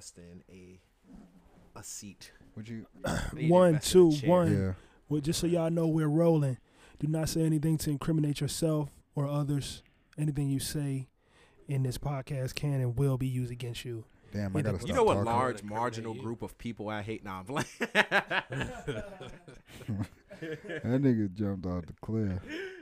invest in a a seat. Would you? I need to One, invest in a two, chair. one. Yeah. Well, just so y'all know, we're rolling. Do not say anything to incriminate yourself or others. Anything you say in this podcast can and will be used against you. Damn, I You gotta know- stop You know what talking. large marginal group of people I hate? Nah, I'm playing. That nigga jumped off the cliff.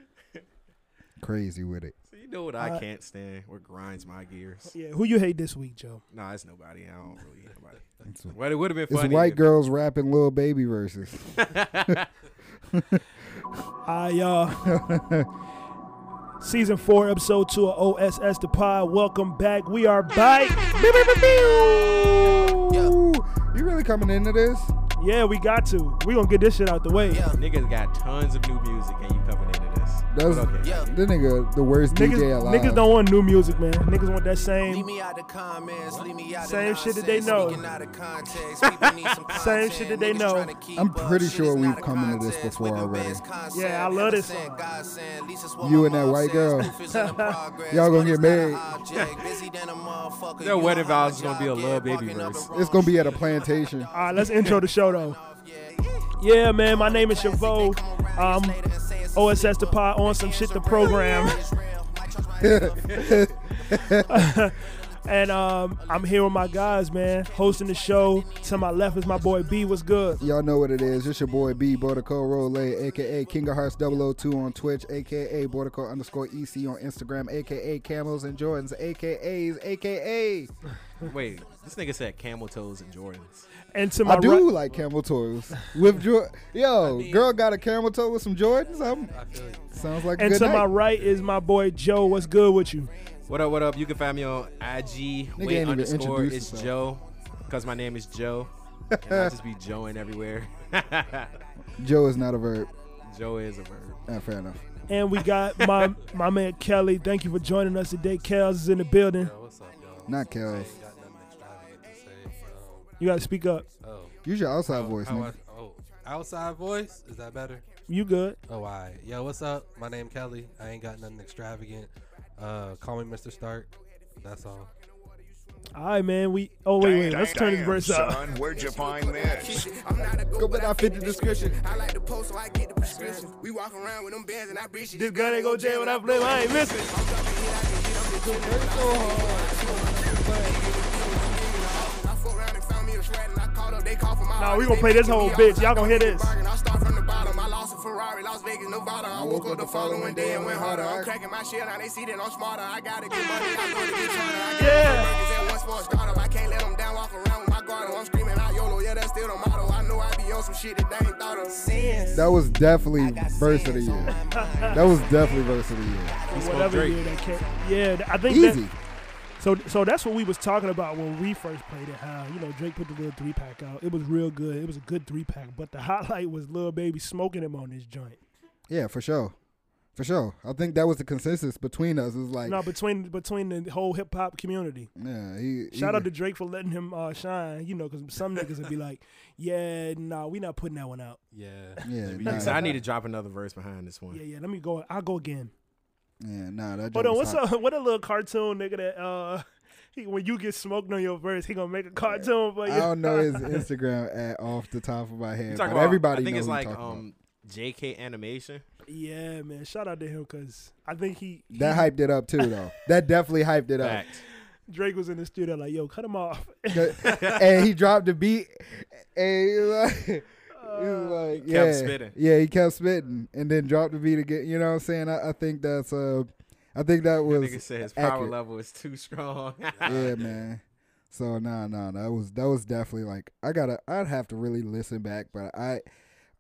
Crazy with it. So you know what I Uh, can't stand? What grinds my gears? Yeah, who you hate this week, Joe? Nah, it's nobody. I don't really hate nobody. It's, a- Well, it would have been it's funny. white if- girls rapping Lil Baby verses. I uh season four, episode two of OSS the Pod. Welcome back. We are back. You really coming into this? Yeah, we got to. We gonna get this shit out the way. Yeah, Niggas got tons of new music, and you coming into this. That's But okay. the nigga, the worst Niggas, DJ alive. niggas don't want new music, man. Niggas want that Leave same. me out the comments, leave me out Same the shit that they know. out of context, need some Same content, shit that they niggas know. I'm pretty sure we've not a come into this before with the already. concept. Yeah, I love this song. sent, God sent, at least it's what You and that white girl. Proof is in the progress, Y'all gonna get married. object, busy than a motherfucker, Their wedding vows is gonna be a love Baby walking verse. It's gonna be at a plantation. All right, let's intro the show though. Yeah. Yeah, man. My name is Chavo. Um, OSS the Pod on some shit the program. and um, I'm here with my guys, man, hosting the show. To my left is my boy B. What's good? Y'all know what it is. It's your boy B Bordico Role, aka King of Hearts 002 on Twitch, aka Bordico underscore EC on Instagram, aka Camels and Jordans, AKAs, AKA. Wait, this nigga said camel toes and Jordans. And to my I do right, like camel toes with Jor- Yo, girl got a camel toe with some Jordans. I'm, I feel you. sounds like a and good to night. my right is my boy Joe. What's good with you? What up? What up? You can find me on IG. ain't Wait underscore. introduced It's himself. Joe, because my name is Joe. and I just be Joeing everywhere. Joe is not a verb. Joe is a verb. Ah, fair enough. And we got my my man Kelly. Thank you for joining us today. Kels is in the building. Yo, what's up, y'all? Not I Kels. ain't got nothing extravagant to say. You gotta speak up. Oh, Use your outside how- voice, how. I- oh, outside voice? Is that better? You good? Oh, all right. Yo, what's up? My name Kelly. I ain't got nothing extravagant. Uh, call me Mr. Stark. That's all. All right, man. We. Oh wait, wait. Let's turn this verse up. Son, where'd you find this? Go back, I fit the description. I like the post, so I get the prescription. We walk around with them bands and I breach This gun ain't go jail when I play. I ain't missing. Nah, we gonna play this whole bitch. Y'all gonna hear this. I start from the bottom. I lost a Ferrari, Las Vegas, Nevada. I woke up the following day and went harder. I'm cracking my shit, now they see that I'm smarter. I gotta get money, I'm gonna get charter. I Yeah. at once for a startup. I can't let them down, walk around with my guard. I'm screaming out YOLO, yeah, that's still the motto. I know I be on some shit that they ain't thought of. That was definitely verse of the year. That was definitely verse of the year. Whatever Drake. year that came. Yeah, I think Easy. that. So, so that's what we was talking about when we first played it. How you know Drake put the little three pack out. It was real good. It was a good three pack. But the highlight was Lil Baby smoking him on this joint. Yeah, for sure. For sure. I think that was the consensus between us. It was like, no, between between the whole hip hop community. yeah, he, he Shout out to Drake for letting him uh, shine. You know, because some niggas would be like, "Yeah, nah, we not putting that one out." Yeah. Yeah, Maybe nah. So I need to drop another verse behind this one. Yeah, yeah. Let me go. I'll go again. Yeah, nah, that Hold on. What's hot. up? What a little cartoon nigga that uh, he, when you get smoked on your verse, he gonna make a cartoon for you. I don't know his Instagram at off the top of my head, talking but about, everybody I think knows it's like you talking um JK Animation. Yeah, man. Shout out to him because I think he, about. That hyped it up too, though. That definitely hyped it up. Drake was in the studio like, "Yo, cut him off." and he dropped the beat, and he was like, he was like yeah, Kept spitting. yeah, he kept spitting, and then dropped the beat again. You know what I'm saying? I, I think that's uh, I think that was Nigga said his power level is too strong. yeah, man. So nah, nah, that was that was definitely like I gotta I'd have to really listen back, but I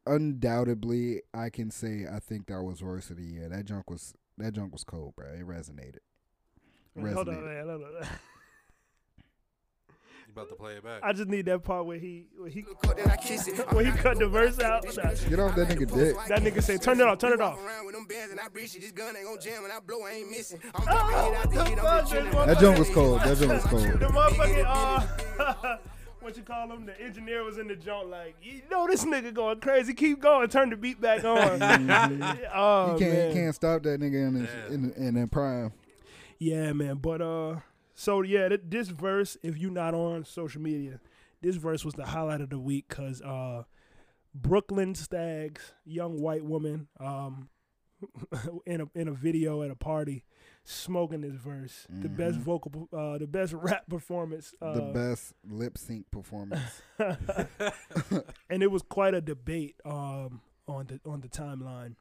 undoubtedly I can say I think that was worst of the year. That junk was that junk was cold, bro. It resonated. hold on, man. Hold on. You about to play it back? I just need that part where he where he Then I kiss it. where he cut the verse out. Get off that nigga dick. That nigga say, "Turn it off, turn it off." Around with them bands and I breach it. This gun ain't gonna jam and I blow, I ain't missing. I'm Oh, dropping hit after the hit, I'm fuck just is chilling. going That junk was cold. That junk was cold. The cold. motherfucking uh, what you call him? The engineer was in the joint like, you know, this nigga going crazy. Keep going. Turn the beat back on. oh You can't man. can't stop that nigga in his, in in, in prime. Yeah, man. But uh, So yeah, th- this verse, if you're not on social media, this verse was the highlight of the week because uh, Brooklyn Stags, young white woman, um, in a in a video at a party, smoking this verse. The best vocal, uh, the best rap performance. Uh, the best lip sync performance. and it was quite a debate um, on the on the timeline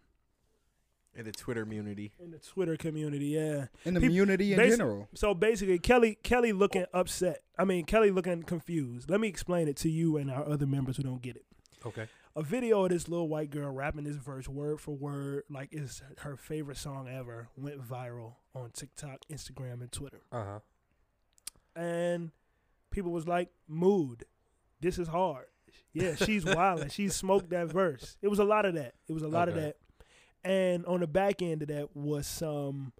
In the Twitter community. in the Twitter community. Yeah. In the community in basi- general. So basically, Kelly Kelly looking upset. I mean, Kelly looking confused. Let me explain it to you and our other members who don't get it. Okay. A video of this little white girl rapping this verse word for word, like it's her favorite song ever, went viral on TikTok, Instagram, and Twitter. Uh huh. And people was like, "Mood, this is hard." Yeah, she's wilding. she smoked that verse. It was a lot of that. It was a lot of that. And on the back end of that was some.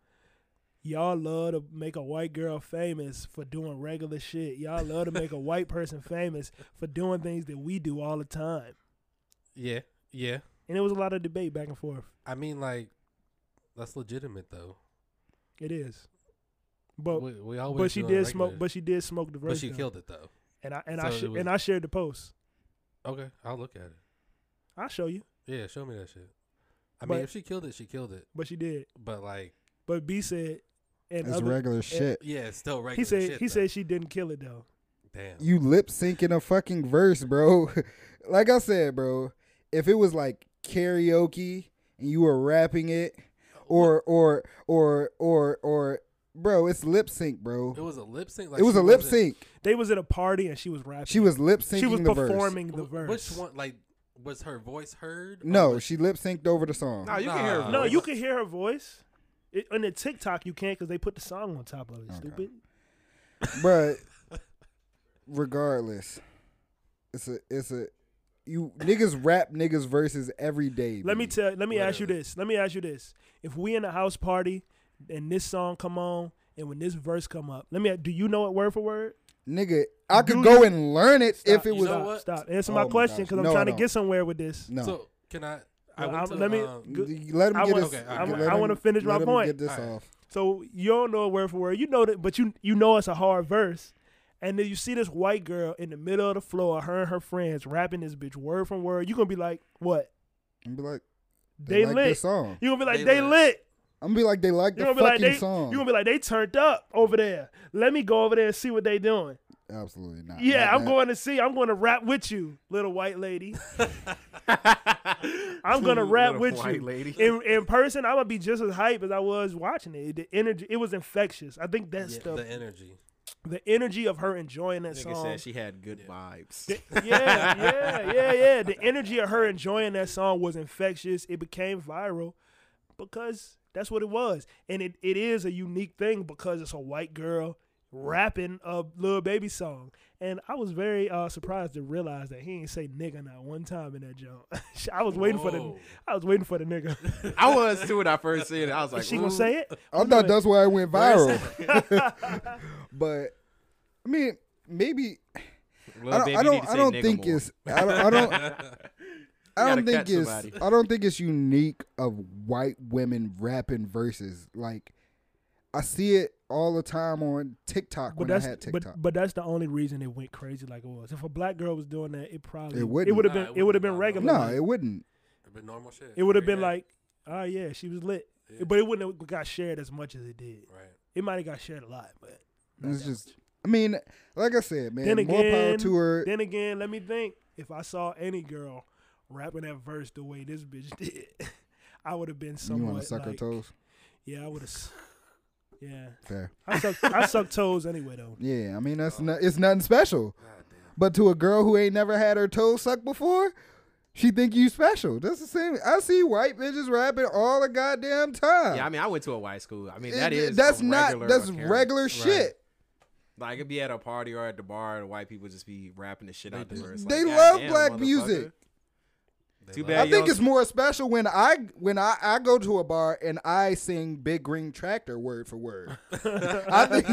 Y'all love to make a white girl famous for doing regular shit. Y'all love to make a white person famous for doing things that we do all the time. Yeah. Yeah. And it was a lot of debate back and forth. I mean, like, that's legitimate though. It is. But we, we always. but she did on smoke but she did smoke the verse. But she though. killed it though. And I and I sh- was- and I shared the post. Okay, I'll look at it. I'll show you. Yeah, show me that shit. I But- mean, if she killed it, she killed it. But she did. But like, But B said and It's other, regular shit. yeah, it's still regular. he said shit, he though. said she didn't kill it though. "Damn." You lip syncing a fucking verse, bro. like I said, bro, if it was like karaoke and you were rapping it, or or or or or bro, it's lip sync, bro. It was a lip sync. Like It was a lip sync. They was at a party and she was rapping. She was lip syncing she was the verse. performing the verse. Which one? Like, was her voice heard? No, was- she lip synced over the song. No, you can hear. Nah. her No, voice. you can hear her voice. It, on the TikTok you can't because they put the song on top of it. Okay. Stupid. but regardless, it's a it's a you niggas rap niggas verses every day. Let me tell. Let me ask you this. Let me ask you this. If we in a house party and this song come on and when this verse come up, let me. Do you know it word for word? Nigga. I could Do go you- and learn it Stop, if it you was know stop, what? Stop. Answer Oh my my question gosh. because I'm No, trying I to get somewhere with this. no. So can I? I Well, went I'm- to, let me- um, go- let him I get wanna- his. Okay, I, alright. let I him- want to finish my let him point. Get this Alright. off. So you don't know a word for word. You know that, but you you know it's a hard verse. And then you see this white girl in the middle of the floor, her and her friends rapping this bitch word for word. You gonna be like, what? I'm be like, They, they, like lit. this song. You gonna be like, They they, lit. lit. I'm gonna be like, they like You the gonna like fucking they. song. You gonna be like they turned up over there. Let me go over there and see what they doing. Absolutely not. Yeah, Not I'm that. going to see. I'm going to rap with you, little white lady. I'm gonna rap Little with white you. lady. In in person, I'm gonna be just as hype as I was watching it. The energy, it was infectious. I think that's yeah, the the energy. the energy of her enjoying that Nigga song. said she had good Yeah. vibes. The- yeah, yeah, yeah, yeah. The energy of her enjoying that song was infectious. It became viral because that's what it was. And it, it is a unique thing because it's a white girl rapping a Lil Baby song. And I was very uh, surprised to realize that he ain't say nigga not one time in that joke. I was waiting for the I was waiting for the nigga. I was too when I first seen it. I was like, Is she gonna say it? I thought that's why it went viral. but I mean, maybe Lil I don't. Baby I don't. I don't think more. it's. I don't. I don't. I don't think it's. somebody. I don't think it's unique of white women rapping verses. Like, I see it all the time on TikTok But when I that's had but, TikTok. but that's the only reason it went crazy like it was. If a black girl was doing that, it probably It wouldn't. would have Nah, been it it would have wouldn't been regular. no, like- it wouldn't. It'd been normal shit. It would have been Yeah. like, oh yeah, she was lit, Yeah. but it wouldn't have got shared as much as it did. right. It might have got shared a lot, but It's just. much. I mean, like I said, man, Then more power again- to her. Then again, let me think. If I saw any girl rapping that verse the way this bitch did, I would have been you somewhat want to suck her toes? Yeah, I would have. Yeah, Fair. I suck. I suck toes anyway though. Yeah, I mean that's oh. not. It's nothing special. But to a girl who ain't never had her toes sucked before, she think you special. That's the same. I see white bitches rapping all the goddamn time. Yeah, I mean, I went to a white school. I mean, It- that is that's a not that's occurrence. regular shit. Like it'd be at a party or at the bar, and white people just be rapping the shit They out the do. verse. They Like, love "Goddamn, black music. They Too bad I it. you think it's more special when I when I, I go to a bar and I sing Big Green Tractor word for word. I think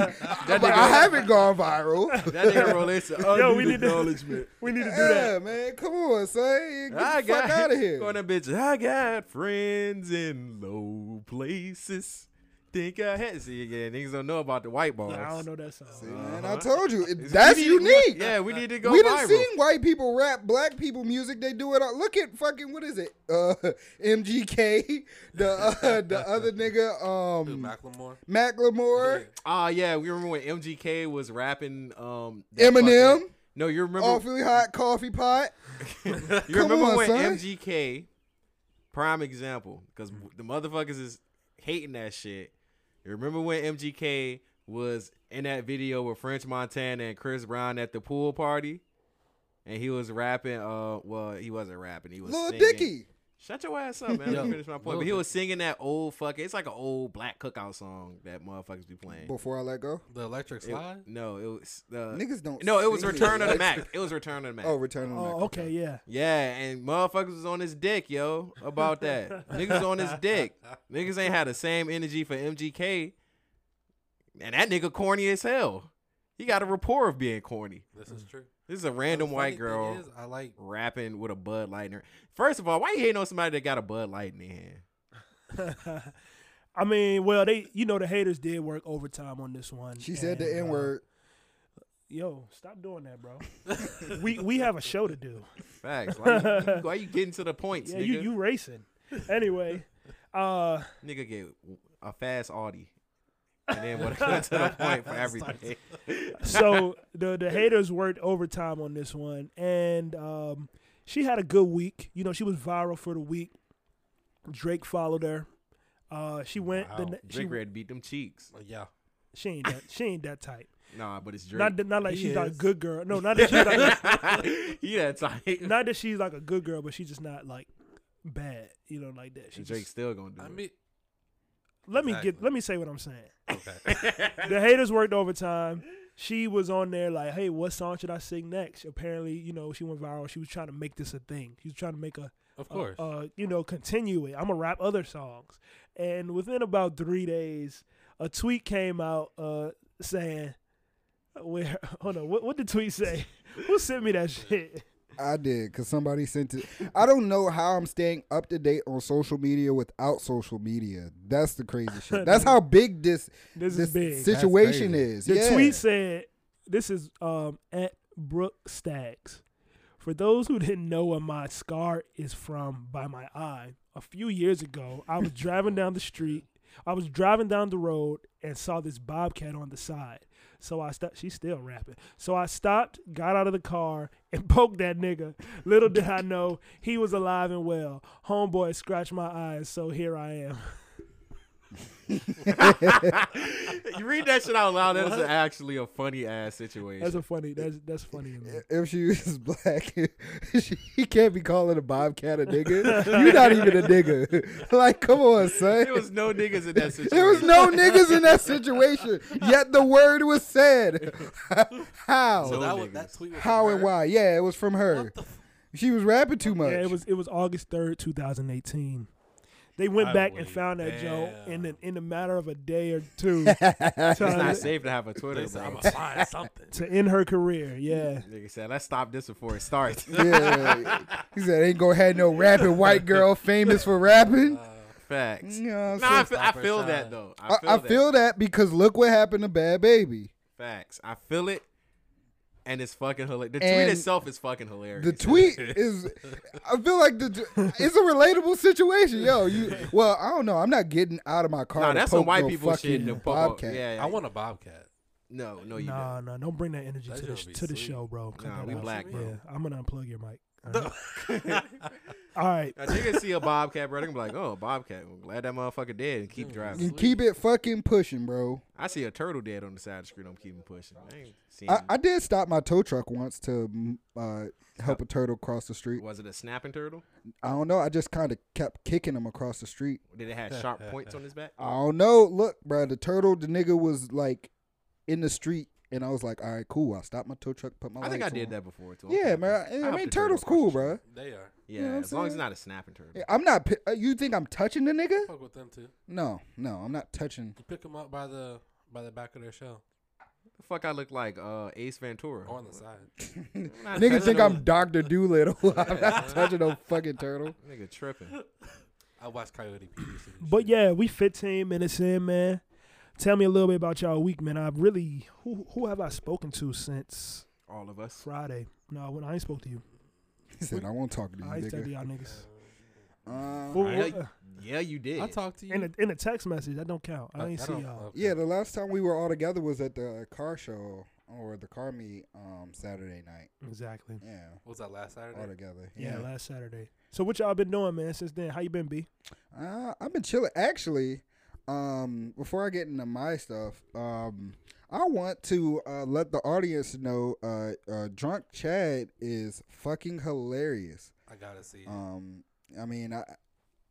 but I haven't gone viral. That nigga released a Yo, we need acknowledgement. We need to do yeah, that. man, come on, son, get I the got fuck out of here. Going to bitch. I got friends in low places. Think ahead. See, yeah, niggas don't know about the white bars. I don't know that song. See, man, I Uh-huh. told you it- that's we need- we- unique. yeah, we need to go we done viral. seen white people rap black people music. They do it. All. Look at fucking what is it? Uh, MGK, the uh, the other nigga, Who, um, Macklemore. Macklemore, Ah, yeah, we remember when MGK was rapping. Um, Eminem, fucking- no, you remember? awfully hot coffee pot. you Come remember on, when son. MGK, prime example, because the motherfuckers is hating that shit. Remember when MGK was in that video with French Montana and Chris Brown at the pool party, and he was rapping. Uh, well, he wasn't rapping. He was Lil singing. Dicky. Shut your ass up, man. Let me Yo, finish my point. But he was singing that old fucking. It's like an old black cookout song that motherfuckers be playing. Before I let go, The Electric It- Slide. no, it was uh, niggas don't. no, it was Return of the Mack. It was Return of the Mack. Oh, return of the Mack. Oh, okay, yeah. Yeah, and motherfuckers was on his dick, yo, about that. Niggas on his dick. Niggas ain't had the same energy for MGK. And that nigga corny as hell. He got a rapport of being corny. This is true. This is a random white girl is, I like. rapping with a Bud Light in her. First of all, why you hating on somebody that got a Bud Light in their hand? I mean, well, they, you know, the haters did work overtime on this one. She said the and, N uh, word. Yo, stop doing that, bro. we we have a show to do. Facts. Why you, why you getting to the points, Yeah, nigga? you you racing. Anyway, uh, Nigga get a fast Audi. And then what to the point for everything. so the the haters worked overtime on this one, and um, she had a good week. You know, she was viral for the week. Drake followed her. Uh, she went. The, Wow. ne- she, Drake ready to beat them cheeks. Yeah. she ain't that. She ain't that type. Nah, but it's Drake. Not not like He she's not a good girl. No, not that she's like he that tight. not that she's like a good girl, but she's just not like bad. You know, like that. She And Drake still gonna do I it. mean, let me get. Let me say what I'm saying. okay. the haters worked overtime. She was on there like, hey, what song should I sing next? Apparently, you know, she went viral. She was trying to make this a thing. She was trying to make a, Of course. uh, you know, continue it. I'm gonna rap other songs. And within about three days, a tweet came out uh, saying, "Where? Hold on. What, what did the tweet say? Who sent me that shit? I did because somebody sent it. I don't know how I'm staying up to date on social media without social media. That's the crazy shit. That's how big this This, this is big." situation is. The yeah. tweet said, "This is um at Brooke Stacks." For those who didn't know where my scar is from by my eye, a few years ago, I was driving down the street. I was driving down the road and saw this bobcat on the side. So I stopped. She's still rapping. So I stopped, got out of the car, and poked that nigga. Little did I know he was alive and well. Homeboy scratched my eyes, so here I am. you read that shit out loud. That That's actually a funny ass situation. That's a funny. That's that's funny to me. if she was black, she can't be calling a bobcat a nigga. You're not even a nigga. like, come on, son. there was no niggas in that situation. There was no niggas in that situation, yet the word was said. How? so No that was that tweet was How from and her? why? Yeah, it was from her. What the f- She was rapping too much. Yeah, it was it was August third, two thousand eighteen. They went I back and found that Joe in damn. the, in a matter of a day or two It's not safe to have a Twitter, They said, I'm gonna find something. to end her career. Yeah, Nigga said, let's stop this before it starts. yeah. He said, ain't gonna have no rapping white girl famous for rapping. Uh, Facts. You know Nah, I'm I saying? feel, I feel that though. I I, feel, I that. feel that because look what happened to Bhad Bhabie. Facts. I feel it, and it's fucking hilarious. The tweet And itself is fucking hilarious. The tweet is, I feel like the it's a relatable situation. Yo, you well, I don't know. I'm not getting out of my car. Nah, to that's some white no people shit. fucking To bobcat. Yeah, yeah. I want a bobcat. No, no, you nah, don't. nah, don't bring that energy That to the shit would be to the sweet. show, bro. Cut Nah, we out. black, bro. Yeah, I'm gonna unplug your mic. All right. All right. A nigga see a bobcat, bro. They gonna be like, "Oh, bobcat. I'm glad that motherfucker dead and keep Mm. driving." And keep it fucking pushing, bro. I see a turtle dead on the side of the street. I'm keeping pushing. I ain't seen. I, I did stop my tow truck once to mm, uh, help a turtle cross the street. was it a snapping turtle? I don't know. I just kind of kept kicking him across the street. Did it have sharp points on his back? I don't know. Look, bro, the turtle, the nigga was like in the street, and I was like, all right, cool. I stopped my tow truck, put my. I think I did on. that before too. Yeah, man. I, I helped mean, the turtle turtle's cool, the bro. They are. Yeah, know what I'm as long as it's not a snapping turtle. I'm not. uh, You think I'm touching the nigga? Fuck with them too. No, no, I'm not touching. You pick them up by the by the back of their shell The fuck, I look like uh, Ace Ventura. or on the side. I'm Niggas think I'm Doctor Doolittle. I'm not touching no fucking turtle. Nigga tripping. I watched Coyote PD. so this But yeah, we 15 minutes in, man. Tell me a little bit about y'all week, man. I've really who who have I spoken to since All of us. Friday? No, when I ain't spoke to you. He said, "I won't talk to you, I ain't talked to nigga." y'all niggas. Uh, Well, I- well, uh, Yeah, you did. I talked to you. in a in a text message, that don't count. I Uh, ain't I see don't- y'all. okay. yeah, the last time we were all together was at the car show or the car meet um Saturday night. Exactly. Yeah, What was that last Saturday? all together. Yeah, Yeah. last Saturday. So what y'all been doing, man, since then? How you been, B? Uh, I've been chilling. Actually, um, before I get into my stuff, um, I want to uh, let the audience know uh, uh, Drunk Chad is fucking hilarious. I gotta see. it. Um, I mean, I,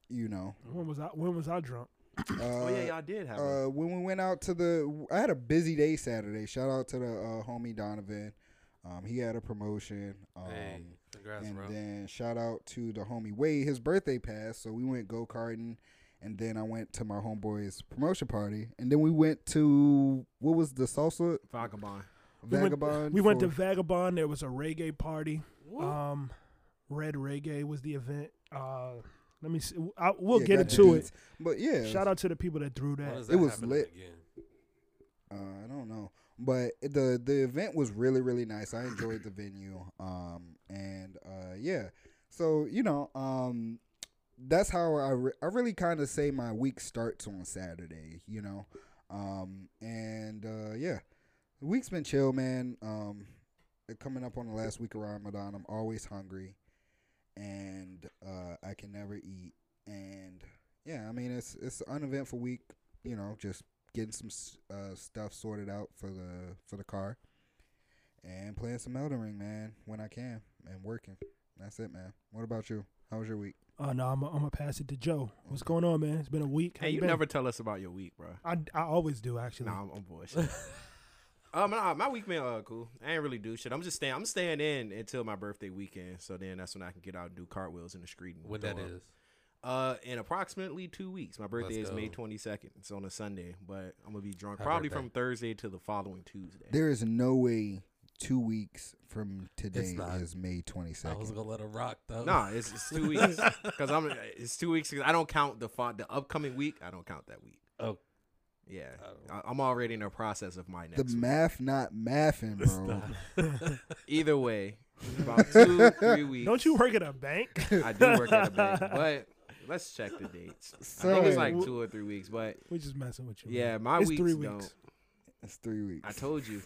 you know, When was I when was I drunk? uh, oh yeah, y'all did have. uh, when we went out to the, I had a busy day Saturday. Shout out to the uh, homie Donovan. Um, he had a promotion. Um, hey, congrats, and bro. then shout out to the homie Wade. His birthday passed, so we went go karting, and then I went to my homeboy's promotion party, and then we went to what was the salsa Vagabond. We went- vagabond. We went to Vagabond. There was a reggae party. Um, Red Reggae was the event. Uh, let me see. I, we'll yeah, get into it. but yeah, Shout out to the people that threw that. that. is it was lit. Again? Uh, I don't know, but the the event was really really nice. I enjoyed the venue. Um, and uh, yeah, so you know, um, that's how I re- I really kind of say my week starts on Saturday. You know, um, and uh, yeah, the week's been chill, man. Um, coming up on the last week of Ramadan, I'm always hungry, and uh, I can never eat. And yeah, I mean it's it's an uneventful week. You know, just getting some uh, stuff sorted out for the for the car, and playing some Elden Ring, man, when I can, and working. That's it, man. What about you? How was your week? Oh no, I'm gonna pass it to Joe. What's going on, man? It's been a week. How Hey, you been? never tell us about your week, bro. I, I always do actually. Nah, I'm, I'm bullshit. um, nah, my week been uh, cool. I ain't really do shit. I'm just staying. I'm staying in until my birthday weekend. So then that's when I can get out and do cartwheels in the street. And When throw that up. is. Uh, in approximately two weeks. My birthday Let's is May 22nd. It's on a Sunday, but I'm gonna be drunk Happy probably birthday. from Thursday to the following Tuesday. There is no way two weeks from today not. is May twenty I was second. gonna let it rock though. Nah, it's, it's two weeks because I'm. It's two weeks. 'cause I don't count the fo- the upcoming week. I don't count that week. Oh. Yeah, Oh. I, I'm already in the process of my next. The week. math not mathing, bro. Either way, about two three weeks. Don't you work at a bank? I do work at a bank, but let's check the dates. I think it's like two or three weeks, but We're just messing with you. yeah, man. my it's weeks three don't. weeks. It's three weeks. I told you,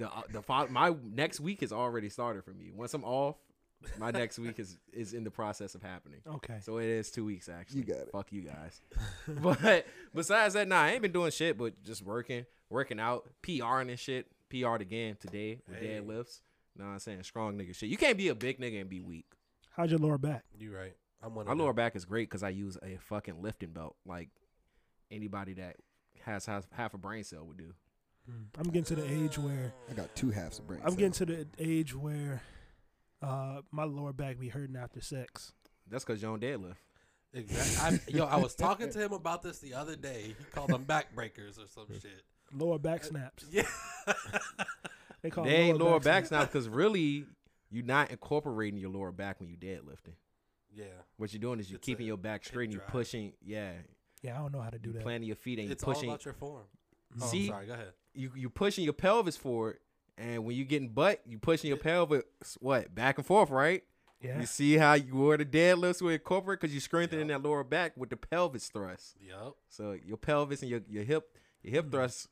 the uh, the my next week has already started for me. Once I'm off, my next week is is in the process of happening. Okay. So it is two weeks actually. You got it. Fuck you guys. but besides that, nah, I ain't been doing shit, but just working, working out, PRing and shit. PR'd again today with Hey. deadlifts. Know what I'm saying? Strong nigga shit. You can't be a big nigga and be weak. How's your lower back? You right. I'm one My lower back is great because I use a fucking lifting belt, like anybody that has, has half a brain cell would do. I'm getting to the age where I got two halves of brain. I'm getting to the age where uh, my lower back be hurting after sex. That's because you don't deadlift. Exactly. I, yo, I was talking to him about this the other day. He called them backbreakers or some shit. Lower back snaps. Yeah. They call They ain't lower back snaps. because really, you're not incorporating your lower back when you deadlifting. Yeah. What you're doing is you're It's keeping your back straight and you're drive. pushing. Yeah, Yeah, I don't know how to do you that. planting your feet and you're pushing. It's all pushing. about your form. Oh, See? sorry. Go ahead. You you pushing your pelvis forward, and when you getting butt, you pushing your pelvis what back and forth, right? Yeah. You see how you were the deadlifts will incorporate because you're strengthening Yup. that lower back with the pelvis thrust. Yup. So your pelvis and your, your hip your hip thrusts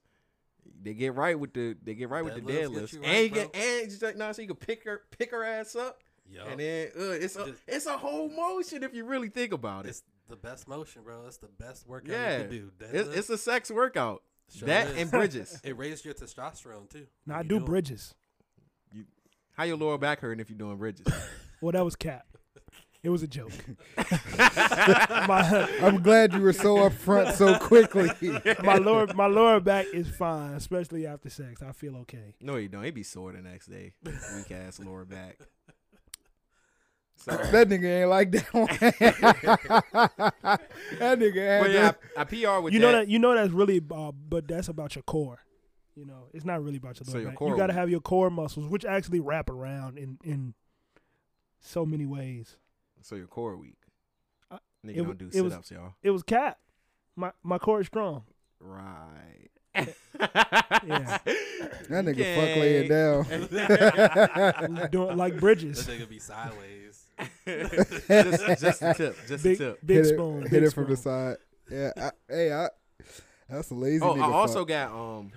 they get right with the they get right with the Deadlifts you and you get bro. and just like now so you can pick her pick her ass up Yup. and then uh, it's a Just- it's a whole motion if you really think about it. It's the best motion, bro. It's the best workout yeah, you can do. it's, it's a sex workout. Sure that is. and bridges. it raises your testosterone too. Now when I you do it. bridges. How your lower back hurting if you're doing bridges? Well, that was cap. It was a joke. my I'm glad you were so upfront so quickly. my lower my lower back is fine, especially after sex. I feel okay. no, you don't. It be sore the next day. Weak ass lower back. So, that nigga ain't like that one. that nigga had but yeah. I, I PR with you know that you know that's really uh, but that's about your core. You know, it's not really about your So your back. core You got to have your core muscles, which actually wrap around in in so many ways. So your core weak. Nigga It don't do it sit was- ups, y'all. It was Cap. My my core is strong. Right. Yeah. That nigga fuck laying down. Doing like This bridges. nigga be sideways. Just, just a tip. Just Big a tip. big hit it, spoon. hit big it from the side. Yeah, I, hey, I, that's a lazy Oh, nigga. I also fuck. got um.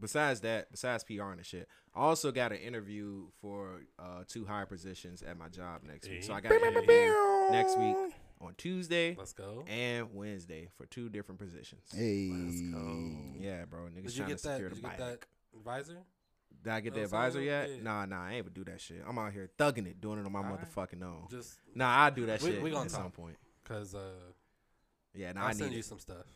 Besides that, besides PR and shit, I also got an interview for uh two higher positions at my job next week. So I got an interview next week on Tuesday Let's go. and Wednesday for two different positions. Hey, Let's go. Yeah, bro. Niggas Did you trying get to that? secure Did the you get bike. that advisor? Did I get the advisor yet? yeah. Nah, nah, I ain't even do that shit. I'm out here thugging it, doing it on my Alright. motherfucking own. Just Nah, I do that We- shit we gonna at some point. cause uh, Yeah, nah, I'll I send need you it. some stuff.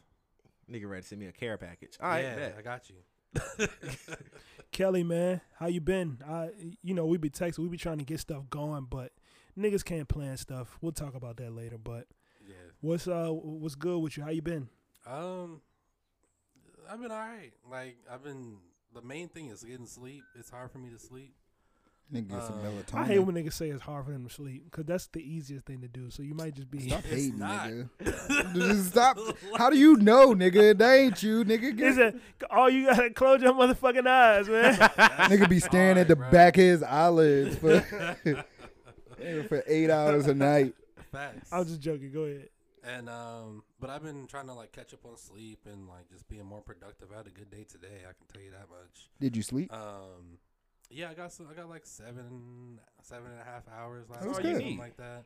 Nigga ready to send me a care package. All right, yeah, bet. I got you. Kelly, man, how you been? I, you know, we be texting, we be trying to get stuff going, but niggas can't plan stuff. We'll talk about that later. But yeah. what's uh, what's good with you? How you been? Um, I've been alright. Like I've been. The main thing is getting sleep. It's hard for me to sleep. nigga get some Uh, melatonin. I hate when niggas say it's hard for them to sleep because that's the easiest thing to do. So you might just be. Stop hating, not. nigga. Just stop. How do you know, nigga? That ain't you, nigga. Is Get, it? Oh, you gotta close your motherfucking eyes, man. nigga be staring at the Alright, bro. back of his eyelids for, nigga, for eight hours a night. Facts. I was just joking. Go ahead. And um, but I've been trying to like catch up on sleep and like just being more productive. I had a good day today. I can tell you that much. Did you sleep? Um, yeah, I got some. I got like seven, seven and a half hours last night, something like that.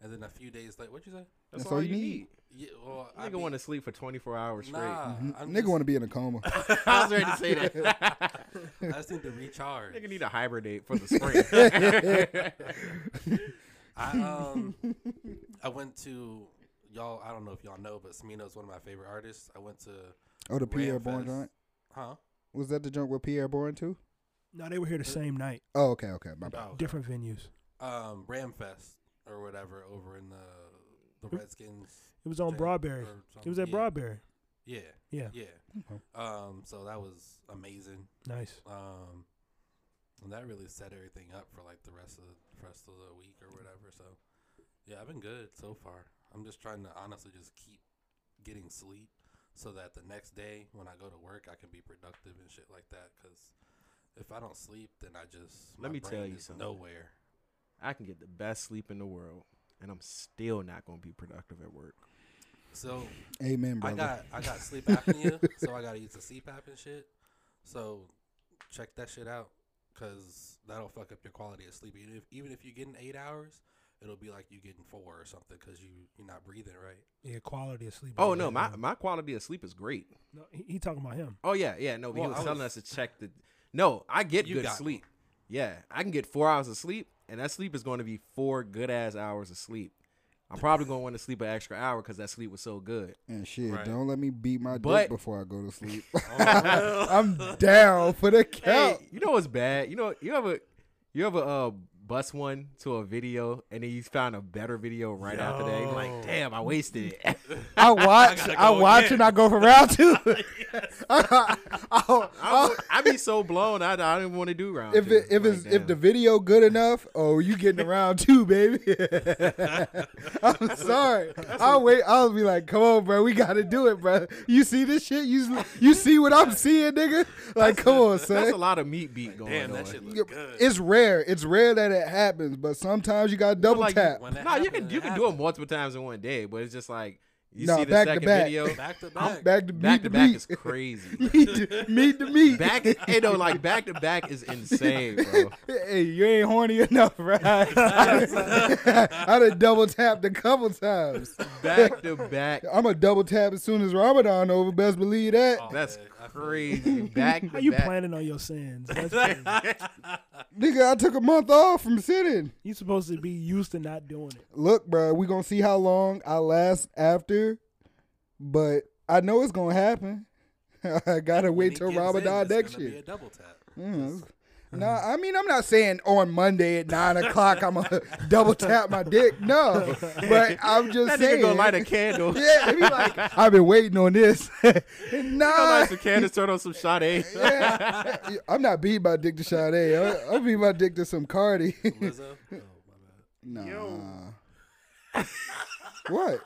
And then a few days later, what'd you say? That's, That's all, you need. Yeah, well, I Nigga be- want to sleep for 24 hours straight. Nah, Mhm. I'm Nigga just- want to be in a coma. I was ready to say that. I just need to recharge. Nigga need to hibernate for the spring. I um, I went to y'all. I don't know if y'all know, but Smino is one of my favorite artists. I went to, Oh, the Pierre Ramfest. Bourne joint. huh? Was that the joint with Pi'erre Bourne too? No, they were here the same night, Oh, okay, okay, my bad. Oh, okay. different venues. um Ramfest or whatever over in the the Redskins. It was on Broadberry. It was at yeah. Broadberry. Yeah, Yeah, yeah. Okay. Um, so that was amazing. nice. Um, and that really set everything up for like the rest of the rest of the week or whatever. So, yeah, I've been good so far. I'm just trying to honestly just keep getting sleep so that the next day when I go to work, I can be productive and shit like that. Because if I don't sleep, then I just Let my me tell you is something. Nowhere. I can get the best sleep in the world, and I'm still not going to be productive at work. So Amen, brother. I got I got sleep apnea, so I gotta use the CPAP and shit. So check that shit out, cause that'll fuck up your quality of sleep. Even if even if you're getting eight hours, it'll be like you getting four or something, cause you you're not breathing right. Yeah, quality of sleep. Oh no, my man. my quality of sleep is great. No, he, he talking about him. Oh yeah, yeah. No, but Well, he was I telling us to check the. No, I get good got me. sleep. Yeah, I can get four hours of sleep, and that sleep is going to be four good ass hours of sleep. I'm probably going to want to sleep an extra hour because that sleep was so good. And shit, Right. don't let me beat my But- dick before I go to sleep. Oh, I'm down for the count. Hey, you know what's bad? You know you ever you ever uh bust one to a video and then you found a better video right after that. Like, damn, I wasted it. I watch, gotta I go watch, again. and I go for round two. Oh, I, I, would- I be so blown. I, I didn't want to do round if two. it, if Like, it's if the video good enough, oh, you getting around two, baby. I'm sorry. I'll wait. I'll be like, come on, bro, we got to do it, bro. You see this shit? You you see what I'm seeing, nigga? Like, come on, son. that's a lot of meat beat going damn, on. that shit look good. It's rare. It's rare that it happens, but sometimes you got to double like, tap. When that No, you can you can do it multiple times in one day, but it's just like you No, see the back to second back. video. back to I'm back. back to Back meat to to back meat. is crazy. meat to meat. To meat. back, you know, like back to back is insane, bro. Hey, you ain't horny enough, right? I done double tapped a couple times. Back to back, I'm a double tap as soon as Ramadan over. Best believe that. Oh, that's man, I feel crazy. Back How to you back. planning on your sins? That's crazy. Nigga, I took a month off from sitting. you supposed to be used to not doing it. Look, bro, we gonna see how long I last after, but I know it's gonna happen. I gotta When wait till gets in, Ramadan it's next year. Be a double tap. Mm. Nah, I mean, I'm not saying on Monday at nine o'clock I'm gonna double tap my dick. No, but I'm just That saying. nigga gonna light a candle. yeah, he be like, I've been waiting on this. Gonna nah, light some candles, turn on some Sade. yeah, I'm not beating my dick to Sade. I'm, I'm beating my dick to some Cardi. Lizzo. Oh nah. Yo. What?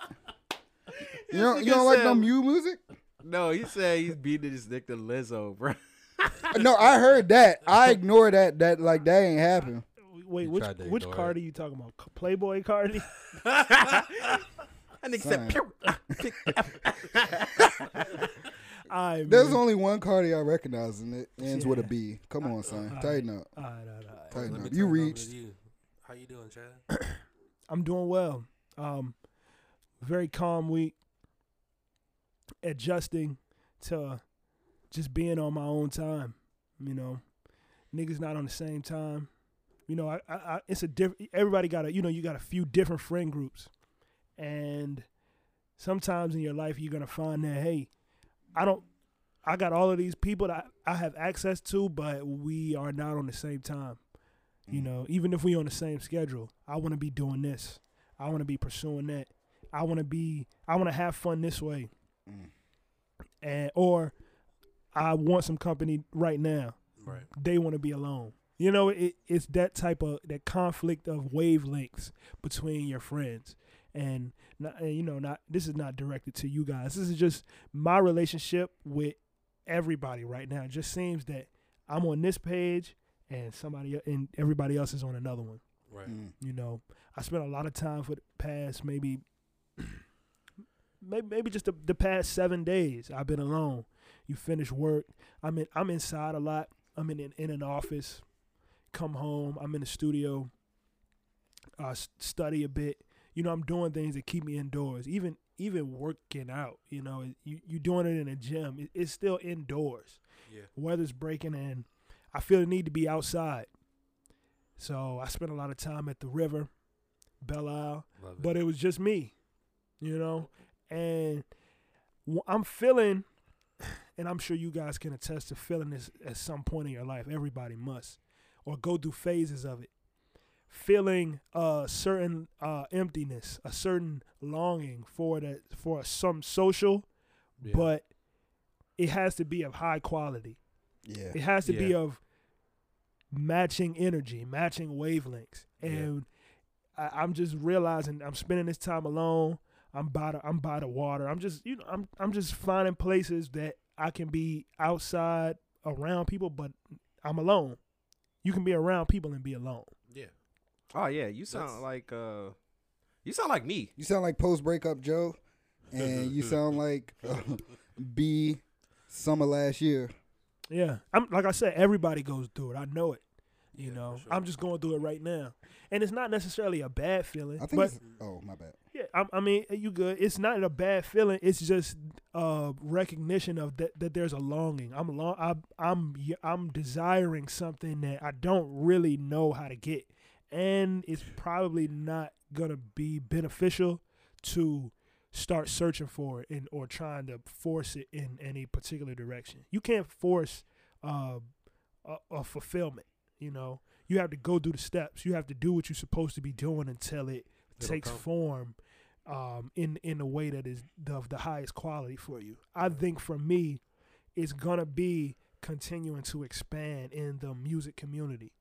You don't, you don't like no said- Mew music? No, he said he's beating his dick to Lizzo, bro. No, I heard that. I ignore that. That like that ain't happen. Wait, You which tried to which ignore Cardi you talking about? C- Playboi Carti? that nigga Son. said, "Pew." I There's only one Cardi I recognize, and it ends with a B. Come on, son. Tighten up. Tighten up. You it over to reached. you. How you doing, Chad? I'm doing well. Um, very calm week. Adjusting to just being on my own time. You know, niggas not on the same time. You know, I, I, I it's a different. Everybody got a, you know, you got a few different friend groups, and sometimes in your life you're gonna find that hey, I don't, I got all of these people that I have access to, but we are not on the same time. You know, even if we on the same schedule, I want to be doing this. I want to be pursuing that. I want to be. I want to have fun this way, Mm. and or I want some company right now. Right. They want to be alone. You know, it, it's that type of that conflict of wavelengths between your friends, and, not, and you know, not this is not directed to you guys. This is just my relationship with everybody right now. It just seems that I'm on this page and somebody and everybody else is on another one. Right. Mm. You know, I spent a lot of time for the past maybe, maybe maybe just the, the past seven days. I've been alone. You finish work. I'm in. I'm inside a lot. I'm in in, in an office. Come home. I'm in the studio. Uh, study a bit. You know, I'm doing things that keep me indoors. Even even working out. You know, you you doing it in a gym. It, it's still indoors Yeah. weather's breaking and I feel the need to be outside. So I spent a lot of time at the river, Belle Isle, it. but it was just me, you know, and I'm feeling, and I'm sure you guys can attest to feeling this at some point in your life. Everybody must, or go through phases of it. Feeling a certain uh, emptiness, a certain longing for that for some social, Yeah. but it has to be of high quality. Yeah. It has to be of matching energy, matching wavelengths. Yeah. And I, I'm just realizing I'm spending this time alone. I'm by the I'm by the water. I'm just you know I'm I'm just finding places that I can be outside around people, but I'm alone. You can be around people and be alone. yeah. Oh yeah, you sound That's- like uh, you sound like me. You sound like post breakup Joe, and you sound like uh, B summer last year. Yeah, I'm like I said, everybody goes through it. I know it. You Yeah, know, sure. I'm just going through it right now, and it's not necessarily a bad feeling. I think. but It's, oh my bad. Yeah, I, I mean, you good. It's not a bad feeling. It's just uh, recognition of that that there's a longing. I'm long. I, I'm I'm desiring something that I don't really know how to get, and it's probably not gonna be beneficial to start searching for it and or trying to force it in any particular direction. You can't force uh, a, a fulfillment. You know, you have to go through the steps. You have to do what you're supposed to be doing until it It'll takes come. form um, in in a way that is the, of the highest quality for you. I think for me, it's gonna be continuing to expand in the music community.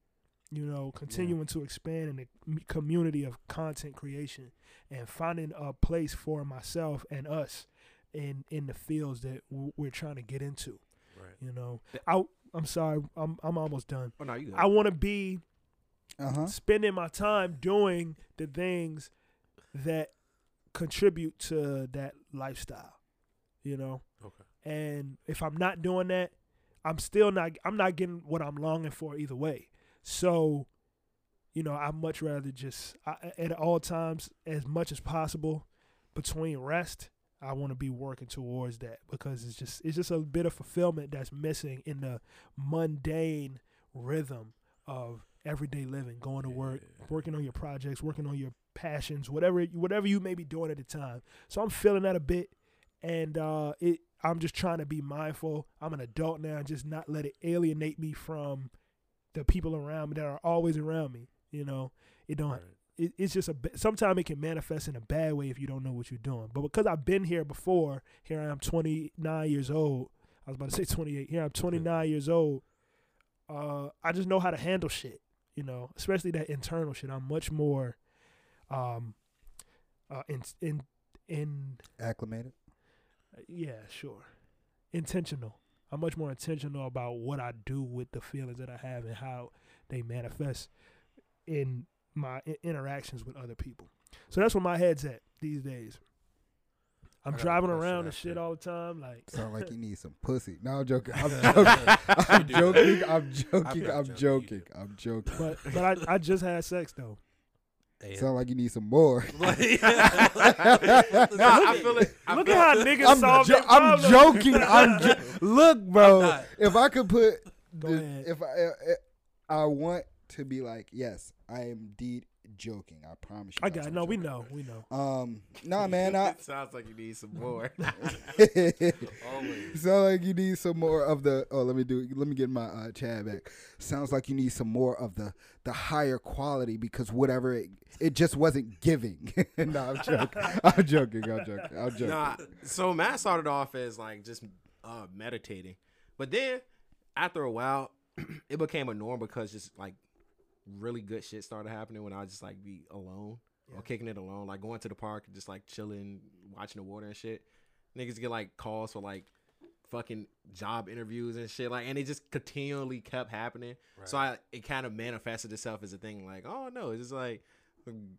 You know, continuing to expand in the community of content creation and finding a place for myself and us in in the fields that w- we're trying to get into. Right. You know, I I'm sorry, I'm I'm almost done. Oh no, you. Good. I want to be Uh huh. spending my time doing the things that contribute to that lifestyle you know? Okay. and if i'm not doing that i'm still not i'm not getting what i'm longing for either way. So you know i much rather just I, at all times as much as possible between rest i want to be working towards that because it's just it's just a bit of fulfillment that's missing in the mundane rhythm of everyday living going to work working on your projects working on your passions whatever whatever you may be doing at the time. So i'm feeling that a bit and uh it i'm just trying to be mindful. I'm an adult now and just not let it alienate me from the people around me that are always around me you know? It don't Right. it, it's just a sometimes it can manifest in a bad way if you don't know what you're doing. But because i've been here before here i am 29 years old. I was about to say 28 here i'm 29 years old. Uh i just know how to handle shit you know? Especially that internal shit. I'm much more um uh, in in in Acclimated. yeah, sure, intentional. I'm much more intentional about what I do with the feelings that I have and how they manifest in my I- interactions with other people. So that's where my head's at these days. I'm I got a driving around and after. shit all the time. Like, Sound like you need some pussy. No, I'm joking. I'm joking. I'm joking. I'm joking. I'm joking, you joking. I'm joking. but but I, I just had sex though. Hey, Sound like you need some more. no, I feel it. I Look feel at how niggas I'm, solve jo- I'm problems. joking. I'm jo- look, bro. I'm. If I could put, Go the- ahead. if I, uh, I want to be like, yes, I am indeed joking. I promise you. I got it. I'm no. We know. We know. Um, nah, man. I it sounds like you need some more. Always. Sound like you need some more of the. Oh, let me do. Let me get my uh, Chad back. Sounds like you need some more of the the higher quality because whatever it, it just wasn't giving. no, I'm joking. I'm joking. I'm joking. I'm joking. nah, so Matt started off as like just uh, meditating, but then after a while, it became a norm because just like really good shit started happening when I was just like be alone or kicking it alone, like going to the park and just like chilling, watching the water and shit. Niggas get like calls for like fucking job interviews and shit like and it just continually kept happening so i it kind of manifested itself as a thing like oh no it's just like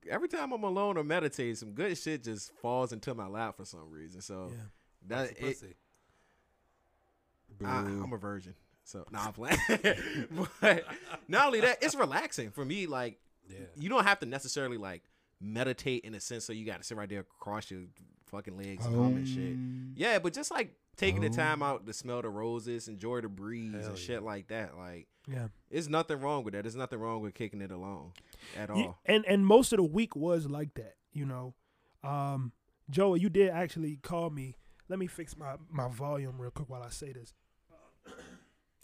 every time i'm alone or meditate some good shit just falls into my lap for some reason so Yeah. that That's it, pussy. I, I'm a virgin so nah i'm playing but not only that it's relaxing for me like Yeah. you don't have to necessarily like meditate in a sense so you gotta sit right there cross your fucking legs and hum and shit Um, yeah, but just like taking the time out to smell the roses, enjoy the breeze Hell and yeah. shit like that. Like, Yeah. there's nothing wrong with that. There's nothing wrong with kicking it alone at all. Yeah, and and most of the week was like that, you know. Um, Joey, you did actually call me. Let me fix my my volume real quick while I say this.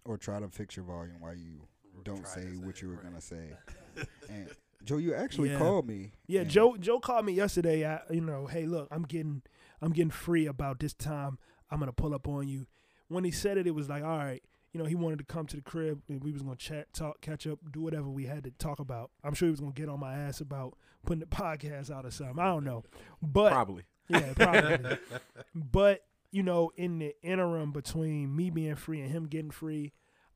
Or try to fix your volume while you don't Try say what you were right. gonna say. and Joe, you actually Yeah. called me. Yeah, Joe Joe called me yesterday. I, you know, hey, look, I'm getting I'm getting free about this time. I'm gonna pull up on you. When he said it, it was like, all right. You know, he wanted to come to the crib and we was gonna chat, talk, catch up, do whatever we had to talk about. I'm sure he was gonna get on my ass about putting the podcast out or something. I don't know, but Probably. Yeah, probably. but you know, in the interim between me being free and him getting free,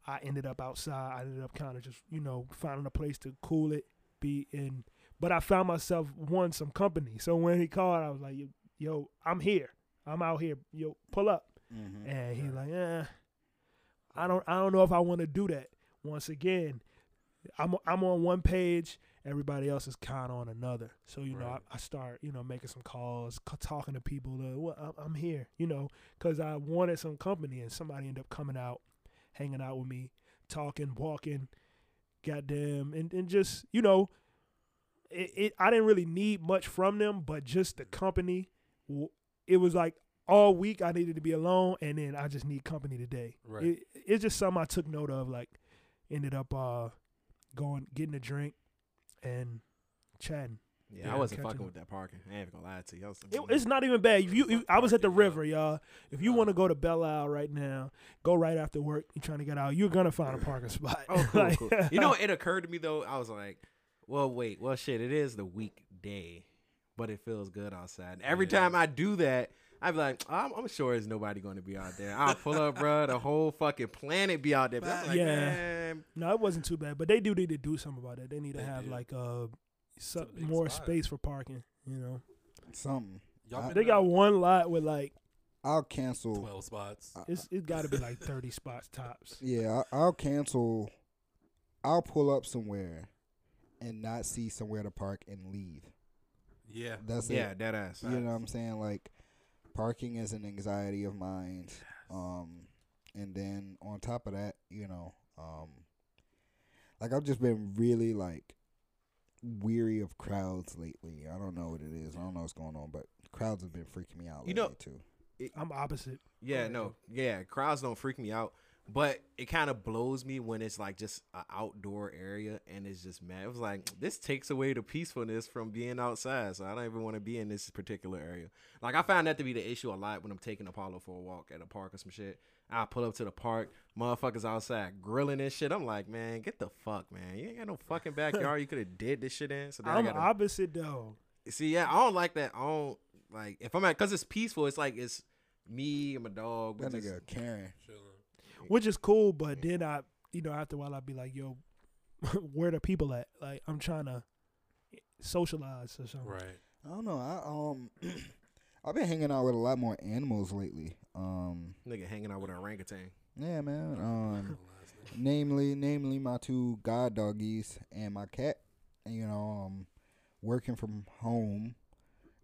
I ended up outside. I ended up kind of just you know finding a place to cool it, be in. But I found myself wanting some company. So when he called, I was like, "Yo, yo I'm here. I'm out here. Yo, pull up." Mhm. And he's like, "Eh, I don't. I don't know if I want to do that." Once again, I'm I'm on one page. Everybody else is kind of on another. So you know, I, I start you know making some calls, c- talking to people. Uh, well, I'm, I'm here, you know, because I wanted some company, and somebody ended up coming out, hanging out with me, talking, walking, goddamn, and and just you know, it, it I didn't really need much from them, but just the company. It was like all week I needed to be alone, and then I just need company today. Right. It, it's just something I took note of. Like, ended up uh going getting a drink and chatting. Yeah, Yeah, I wasn't fucking up. with that parking. I ain't even gonna lie to you. It, it's not even bad. If you, if, I was at the river, y'all. If you want to go to Belle Isle right now, go right after work. You're trying to get out. You're gonna find a parking oh, spot. Oh, cool, Like- cool. You know, it occurred to me though. I was like, well, wait, well, shit, it is the weekday, but it feels good outside. And every Yeah. time I do that, I be like, I'm, I'm sure there's nobody going to be out there. I'll pull up, bro. The whole fucking planet be out there. But I'm like, Yeah. man, no, it wasn't too bad. But they do need to do something about it. They need to They have do. like uh, so, a more spot. space for parking. You know, Something. Y'all I- they got one lot with like I'll cancel. twelve spots. it's it's got to be like 30 spots tops. Yeah, I, I'll cancel. I'll pull up somewhere and not see somewhere to park and leave. Yeah. That's yeah, it. that ass. You know what I'm saying? Like, parking is an anxiety of mine. Um, and then on top of that, you know, um, like I've just been really like weary of crowds lately. I don't know what it is. I don't know what's going on, but crowds have been freaking me out You lately know- too. I'm opposite. Yeah, no, yeah, crowds don't freak me out, but it kind of blows me when it's like just an outdoor area and it's just mad. It was like this takes away the peacefulness from being outside, so I don't even want to be in this particular area. Like I found that to be the issue a lot when I'm taking Apollo for a walk at a park or some shit. I pull up to the park, motherfuckers outside grilling and shit. I'm like, man, get the fuck, man. You ain't got no fucking backyard. you could have did this shit in. So then I I'm gotta, opposite though. See, yeah, I don't like that. I don't like if I'm at because it's peaceful. It's like it's me and my dog. we That just- nigga Karen. Chilling. Which is cool. But then I, you know, after a while, I'd be like, yo, where the people at? Like, I'm trying to socialize or something. Right. I don't know. I um, I've been hanging out with a lot more animals lately. Um, nigga hanging out with an orangutan. yeah, man. Um, namely, namely my two god doggies and my cat. And, you know, um, working from home,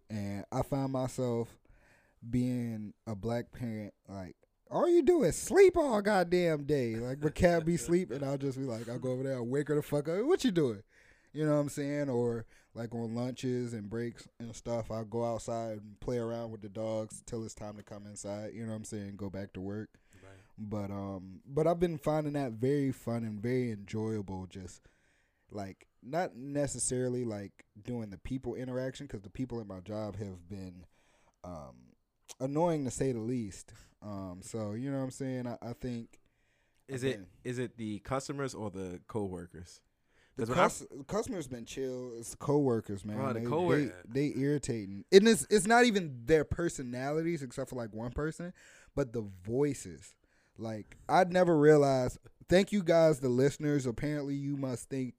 and I find myself being a black parent. Like, all you do is sleep all goddamn day. Like, my cat be sleep, and I'll just be like, I'll go over there, I'll wake her the fuck up. What you doing? You know what I'm saying? Or like on lunches and breaks and stuff, I'll go outside and play around with the dogs till it's time to come inside. You know what I'm saying? Go back to work. Right. But um, but I've been finding that very fun and very enjoyable. Just like not necessarily like doing the people interaction because the people at my job have been um annoying to say the least. Um, so you know what I'm saying. I, I think Is I've it is it the customers or the coworkers? the I- cus- customers been chill. It's the coworkers, man. Oh, the they, coworker- they they irritating, and it's it's not even their personalities except for like one person, but the voices. Like I'd never realized. Thank you guys, the listeners. Apparently, you must think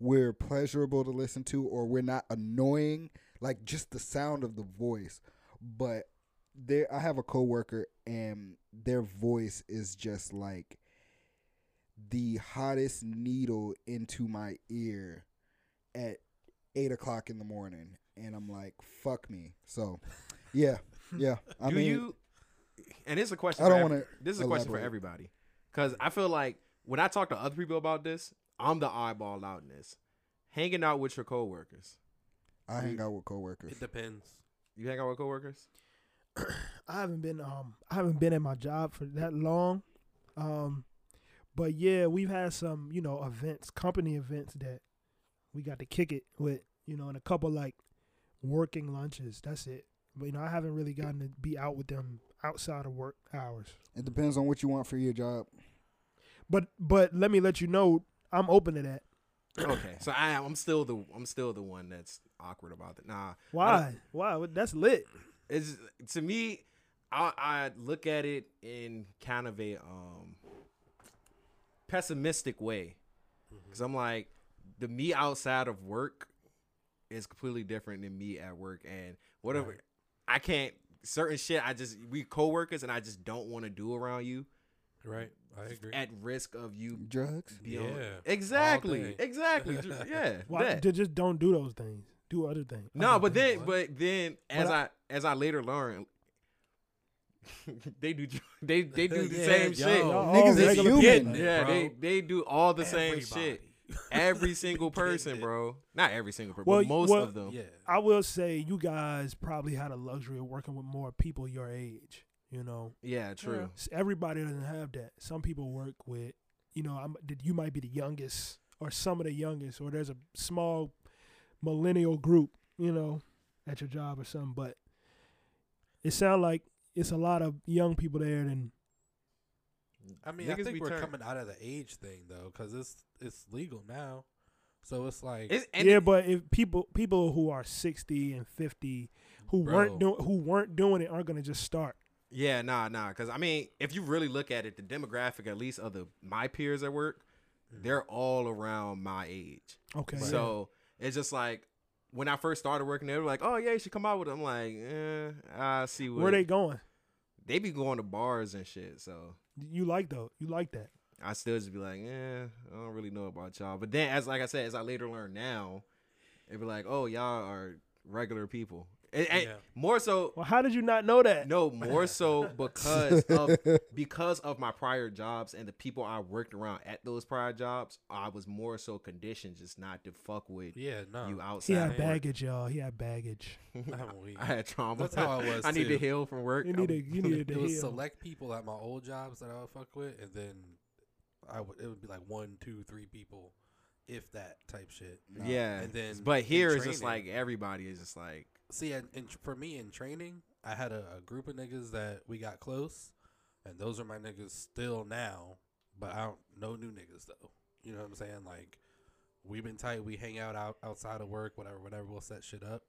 we're pleasurable to listen to, or we're not annoying. Like just the sound of the voice, but there I have a coworker and their voice is just like the hottest needle into my ear at eight o'clock in the morning, and I'm like, "Fuck me." So, yeah, yeah. I do mean, you? And this is a question. I don't wanna This is a question for everybody, because I feel like when I talk to other people about this, I'm the eyeball out in this. Hanging out with your coworkers. I hang out with coworkers. It depends. You hang out with coworkers? I haven't been um I haven't been at my job for that long. Um but yeah, we've had some, you know, events, company events that we got to kick it with, you know, and a couple like working lunches. That's it. But you know, I haven't really gotten to be out with them outside of work hours. It depends on what you want for your job. But but let me let you know I'm open to that. okay, so I I'm still the I'm still the one that's awkward about it. Nah, Why? Why? That's lit. It's to me. I I look at it in kind of a um pessimistic way, because I'm like the me outside of work is completely different than me at work, and whatever Right. I can't certain shit. I just we coworkers, and I just don't want to do around you Right. I agree. at risk of you. Drugs. being Yeah, exactly, exactly. yeah, Why that. ju- just don't do those things. Do other things. No, Other but things. then, but then, as But I, as I later learned, they do they they do the Yeah, same yo. shit. Y'all Niggas is human. people. Getting it, Yeah, bro. they they do all the same shit. Every single person, bro. Not every single person, Well, but most well- of them. Yeah. I will say you guys probably had a luxury of working with more people your age. You know, Yeah, true. S- everybody doesn't have that. Some people work with, you know, I'm, you might be the youngest or some of the youngest, or there's a small millennial group, you know, at your job or something. But it sounds like it's a lot of young people there. And I mean, I think we're turned- coming out of the age thing though, because it's it's legal now. So it's like It's, yeah, but if people people who are sixty and fifty who weren't doing who weren't doing it aren't gonna just start. yeah, nah, nah. Because I mean, if you really look at it, the demographic, at least of the my peers at work, mm. they're all around my age. Okay, yeah. So it's just like when I first started working, they were like, "Oh yeah, you should come out with." It. I'm like, eh, I see what where they going? they be going to bars and shit. So You like though? You like that? I still just be like, eh, I don't really know about y'all. But then, as like I said, as I later learned now, it'd be like, oh, y'all are regular people. And, and Yeah. more so, Well, how did you not know that? no, more so because of because of my prior jobs and the people I worked around at those prior jobs. I was more so conditioned just not to fuck with yeah, no. you outside. He had of work. baggage, y'all. He had baggage. I'm. I had trauma. That's how I was, I need to heal from work. You need to, you needed it to was heal. select people at my old jobs that I would fuck with, and then I would it would be like one, two, three people, if that type shit. Nah. yeah, And then but in here it's just like everybody is just like, See, and, and for me in training, I had a, a group of niggas that we got close, and those are my niggas still now. But I don't know new niggas though. You know what I'm saying? Like we've been tight. We hang out, out outside of work, whatever, whatever. We'll set shit up.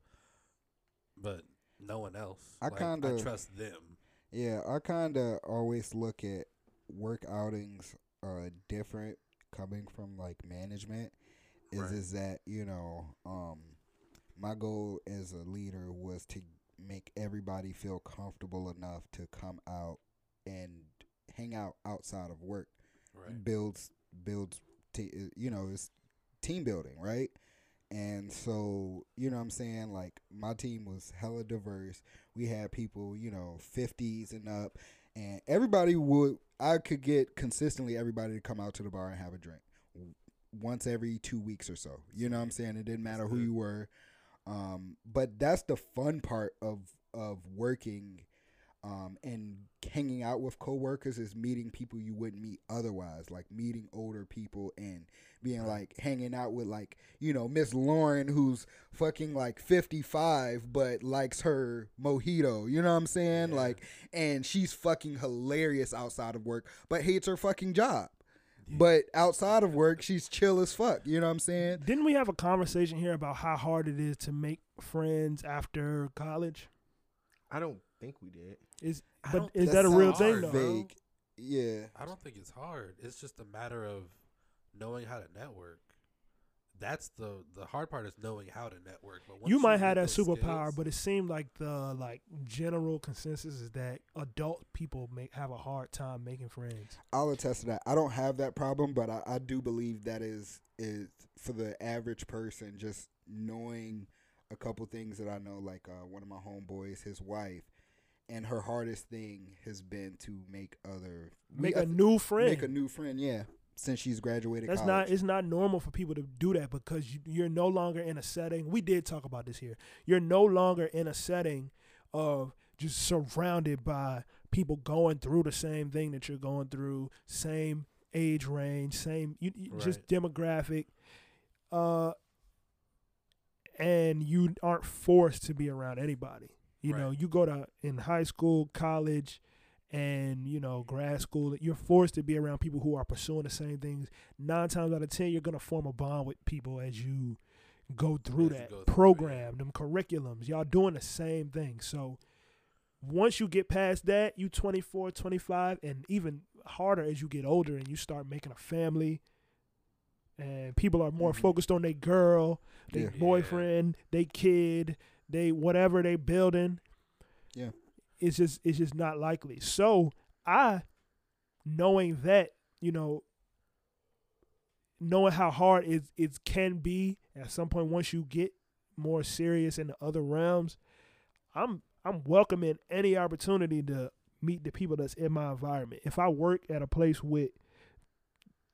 but no one else. I Like, kinda- trust them. Yeah, I kind of always look at work outings uh different coming from like management. Is Right. is that you know um my goal as a leader was to make everybody feel comfortable enough to come out and hang out outside of work. Right. builds builds t- you know it's team building right? And so you know what i'm saying? Like my team was hella diverse. We had people you know 50s and up and everybody would i could get consistently everybody to come out to the bar and have a drink once every two weeks or so. You know what i'm saying? It didn't matter who you were um, but that's the fun part of of working um, and hanging out with coworkers is meeting people you wouldn't meet otherwise, like meeting older people and being like hanging out with like you know Miss Lauren who's fucking like fifty five but likes her mojito. You know what I'm saying? Yeah. Like, and she's fucking hilarious outside of work, but hates her fucking job. But outside of work, she's chill as fuck. You know what I'm saying? Didn't we have a conversation here about how hard it is to make friends after college? I don't think we did. Is I but is think that a real hard, thing though? Vague. Yeah. I don't think it's hard. It's just a matter of knowing how to network. That's the the hard part is knowing how to network. But You might have get that superpower, skills- but it seemed like the like general consensus is that adult people make have a hard time making friends. I'll attest to that. I don't have that problem, but I, I do believe that is is for the average person just knowing a couple things that I know. Like uh, one of my homeboys, his wife, and her hardest thing has been to make other we- Make I a th- new friend. make a new friend. Yeah, since she's graduated. That's college. not. It's not normal for people to do that because you, you're no longer in a setting. We did talk about this here. You're no longer in a setting of just surrounded by people going through the same thing that you're going through, same age range, same you, you- just demographic, uh, and you aren't forced to be around anybody. You know, you go to in high school, college, and you know grad school. You're forced to be around people who are pursuing the same things. Nine times out of ten, you're gonna form a bond with people as you go through As that go through it, program, them curriculums. Y'all doing the same thing. So once you get past that, you 24, 25, and even harder as you get older and you start making a family. And people are more Mhm. focused on their girl, their Yeah. Yeah. boyfriend, they kid, they whatever they building. Yeah. It's just it's just not likely. So I knowing that, you know, knowing how hard it it can be at some point once you get more serious in the other realms, I'm I'm welcoming any opportunity to meet the people that's in my environment. If I work at a place with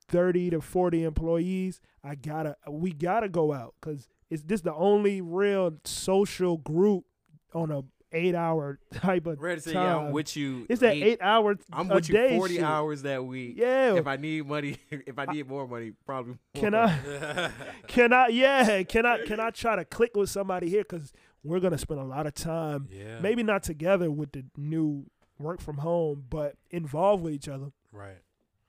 30 to 40 employees, I gotta we gotta go out because it's this the only real social group on a eight hour type of Ready to say, time. yeah, I'm with you. it's that eight, hour I'm a with you day 40 shit. hours that week. Yeah. If I need money, if I need more money, probably. Can more. I? Can I? Yeah. Can I? Can I try to click with somebody here? Because we're gonna spend a lot of time, yeah, maybe not together with the new work from home, but involved with each other. right.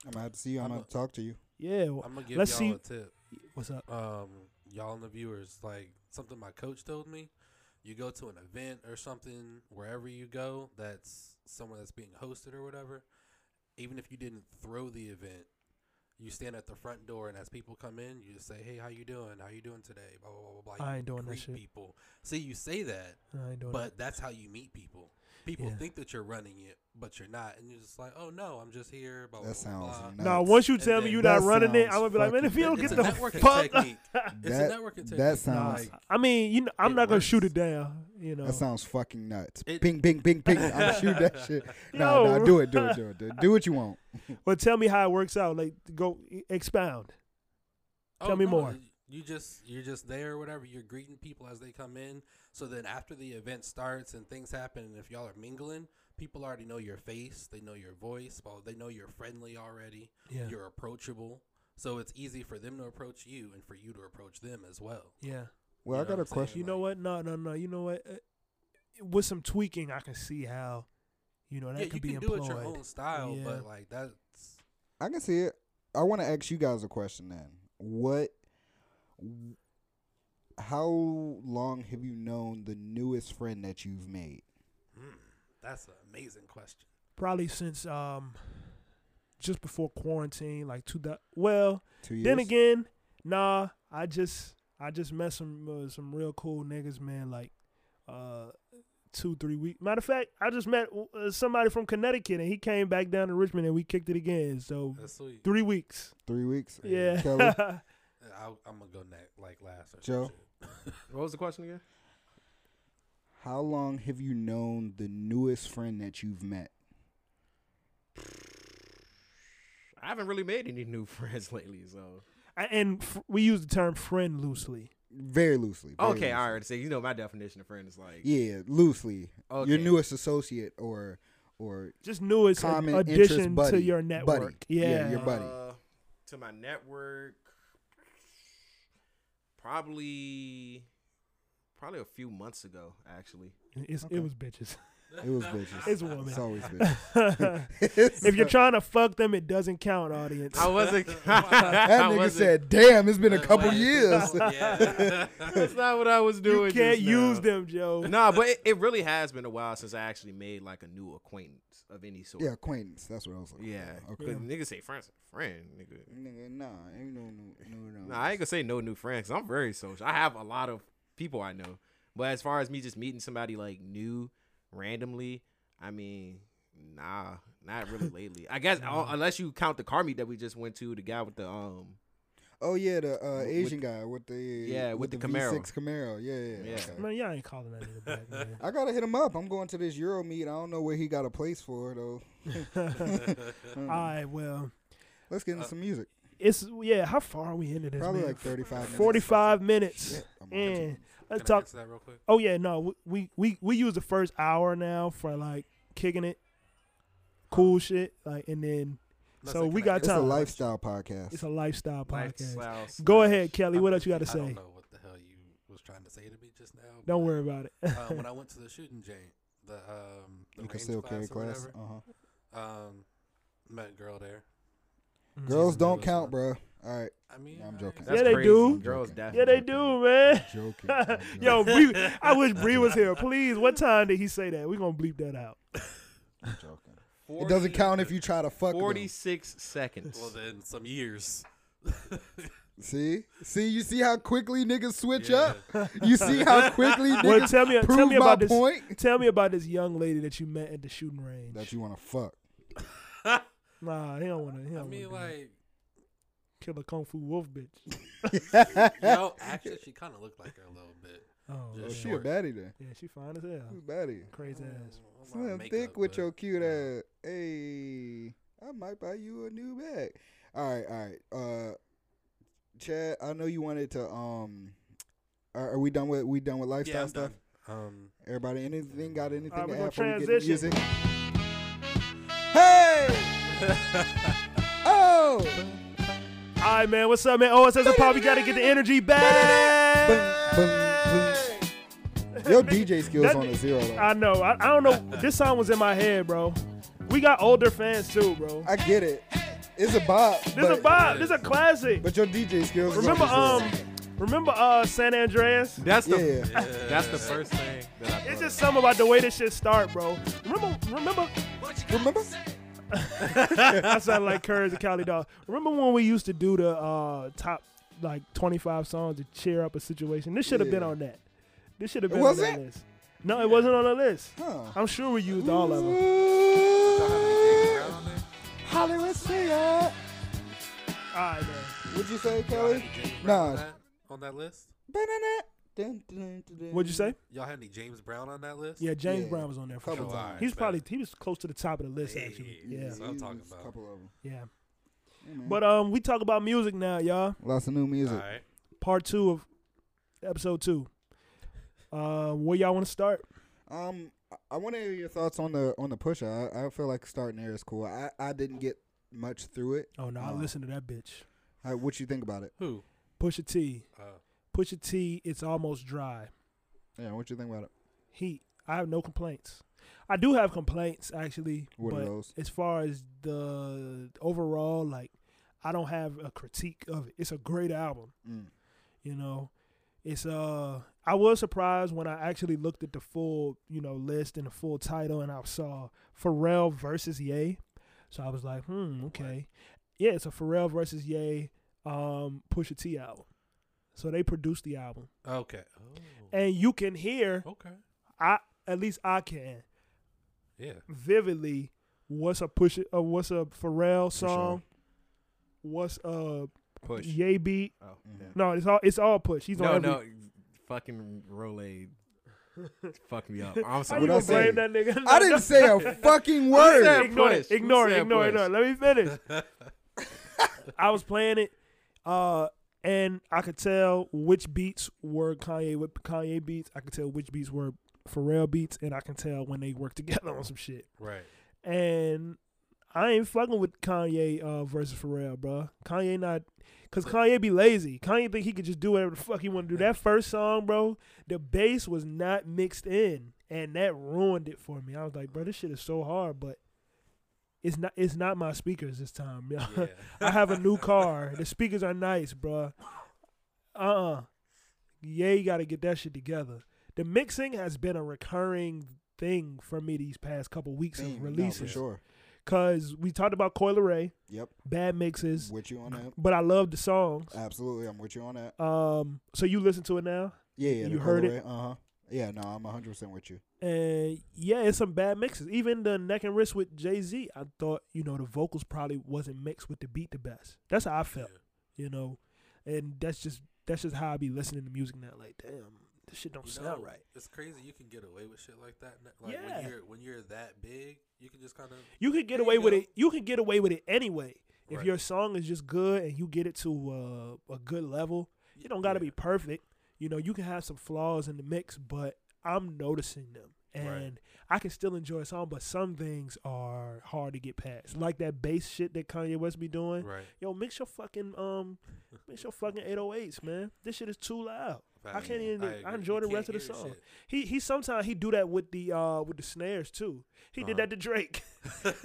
I'm gonna have to see you. I'm, I'm gonna a- talk to you. Yeah. well, I'm gonna give let's y'all see- a tip. What's up? um, y'all and the viewers, like something my coach told me. You go to an event or something, wherever you go, that's somewhere that's being hosted or whatever. Even if you didn't throw the event, you stand at the front door, and as people come in, you just say, "Hey, how you doing? How you doing today?" Blah blah blah blah. blah. I You ain't doing that shit. People, see, you say that, I ain't doing but that's how you meet people. People Yeah. think that you're running it, but you're not, and you're just like, "Oh no, I'm just here." Blah blah That blah. sounds blah. nuts. No, once you And tell me you're not running it, I'm gonna be like, man, if you don't get the networking fuck. technique. It's That- a networking technique. that sounds- Like, I mean, you know, I'm not gonna works. shoot it down. You know. That sounds fucking nuts. It- ping, ping, ping, ping. I'm gonna shoot that shit. No, Yo. no, do it, do it, do it, do it. Do what you want. but tell me how it works out. Like, go e- expound. Oh, tell me more. You just you're just there or whatever. You're greeting people as they come in. So then after the event starts and things happen, and if y'all are mingling, people already know your face. They know your voice. Well, they know you're friendly already. Yeah. You're approachable. So it's easy for them to approach you and for you to approach them as well. Yeah. Well, You I got a saying? question. You know what? No, no, no. You know what? Uh, with some tweaking, I can see how, you know, that yeah, could you be can do employed. it your own style, Yeah. but like that's I can see it. I want to ask you guys a question then. What how long have you known the newest friend that you've made? Mm, that's an amazing question. Probably since um, just before quarantine, like two. thou- Well, Two years. then again, nah. I just I just met some uh, some real cool niggas, man. Like uh, two three weeks. Matter of fact, I just met uh, somebody from Connecticut, and he came back down to Richmond, and we kicked it again. So That's sweet. three weeks. three weeks. Yeah. Kelly? I, I'm gonna go next, like last or Joe? What was the question again? How long have you known the newest friend that you've met? I haven't really made any new friends lately, so. and f- we use the term friend loosely. Very loosely. very Okay, loosely. all right. So you know my definition of friend is like. Yeah, loosely. Your newest associate or or Just newest ad- Common interest addition buddy. to your Buddy. Yeah, Yeah, your buddy. Uh, to my network, probably, probably a few months ago, actually. It's, Okay. It was bitches. it was bitches. It's women. It's always bitches. if you're trying to fuck them, it doesn't count, audience. I wasn't. that I nigga wasn't- said, "Damn, it's been a couple Like- years." yeah. That's not what I was doing. you can't use now. them, Joe. Nah, but it, it really has been a while since I actually made like a new acquaintance of any sort. yeah, acquaintance. That's what I was looking Yeah. for. Because Okay. niggas say friends, friend, nigga. Nigga, nah, ain't no, no, no, no. Nah, I ain't gonna say no new friends. I'm very social. I have a lot of people I know, but as far as me just meeting somebody like new, randomly, I mean, nah, not really lately. I guess uh, unless you count the car meet that we just went to, the guy with the um, Oh yeah, the uh, With- Asian guy with the Yeah, with the Camaro. V6 Camaro. Yeah, yeah. Yeah. okay. Man, y'all ain't calling that nigga back, man. I gotta hit him up. I'm going to this Euro meet. I don't know where he got a place for though. All right, well, Let's get into some music. it's yeah. How far are we into this? Probably man? like 35 minutes. Forty-five minutes. Shit, I'm And Can let's I talk. answer that real quick? Oh yeah, no, we we we use the first hour now for like kicking it, cool shit, like, and then That's So we can I got It's a lifestyle podcast. it's a lifestyle podcast. lifestyle Go ahead, Kelly. What else you got to I say? don't know what the hell you was trying to say to me just now. Don't but, worry about it. uh, when I went to the shooting range, the um, the you can range still class carry or class. whatever, Uh huh. um, met a girl there. Mm. Girls don't count, fun. bro. All right. I mean, No, I'm I- joking. Yeah, they do. Girls I'm definitely. yeah, they do, man. Joking. I'm. Yo, Bree, I wish Bree was here. Please, what time did he say that? We're gonna bleep that out. I'm joking. It doesn't count if you try to fuck them. Forty-six seconds. Well, then some years. See, see, you see how quickly niggas switch Yeah. up. You see how quickly niggas Well, tell me, prove tell me my about this. point. Tell me about this young lady that you met at the shooting range. That you want to fuck. Nah, he don't want to. I mean, like, kill a kung fu wolf bitch. you know, actually, she kind of looked like her a little bit. Oh, Just Oh, yeah. she a short. baddie then. yeah, she fine as hell. Who's baddie? Crazy ass. A lot of Slim makeup, thick with but, your cute yeah. ass. Hey, I might buy you a new bag. All right, all right. Uh, Chad, I know you wanted to. Um, are, are we done with we done with lifestyle Yeah, I'm stuff? done. Um, Everybody, anything got anything All right, to we gonna add before we get to transition. music? Hey! oh! All right, man. What's up, man? Oh, OSS a Pop, we gotta get the energy back. Your DJ skills That- on a zero though. I know. I, I don't know. This song was in my head, bro. We got older fans too, bro. I get it. It's a bop. This but, a vibe. This a classic. But your DJ skills. is on Remember, um, remember uh San Andreas? That's the Yeah. that's the first thing that I. It's just of. something about the way this shit start, bro. Remember, remember. Remember? I sound like Courage the Cali Dog. Remember when we used to do the uh, top like 25 songs to cheer up a situation? This should have been on that. This should have been on wasn't? that list. No, it wasn't on the list. Huh. I'm sure we used all of them. Hollywood singer. All right, man. What'd you say, Kelly? Nah. On that, on that list? Dun, dun, dun, dun. What'd you say? Y'all had any James Brown on that list? Yeah, James Yeah. Brown was on there for Couple sure. times. He was bet. probably he was close to the top of the list Hey, actually. yeah. Yeah, That's what I'm talking Used a about. Couple of them. yeah. Yeah. But um, we talk about music now, y'all. lots of new All music. right. Part two of episode two. Uh, where y'all want to start? Um, I- I want to hear your thoughts on the on the Pusha. I, I feel like starting there is cool. I, I didn't get much through it. Oh no, I Uh, listen to that bitch. How, what you think about it? Who? Pusha T. Uh, Pusha T. It's almost dry. Yeah, what you think about it? Heat. I have no complaints. I do have complaints actually, What are but those? as far as the overall, like, I don't have a critique of it. It's a great album. Mm. You know, It's uh, I was surprised when I actually looked at the full, you know, list and the full title, and I saw Pharrell versus Ye. So I was like, hmm, okay, yeah, it's a Pharrell versus Ye, um, Pusha T album. So they produced the album, Okay. Oh. and you can hear, Okay. I at least I can Yeah. vividly what's a push? uh, what's a Pharrell sure. song, what's a Push. Ye beat. Oh, Mhm. yeah. No, it's all it's all Push. He's No, on every. no, fucking Rolade. Fuck me up. I'm sorry. What'd I say? that nigga? I didn't say a fucking word. ignore push. it. Ignore it. Ignore push? Ignore it. Let me finish. I was playing it, uh, and I could tell which beats were Kanye with Kanye beats. I could tell which beats were Pharrell beats, and I can tell when they work together on some shit. Right. And I ain't fucking with Kanye uh, versus Pharrell, bro. Kanye not, cause Kanye be lazy. Kanye think he could just do whatever the fuck he want to do. That first song, bro, the bass was not mixed in, and that ruined it for me. I was like, bro, this shit is so hard, but it's not. It's not my speakers this time. Yeah. I have a new car. The speakers are nice, bro. Uh, uh yeah, you got to get that shit together. The mixing has been a recurring thing for me these past couple weeks Thing, of no, releases. for sure. Cause we talked about Coi Leray, Yep. bad mixes, With you on that. but I love the songs. Absolutely, I'm with you on that. Um, so you listen to it now, Yeah, yeah. You heard it? Uh huh. Yeah, no, I'm 100 percent with you. and yeah, it's some bad mixes. Even the neck and wrist with Jay Z, I thought you know the vocals probably wasn't mixed with the beat the best. That's how I felt, you know, and that's just that's just how I be listening to music now. Like, damn, this shit don't You sound know, right. It's crazy. You can get away with shit like that. Like Yeah. when you're when you're that big, you can just kind of You can get away with go. it. You can get away with it anyway. If Right. your song is just good and you get it to uh, a good level, you don't got to be perfect. You know, you can have some flaws in the mix, but I'm noticing them. And Right. I can still enjoy a song, but some things are hard to get past. Like that bass shit that Kanye West be doing. right. Yo, mix your fucking um mix your fucking 808s, man. This shit is too loud. I Fact. can't even I, agree. enjoy the rest of the song. shit. He he sometimes he do that with the uh with the snares too. He did Uh-huh. that to Drake.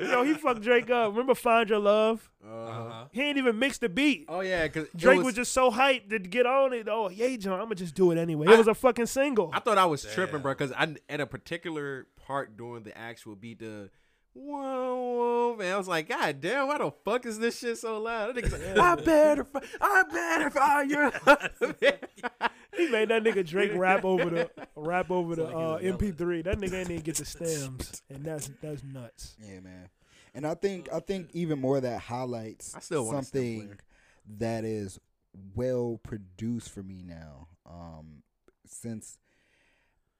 Yo, he fucked Drake up. Remember Find Your Love? Uh-huh. Uh-huh. He ain't even mixed the beat. Oh yeah, because Drake was, just so hyped to get on it. Oh, yeah, John, I'm gonna just do it anyway. It was a fucking single. I thought I was tripping, bro, because I at a particular part during the actual beat, the whoa, whoa, man, I was like, God damn, why the fuck is this shit so loud? That nigga's like, I better, fi- I better find your. he made that nigga Drake rap over the rap over the like uh, MP3. That nigga ain't even get the stems, and that's that's nuts. Yeah, man. And I think I think even more that highlights I still want a stem something that is well produced for me now. Um, since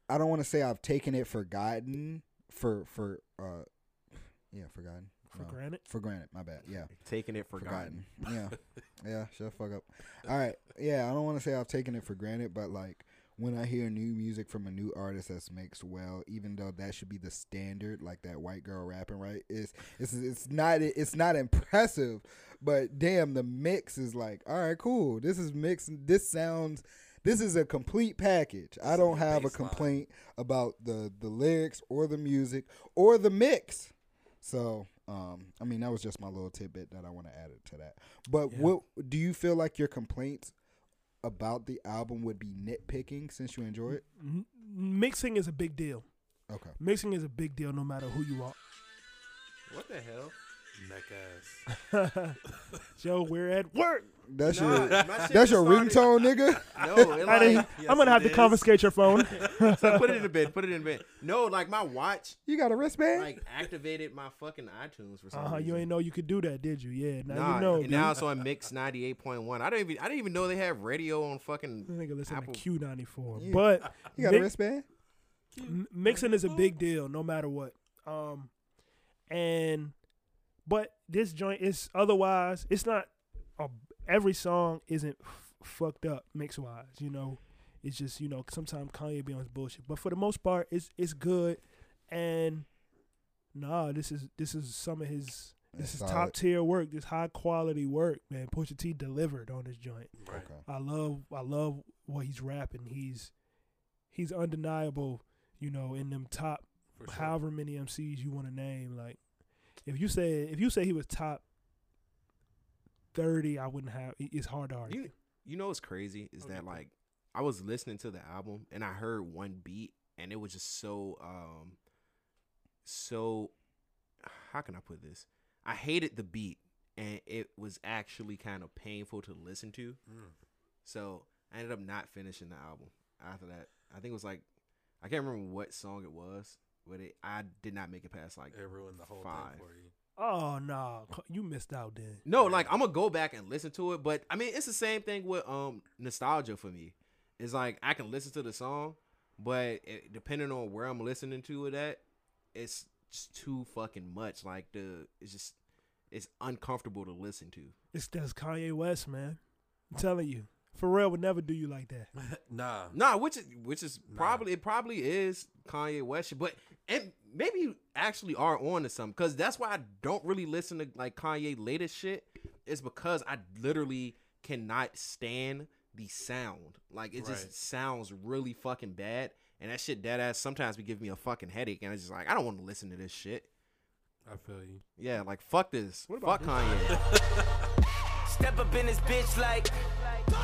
I don't want to say I've taken it for forgotten for for uh, yeah, forgotten For No, granted. For granted, my bad. Yeah, Taking it for granted. forgotten. yeah, yeah. Shut the fuck up. All right. Yeah, I don't want to say I've taken it for granted, but like when I hear new music from a new artist that's mixed well, even though that should be the standard, like that white girl rapping, right? It's it's it's not it's not impressive, but damn, the mix is like, all right, cool. This is mixed. This sounds. This is a complete package. I don't the have a complaint about the the lyrics or the music or the mix. So, um, I mean, that was just my little tidbit that I want to add it to that. But Yeah. what do you feel like your complaints about the album would be nitpicking since you enjoy it? M- mixing is a big deal. Okay. Mixing is a big deal, no matter who you are. What the hell? Neck ass. Joe, we're at work. That's Nah, your my shit that's your started- ringtone, nigga. No, it I didn't- like, I'm gonna have it to is. confiscate your phone. so put it in the bed. Put it in bed. No, like my watch, You got a wristband? like activated my fucking iTunes for some Uh huh. reason. You ain't know you could do that, did you? Yeah. Now Nah, you know. and dude. now it's on Mix ninety eight point one. I don't even I didn't even know they have radio on fucking. This nigga listen Apple. to Q94. Yeah. But you got a mi- wristband? m- mixing is a big deal, no matter what. Um, and but this joint is otherwise. It's not. A, every song isn't f- fucked up mix wise. You know, it's just you know sometimes Kanye be on his bullshit, but for the most part, it's it's good. And nah, this is this is some of his. This That's is top tier work. This high quality work, man. Pusha T delivered on this joint. Right. Okay. I love I love what he's rapping. He's he's undeniable, you know, in them top For sure. however many MCs you want to name. Like if you say if you say he was top thirty, I wouldn't have. It's hard to argue. You you know what's crazy is that like I was listening to the album and I heard one beat and it was just so um so how can I put this? I hated the beat and it was actually kind of painful to listen to. Mm. So I ended up not finishing the album after that. I think it was like I can't remember what song it was, but it I did not make it past like It ruined the whole Five. thing for you. Oh no, you missed out then. No, like I'm gonna go back and listen to it, but I mean it's the same thing with um nostalgia for me. It's like I can listen to the song, but it, depending on where I'm listening to it at, it's just too fucking much. Like the it's just it's uncomfortable to listen to. It's that's Kanye West, man. I'm telling you, Pharrell would never do you like that. nah. Nah, which is which is Nah. probably it probably is Kanye West, but and maybe you actually are on to something because that's why I don't really listen to like Kanye latest shit. Is because I literally cannot stand the sound. Like it just sounds really fucking bad, and that shit dead ass sometimes be giving me a fucking headache, and it's just like I don't want to listen to this shit. I feel you. Yeah, like fuck this, What about fuck about Kanye. Step up in this bitch like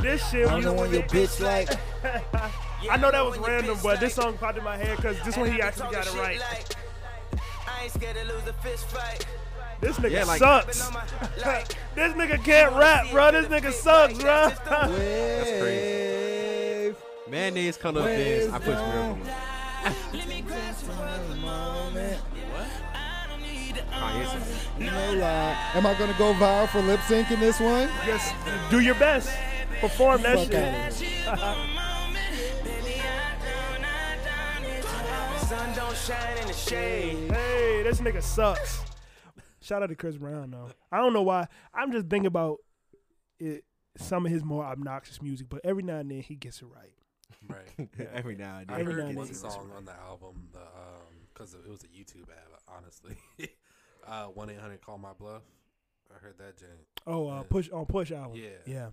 This shit, I you know know, when your bitch like. I know that was random, but this song popped in my head because this one he actually got it right. I ain't scared to lose a fist fight. This nigga Yeah, like- sucks. On my this nigga can't rap, bro. This nigga sucks, bro. Wave. Mayonnaise color of Where's this, I put down? Miracle. Kanye said that. No lie. Am I gonna go viral for lip syncing this one? Just do your best. Perform that Fuck shit. outta here. sun don't shine in the shade. Hey, this nigga sucks. Shout out to Chris Brown though. I don't know why. I'm just thinking about it. Some of his more obnoxious music, but every now and then he gets it right. Right. Every now and I then. Every now heard one then. song on the album, the um, because it was a YouTube ad, honestly. uh, one eight hundred call my bluff. I heard that jam, Oh, uh, Yeah. push on push album. Yeah. yeah.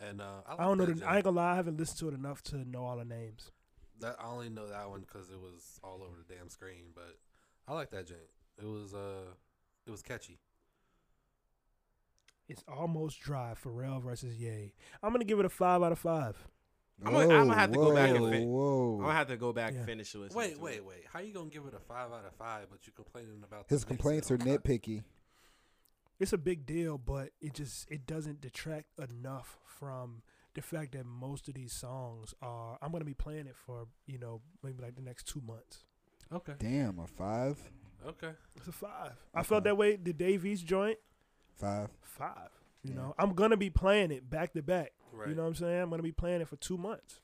and uh, I, I don't know. The, I ain't gonna lie. I haven't listened to it enough to know all the names. That I only know that one because it was all over the damn screen. But I like that jam. It was uh, it was catchy. It's almost dry. Pharrell versus Ye. I'm gonna give it a five out of five. I'm gonna- I'm gonna have to go back and whoa, fin- Whoa. I'm gonna have to go back Yeah. and finish listening. Wait, to wait, it. wait. How you gonna give it a five out of five? But you complaining about the His mix complaints are nitpicky. It's a big deal, but it just it doesn't detract enough from the fact that most of these songs are. I'm gonna be playing it for you know maybe like the next two months. Okay, Damn, a five, okay. It's a five. I felt that way. The Davies joint, five. five. You Yeah. know, I'm gonna be playing it back to back. Right. You know what I'm saying? I'm gonna be playing it for two months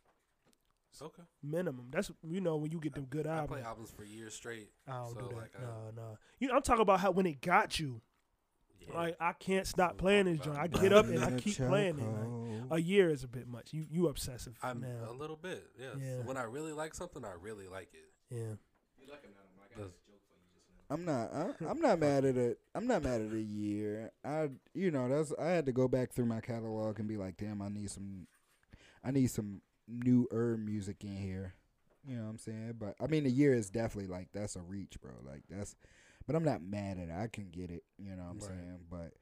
okay. minimum. That's you know when you get them good I albums. play albums for years straight. I don't so do that. like, I- no, no. You know, I'm talking about how when it got you. Yeah. Like I can't stop what playing this joint. I get up and I Banana keep playing it. Like, a year is a bit much. You you obsessive I'm now. a little bit, yes. Yeah. When I really like something, I really like it. yeah. Does- I'm not. I, I'm not mad at it. I'm not mad at a year. I, you know, that's. I had to go back through my catalog and be like, damn, I need some. I need some new herb music in here. You know what I'm saying? But I mean, a year is definitely like that's a reach, bro. Like that's. But I'm not mad at it. I can get it. You know what I'm Right. saying? But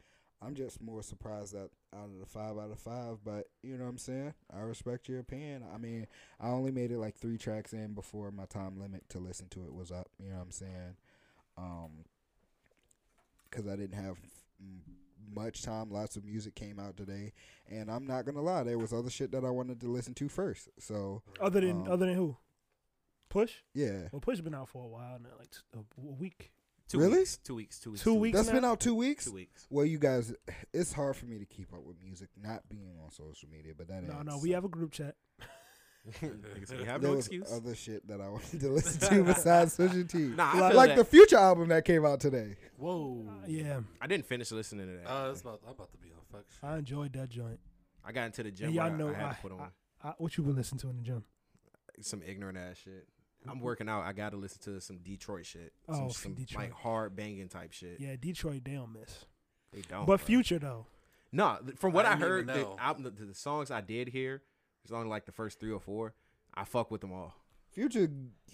I'm just more surprised that out of the five out of five. But you know what I'm saying? I respect your opinion. I mean, I only made it like three tracks in before my time limit to listen to it was up. You know what I'm saying? Um, because I didn't have much time. Lots of music came out today, and I'm not gonna lie, there was other shit that I wanted to listen to first. So Other than Um, other than who? Push. yeah, Well, Push been out for a while now, like a week. Two Really? Weeks, two weeks. Two weeks. Two weeks that's now? been out two weeks. Two weeks. Well, you guys, it's hard for me to keep up with music, not being on social media. But that No, ain't no, we so- have a group chat. Nigga say, you have there no was excuse. other shit that I wanted to listen to besides Pusha T. Nah, I Like- like the future album that came out today. Whoa. Yeah, I didn't finish listening to that. Uh, it's about, I'm about to be on fuck shit. I enjoyed that joint. I got into the gym. And y'all where I- know I had I, to put on I, I, what you been listening to in the gym? some ignorant ass shit. I'm working out. I got to listen to some Detroit shit. Oh, some, from some Detroit. like hard banging type shit. Yeah, Detroit they don't miss. They don't. but bro. Future though, No, th- from what I I, heard, the know. album, the, the songs I did hear, it's only like the first three or four. I fuck with them all. Future,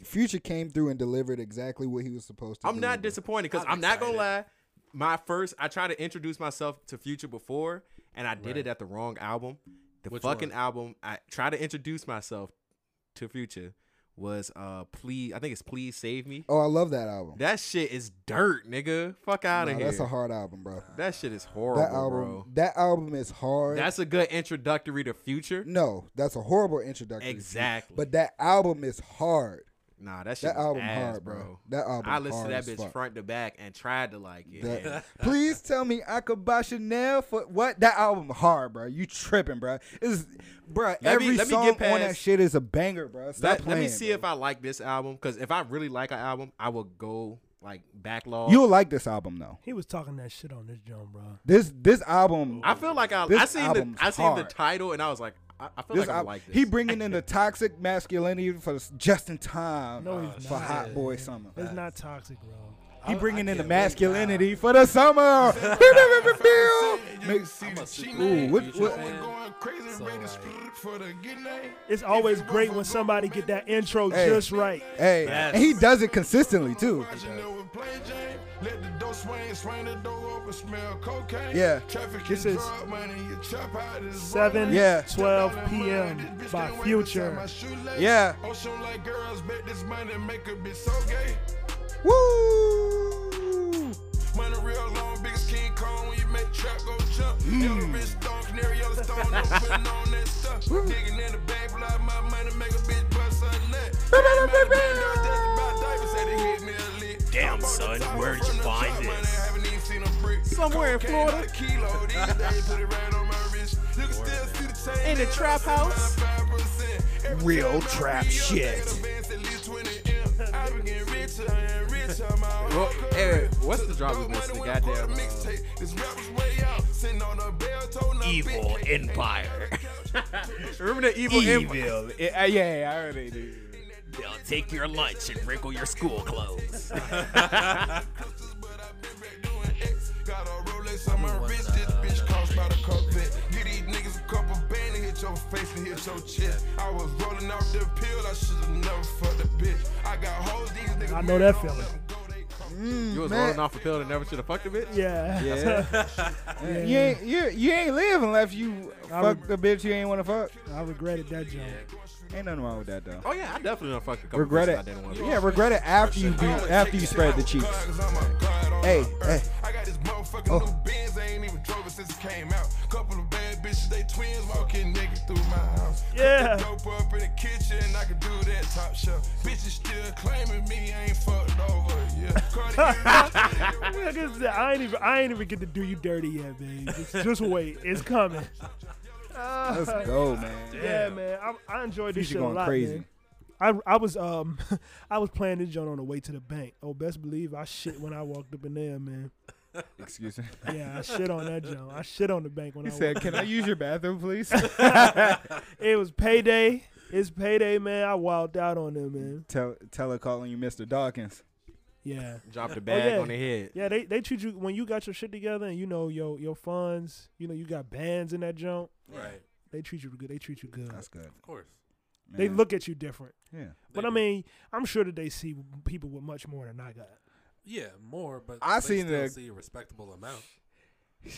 Future came through and delivered exactly what he was supposed to. I'm not disappointed because I'm I'm, not gonna lie. My first, I tried to introduce myself to Future before, and I did Right. it at the wrong album. The Which fucking one? album I tried to introduce myself to Future was uh please I think it's Please Save Me. Oh, I love that album. That shit is dirt, nigga. Fuck out of Nah, here. That's a hard album, bro. that shit is horrible, That album, bro. that album is hard. That's a good introductory to Future. no, that's a horrible introduction. Exactly. But that album is hard. Nah, that shit That album ass, hard, bro. bro. That album. I listened to that bitch fuck. front to back and tried to like it. That- Please tell me I could buy Chanel for what? That album hard, bro. You tripping, bro? Is bro? Let me- every let me song get on that shit is a banger, bro. Stop let, playing. let me see bro. if I like this album because if I really like an album, I will go like backlog. you'll like this album though. He was talking that shit on this joint, bro. This this album. I feel like I, I seen the I seen the title and I was like, I, I feel this like I al- like this. he bringing in the toxic masculinity for just in time No, uh, he's for. Hot Boy Summer. It's not toxic, bro. He bringing I in the masculinity for the summer. Makes- I'm a super Ooh, big what- what- fan, Going crazy, so, ready like, split for the get. It's always great when somebody get that intro Hey. just right. hey, Yes. and he does it consistently too. Watching it with plain Jane. Let the door swing, swing the door open, smell cocaine. Yeah. Traffic This is drug money, you chop out this 7 Yeah. 12 p.m. by Future. Yeah. Ocean like girls, bet this money make a bitch so gay. Woo! Money real long, biggest King Kong when you make trap go jump. Mm. Yellow bitch stone, canary yellow stone, no putting on that stuff. Digging in the bag, pull out my money, make a bitch bust a nut. Damn son, where'd you find this? Somewhere in Florida. In the trap house. Real trap shit. Well, hey, what's the drop of this? The goddamn uh, Evil Empire. Remember the Evil, Empire? Yeah, yeah, I already do. They'll take your lunch and wrinkle your school clothes. Got a Rolex on my wrist, this bitch cost by the Corvette. Face and hit your chest. I was rolling off the pill, I should've never fucked a bitch. I got hoes, these niggas. I know that feeling. Mm, you was man. rolling off a pill and never should have fucked a bitch? Yeah. Yeah. You ain't you you ain't live unless you I fuck would- the bitch you ain't want to fuck. I regretted that joint. Ain't nothing wrong with that though. Oh yeah, I definitely done fucked a couple regret it. I didn't want to. Yeah, regret it after you be, after you spread the cheeks. Hey, hey. I got this motherfucking Oh. new Benz, I ain't even drove it since it came out. Couple of bad bitches, they twins walking naked through my house. Yeah. Dope up in the kitchen, I can do that top shelf. Bitches still claiming me, I ain't fucked over. Yeah, Like I said, I ain't even I ain't even get to do you dirty yet, babe. Just, just wait, it's coming. Let's go, man. Yeah, man. I, I enjoyed this Future shit a going lot, crazy. man. I I was um I was playing this joint on the way to the bank. Oh, best believe I shit when I walked up in there, man. Excuse me. Yeah, I shit on that joint. I shit on the bank when He I said, walked. "Can I use your bathroom, please?" It was payday. It's payday, man. I wilded out on them, man. tell tell her calling you Mr. Dawkins. Yeah. Drop the oh, bag yeah. on the head. Yeah, they, they treat you when you got your shit together and you know your your funds, you know, you got bands in that joint. Right. They treat you good. They treat you good. That's good. Of course. They look at you different. Yeah. But I mean, I'm sure that they see people with much more than I got. Yeah, more, but I they seen still the- see a respectable amount.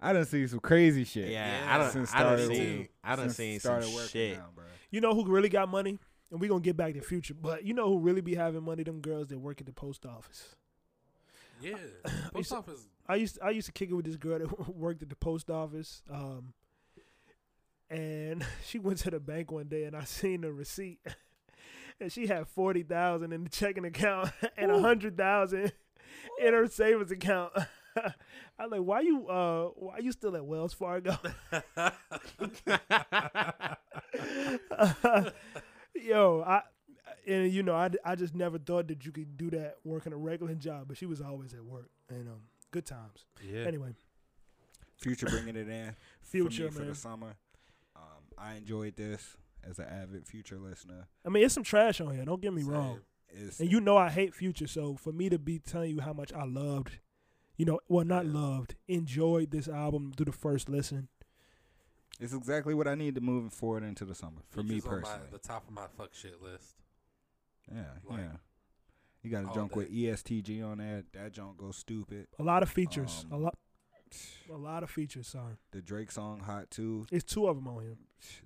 I done see some crazy shit. Yeah, Yeah. I don't. Since I done started- seen. I done seen some started working shit. now, bro. You know who really got money? And we gonna get back to the future. But you know who really be having money? Them girls that work at the post office. Yeah. used Post to- office. I used I used to kick it with this girl that worked at the post office. Um, and she went to the bank one day, and I seen the receipt, and she had forty thousand in the checking account and a hundred thousand in her savings account. I'm like, why you uh why you still at Wells Fargo? Yo, I and you know I, I just never thought that you could do that working a regular job, but she was always at work. And um, good times. Yeah. Anyway, Future bringing it in. Future, for, me for the summer. Um, I enjoyed this as an avid Future listener. I mean, it's some trash on here. Don't get me wrong. It's And you know I hate Future, so for me to be telling you how much I loved, you know, well not loved, enjoyed this album through the first listen. It's exactly what I need to move forward into the summer for me Future's on my- personally. the top of my fuck shit list. yeah, like, yeah. You got a all junk with ESTG on there. That junk goes stupid. A lot of features. a Um, lot. A lot of features, Sorry, The Drake song "Hot" too. It's two of them on here.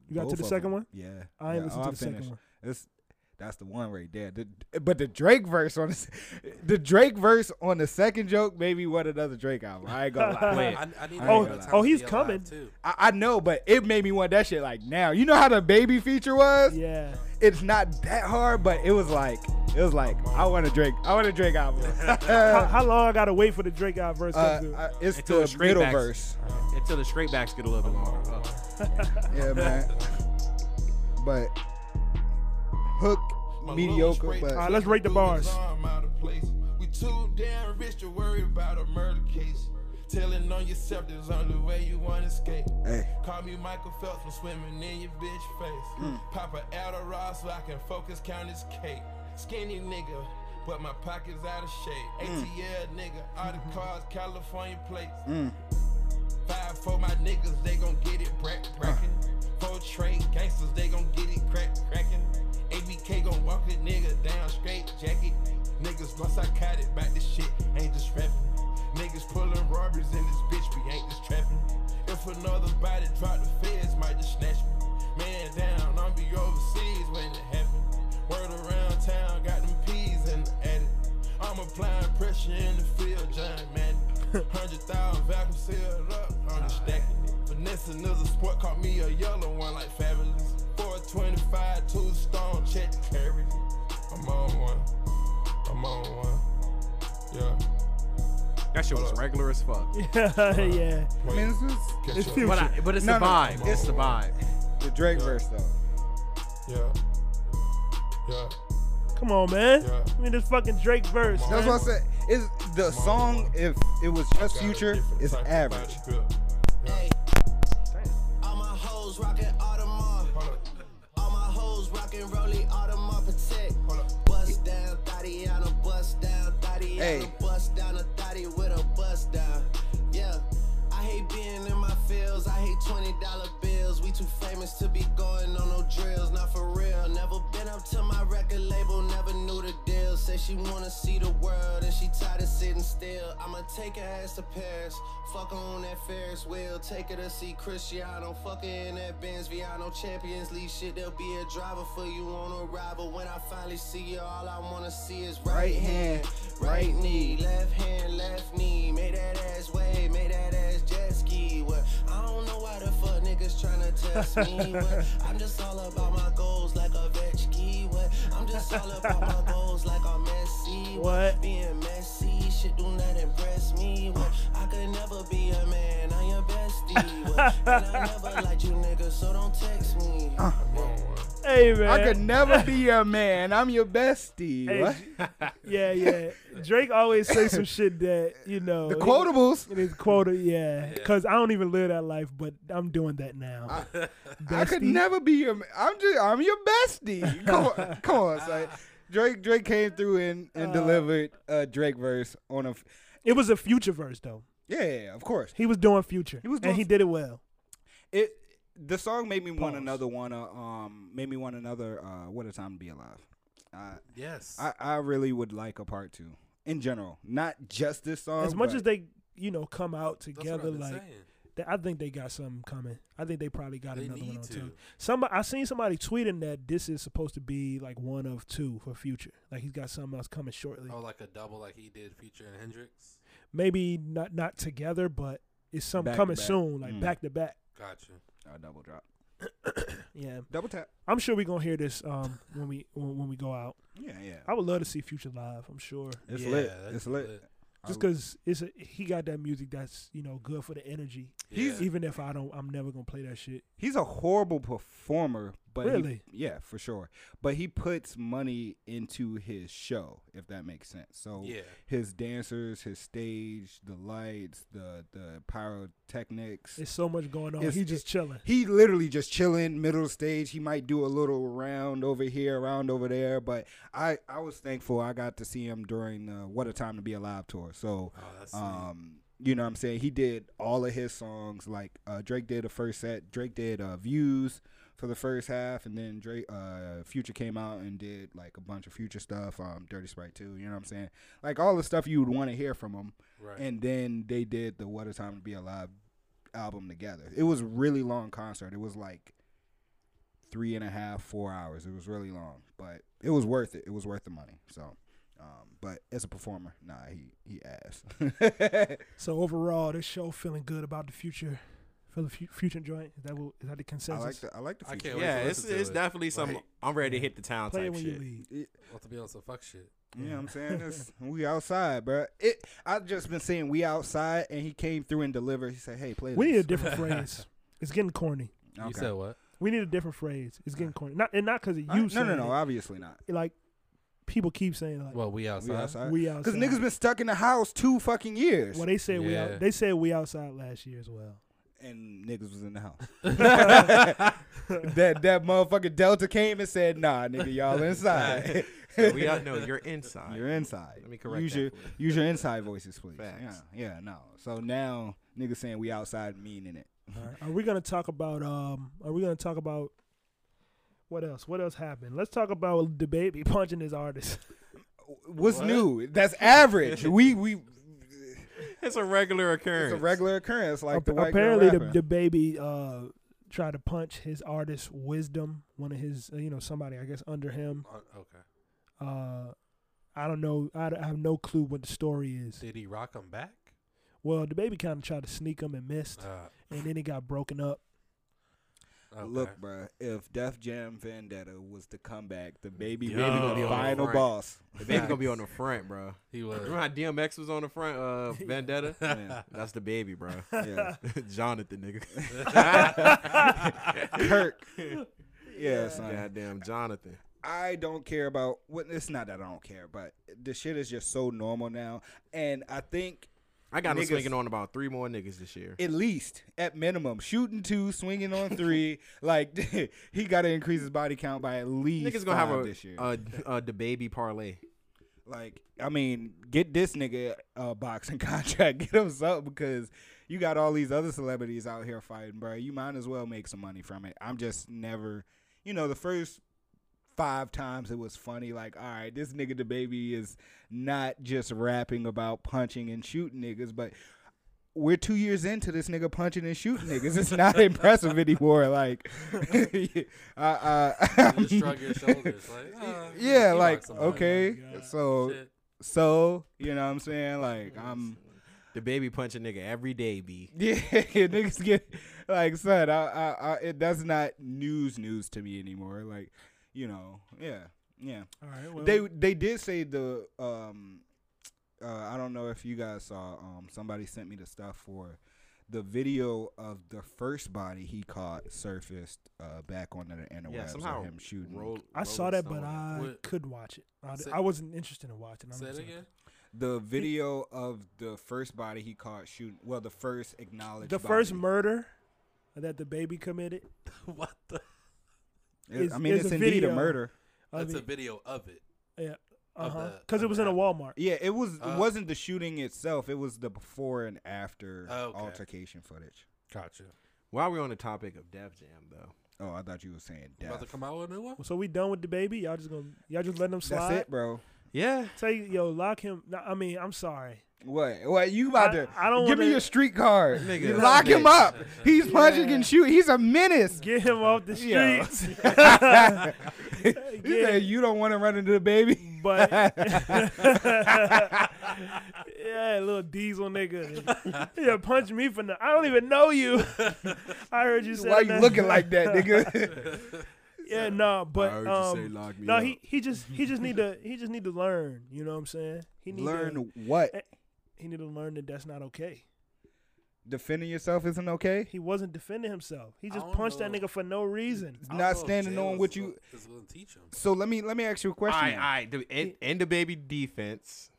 You got to Both the of second them. one? Yeah, I ain't yeah, listened oh, to the second finished. one. It's that's the one right there. The, but the Drake verse on the, the Drake verse on the second joke made me want another Drake album. I ain't gonna lie. Play it. I, I need I to know gonna lie. Oh, he's coming. too. I, I know, but it made me want that shit like now. You know how the baby feature was? Yeah. It's not that hard, but it was like it was like I want a Drake. I want a Drake album. how, how long I gotta wait for the Drake out verse? Uh. I- it's Until the the straight middle backs- verse. Until the straight backs get a little bit longer. Oh. Yeah, man. But hook My mediocre, but All right, let's rate the bars. arm out of place. We too damn rich to worry about a murder case. Telling on yourself there's only way you wanna escape. hey, Call me Michael Phelps from swimming in your bitch face. Mm. Pop a Adderall so I can focus, count his cake. Skinny nigga, but my pockets out of shape. Mm. ATL nigga, all the cars, California plates. Mm. Five for my niggas, they gon' get it brack brackin'. Four trade gangsters, they gon' get it crack crackin'. ABK gon' walk a nigga down straight jacket. Niggas once I caught it back this shit, ain't just rapping. Niggas pulling robberies in this bitch, we ain't just trapping. If another body drop the feds, might just snatch me. Man down, I'm be overseas when it happen. Shit was regular as fuck. yeah. yeah. I mean, this is It's up. few- But, I, but it's No, the vibe. no. It's the vibe. the Drake Yeah. verse though. Yeah. Yeah. Come on, man. Yeah. I mean, this fucking Drake verse. That's man. what I said. Is the song if it was just Future, different it's average. Viano Champions League shit. There'll be a driver for you on a. But when I finally see you, all I wanna see is right, hand, right knee, left hand, left knee. Make that ass wave, make that ass jet ski. What? I don't know why the fuck niggas tryna test me. What? I'm just all about my goals like a Vetchki. What? I'm just all about my goals like I'm Messi. What? Being messy, shit do not impress me. What? I could never be a man, I'm your bestie. What? And I never liked you niggas, so don't text me. I'm on one. Hey, man. I could never be your man. I'm your bestie. Hey, What? yeah, yeah. Drake always say some shit that you know. The quotables. It is quota, yeah. Because I don't even live that life, but I'm doing that now. I could never be your. ma- I'm just. I'm your bestie. Come on, come on, son. Drake. Drake came through and, and Uh, delivered a Drake verse on a. f- It was a future verse though. Yeah, yeah, yeah, of course. He was doing future. He was and doing he did it well. It. The song made me want another one. Uh, um, made me want another. Uh, what a time to be alive. Uh, Yes. I I really would like a part two in general, not just this song. as much but- as they, you know, come out together, like saying. they, I think they got something coming. I think they probably got They another one need on to. too. Somebody, I seen somebody tweeting that this is supposed to be like one of two for future. Like he's got something else coming shortly. Oh, like a double, like he did Future and Hendrix. Maybe not not together, but it's something Back coming soon, like Mm. back to back. Gotcha. A double drop, Yeah, double tap. I'm sure we're gonna hear this um when we when, when we go out. Yeah, yeah. I would love to see Future live. I'm sure. It's Yeah, lit. It's lit. just because it's a, he got that music that's you know good for the energy. He's Even if I don't, I'm never gonna play that shit. He's a horrible performer, but he- Really? yeah, for sure. But he puts money into his show, if that makes sense. So yeah. his dancers, his stage, the lights, the the pyrotechnics. There's so much going on. It's- He just chilling. he literally just chilling middle stage. He might do a little round over here, round over there. But I I was thankful I got to see him during the What a Time to Be Alive tour. So Oh, um, you know what I'm saying? He did all of his songs. Like uh, Drake did the first set. Drake did uh, Views, for the first half, and then Drake, uh, Future came out and did like a bunch of Future stuff, um, Dirty Sprite too. You know what I'm saying? Like all the stuff you would want to hear from him, Right. and then they did the What a Time to Be Alive album together. It was a really long concert. It was like three and a half, four hours. It was really long, but it was worth it. It was worth the money. So, um, but as a performer, nah, he he ass. So overall, this show feeling good about the future, for the fu- future joint. Is that what, is that the I like the I like the I future. can't wait Yeah, to it's listen to it's it. definitely some. Like, I'm ready to hit the town Play it type when shit. you leave. well, to be on some fuck shit. You know what I'm saying? It's, we outside, bro. It. I've just been saying we outside, and he came through and delivered. He said, "Hey, play We need a this." different phrase. It's getting corny. You said what? We need a different phrase. It's getting corny. Not and not because of Uh, you. no, no, saying no. it. Obviously not. Like people keep saying like Well, we We outside. outside. we outside. Because niggas been stuck in the house two fucking years, Well, they said we Yeah. out. They said we outside last year as well. And niggas was in the house. that that motherfucking Delta came and said, "Nah, nigga, y'all inside. So we out. know you're inside. You're inside. Let me correct use that your for you. use your inside voices, please. Facts. Yeah, yeah, no. So now niggas saying we outside, meaning it. All right. Are we gonna talk about um? Are we gonna talk about what else? What else happened? Let's talk about DaBaby punching his artist. What's What? new? That's average. we we It's a regular occurrence. it's a regular occurrence, like Ap- the white apparently, the, DaBaby uh tried to punch his artist Wisdom, one of his uh, you know somebody I guess under him. Uh, okay. Uh, I don't know. I, I have no clue what the story is. Did he rock him back? Well, DaBaby kind of tried to sneak him and missed, Uh, and then it got broken up. Okay. Look, bro, if Def Jam Vendetta was to come back, DaBaby Yo. will be Gonna be the on final front. boss. DaBaby gonna be on the front, bro. he was. Remember how DMX was on the front uh, of Vendetta? Yeah. That's DaBaby, bro. Yeah. Jonathan, nigga. Kirk. Yeah, son. Goddamn Jonathan. I don't care about what it's not that I don't care, but the shit is just so normal now. And I think I got him Niggas- swinging on about three more niggas this year. at least at minimum, shooting two, swinging on three, like he got to increase his body count by at least Niggas gonna have a, this year. a, a DaBaby parlay. like, I mean, get this nigga a boxing contract, get him something because you got all these other celebrities out here fighting, bro. You might as well make some money from it. I'm just never, you know, the first five times it was funny. Like, all right, this nigga DaBaby is not just rapping about punching and shooting niggas, but we're two years into this nigga punching and shooting niggas. It's not impressive anymore. Like, uh, uh, You just shrug your shoulders. Like, uh, yeah, he like okay, God. so Shit. so you know what I'm saying? Like, I'm. DaBaby punch a nigga every day, b. Yeah, niggas get like son. I, I, I, it, that's not news news to me anymore. Like, you know, yeah, yeah. All right. Well, They they did say the um, uh, I don't know if you guys saw um, somebody sent me the stuff for the video of the first body he caught surfaced uh, back on the interwebs Yeah, of somehow him shooting. roll, I saw that, but I What- couldn't watch it. I, Say- I wasn't interested in watching. I'm Say it again. The video of the first body he caught shooting. Well, the first acknowledged. The first murder that DaBaby committed. what the? It- is- I mean, is it's a indeed video. a murder. I That's a video of it. yeah, Uh-huh. Because it was in a. Walmart. Yeah, it was. Uh, it wasn't the shooting itself. It was the before and after Oh, okay. altercation footage. Gotcha. While we're on the topic of Def Jam, though, Oh, I thought you were saying You About to come out with a new one. So we done with DaBaby? Y'all just gonna y'all just letting him slide? That's it, bro. yeah, Say yo, lock him. I mean, I'm sorry. What? What? You about I- to? I don't give me wanna- your street card. Nigga, lock him bitch. up. He's punching Yeah. and shooting. He's a menace. Get him off the Yo. streets. he Yeah. said, "You don't want to run into DaBaby." but yeah, little diesel nigga. Yeah, punch me for no. I don't even know you. I heard you say Why you that. looking like that, nigga? Yeah, no, but I heard you say um, lock me no, up. he he just he just need to he just need to learn. You know what I'm saying? He need to Learn To, what? He need to learn that that's not okay. Defending yourself isn't okay. He wasn't defending himself. He just don't punched that nigga for no reason. Don't Not know if standing jail on what you- is going to teach him. So let me let me ask you a question. right, then. all right. The, in, in DaBaby defense,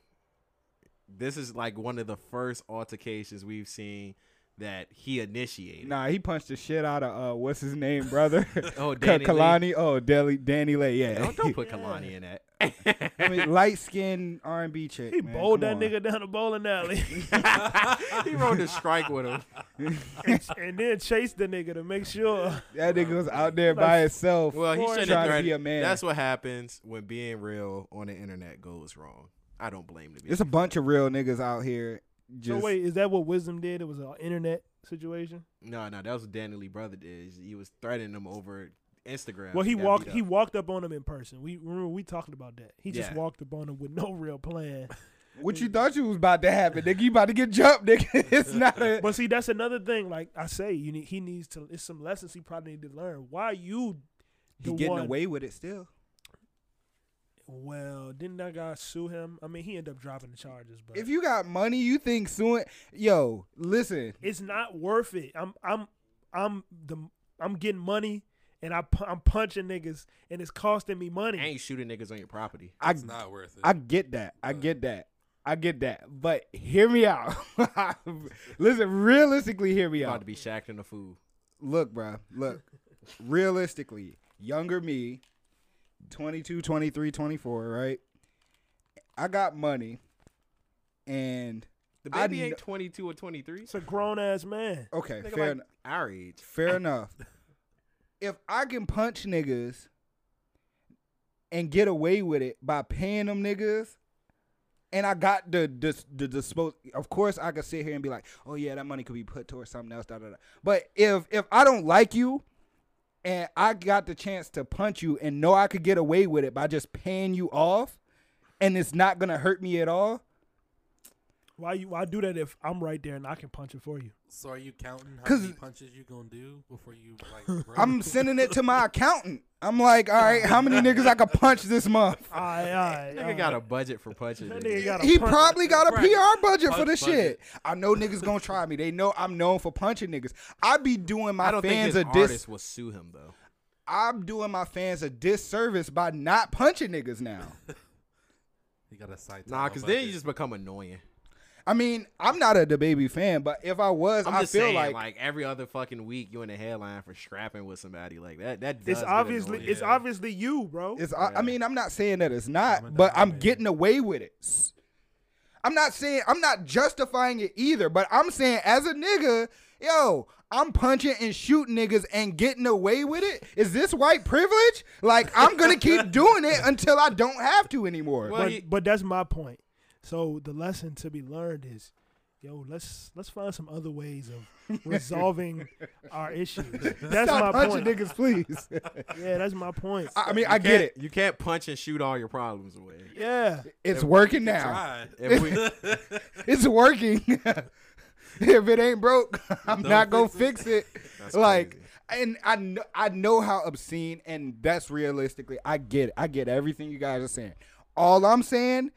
this is like one of the first altercations we've seen that he initiated. Nah, he punched the shit out of uh, what's his name, brother? Oh, Ka- Danny Lee. Kehlani. Oh, Danny, DaniLeigh. Yeah. Don't, don't put Kehlani in that. I mean, light skinned R and B chick. He man, bowled come that on. nigga down the bowling alley he rode the strike with him. and, and then chased the nigga to make sure. That nigga was out there by himself. Well, he shouldn't have to be a man. That's what happens when being real on the internet goes wrong. I don't blame the There's a bunch of real niggas out here. Just so wait, is that what Wisdom did? It was an internet situation. No, no, that was what DaniLeigh brother did. He was threatening him over Instagram. Well, he walked. He up. walked up on him in person. We remember we talked about that. He just Yeah. walked up on him with no real plan. what you thought you was about to happen, nigga? You about to get jumped, nigga? It's not a. But see, that's another thing. Like I say, you need. He needs to. It's some lessons he probably need to learn. Why you? He getting one- away with it still. Well, didn't that guy sue him? I mean, he ended up dropping the charges, but If you got money, you think suing? Yo, listen. it's not worth it. I'm. I'm. I'm the. I'm getting money, and I. pu- I'm punching niggas, and it's costing me money. I ain't shooting niggas on your property. I It's not worth it. I get that. I get that. I get that. But hear me out. listen, realistically, hear me You about out. to be shacked in the food. Look, bruh. Look. realistically, younger me, 22, 23, 24, right? I got money, and The I baby kn- ain't 22 or 23. It's a grown ass man. okay, fair like enough. our age. Fair enough. If I can punch niggas and get away with it by paying them niggas, and I got the the the dispose. Of course, I could sit here and be like, "Oh yeah, that money could be put towards something else." Da, da, da. But if if I don't like you, and I got the chance to punch you, and know I could get away with it by just paying you off, and it's not gonna hurt me at all. Why you? Why do that if I'm right there and I can punch it for you? so are you counting how 'Cause- many punches you gonna do before you like? Bro? I'm sending it to my accountant. I'm like, all right, how many niggas I could punch this month? Aye, aye. Nigga got a budget for punching. Nigga got a He punch- probably got a Right. PR budget for Punch the budget. shit. I know niggas gonna try me. They know I'm known for punching niggas. I be doing my I don't think fans his a dis. artist will sue him though. I'm doing my fans a disservice by not punching niggas now. you got a site. Nah, because then you just become annoying. I mean, I'm not a DaBaby fan, but if I was, I'm I just feel saying, like, like, every other fucking week, you in the headline for scrapping with somebody like that. That does It's obviously annoying. it's Yeah. obviously you, bro. it's. I, I mean, I'm not saying that it's not, I'm but I'm dime, getting away with it. I'm not saying I'm not justifying it either, but I'm saying as a nigga, yo, I'm punching and shooting niggas and getting away with it. Is this white privilege? Like I'm gonna keep doing it until I don't have to anymore. Well, but, he- but that's my point. So the lesson to be learned is, yo, let's let's find some other ways of resolving our issues. That's Stop my punching point. niggas, please. Yeah, that's my point. I I mean, You I get it. You can't punch and shoot all your problems away. yeah, It's working now. Try. We, It's working. if it ain't broke, I'm Don't not gonna fix fix it. That's like, crazy. and I know, I know how obscene, and that's realistically, I get it. I get everything you guys are saying. All I'm saying,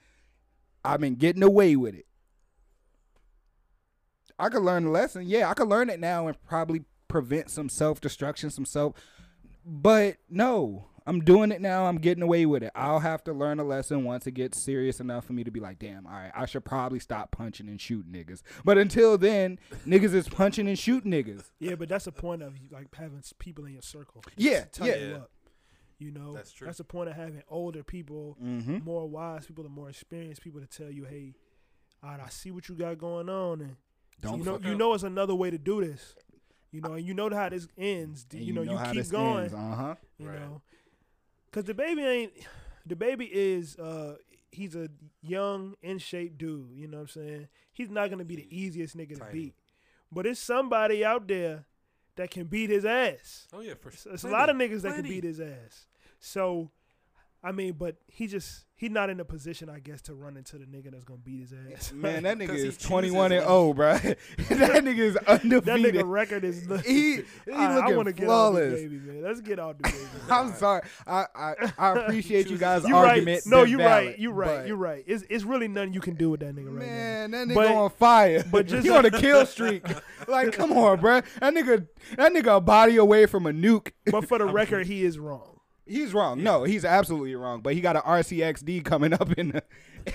I've been getting away with it. I could learn the lesson. Yeah, I could learn it now and probably prevent some self destruction, some self. But no, I'm doing it now. I'm getting away with it. I'll have to learn a lesson once it gets serious enough for me to be like, damn, all right, I should probably stop punching and shooting niggas. But until then, niggas is punching and shooting niggas. yeah, but that's the point of like having people in your circle. Yeah, tell yeah. You Yeah. up. You know, That's true. That's the point of having older people, Mm-hmm. more wise people, and more experienced people to tell you, hey, all right, I see what you got going on, and Don't you know, you up. know, it's another way to do this. You know, and you know how this ends. And you know, you how keep this going. Uh-huh. You Right. know, because DaBaby ain't. DaBaby is. uh He's a young, in shape dude. You know what I'm saying? He's not gonna be the easiest nigga to beat, but it's somebody out there that can beat his ass. Oh yeah, for sure. it's a lot of niggas that can beat his ass. So, I mean, but he just he not in a position, I guess, to run into the nigga that's gonna beat his ass. Man, oh, that nigga is 21 and 0, bro. that nigga is undefeated. that nigga record is. he he All right, I looking want to get out the flawless. baby, man. Let's get out DaBaby. I'm sorry. I, I I appreciate you guys' You argument. right? No, you valid, right. You right. but- You right. It's it's really nothing you can do with that nigga right Man, now. that nigga But- on fire. but just- he on a kill streak. like, come on, bro. That nigga, that nigga a body away from a nuke. But for the record, he is wrong. He's wrong. No, he's absolutely wrong. But he got an RCXD coming up in the.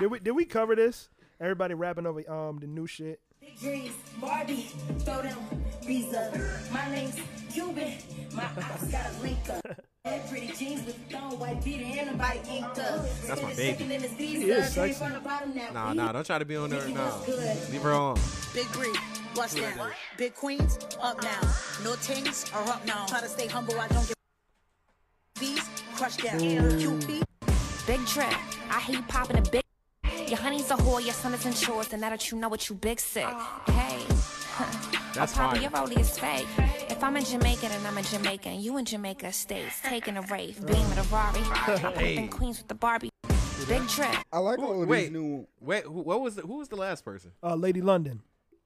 Did we did we cover this? Everybody rapping over um the new shit. Dreams, Barbie, throw them Visa. My name's Cuban, my ops got a link up. Pretty jeans with thong, white beater, and a body inked up. That's my baby. in the Visa, He is sexy. from the bottom, now Nah, nah, don't try to be on there. Nicki Nah, leave her on. Big Bree, watch that. Big Queens, up now. No tings are up now. Try to stay humble, I don't get these. Crush that. QP, Big drip. I hear you popping a big. Your honey's a whore, your son is in chores, and now that you know what you big sick. Hey. That's oh, probably fire. your rollie is fake. If I'm in Jamaica, and I'm in Jamaica, and you in Jamaica States, taking a rave, being with a Rari, Hey. in Queens with the Barbie. Big drip. I like all of Wait, these new. wait. Who, what was the, who was the last person? Uh, Lady London.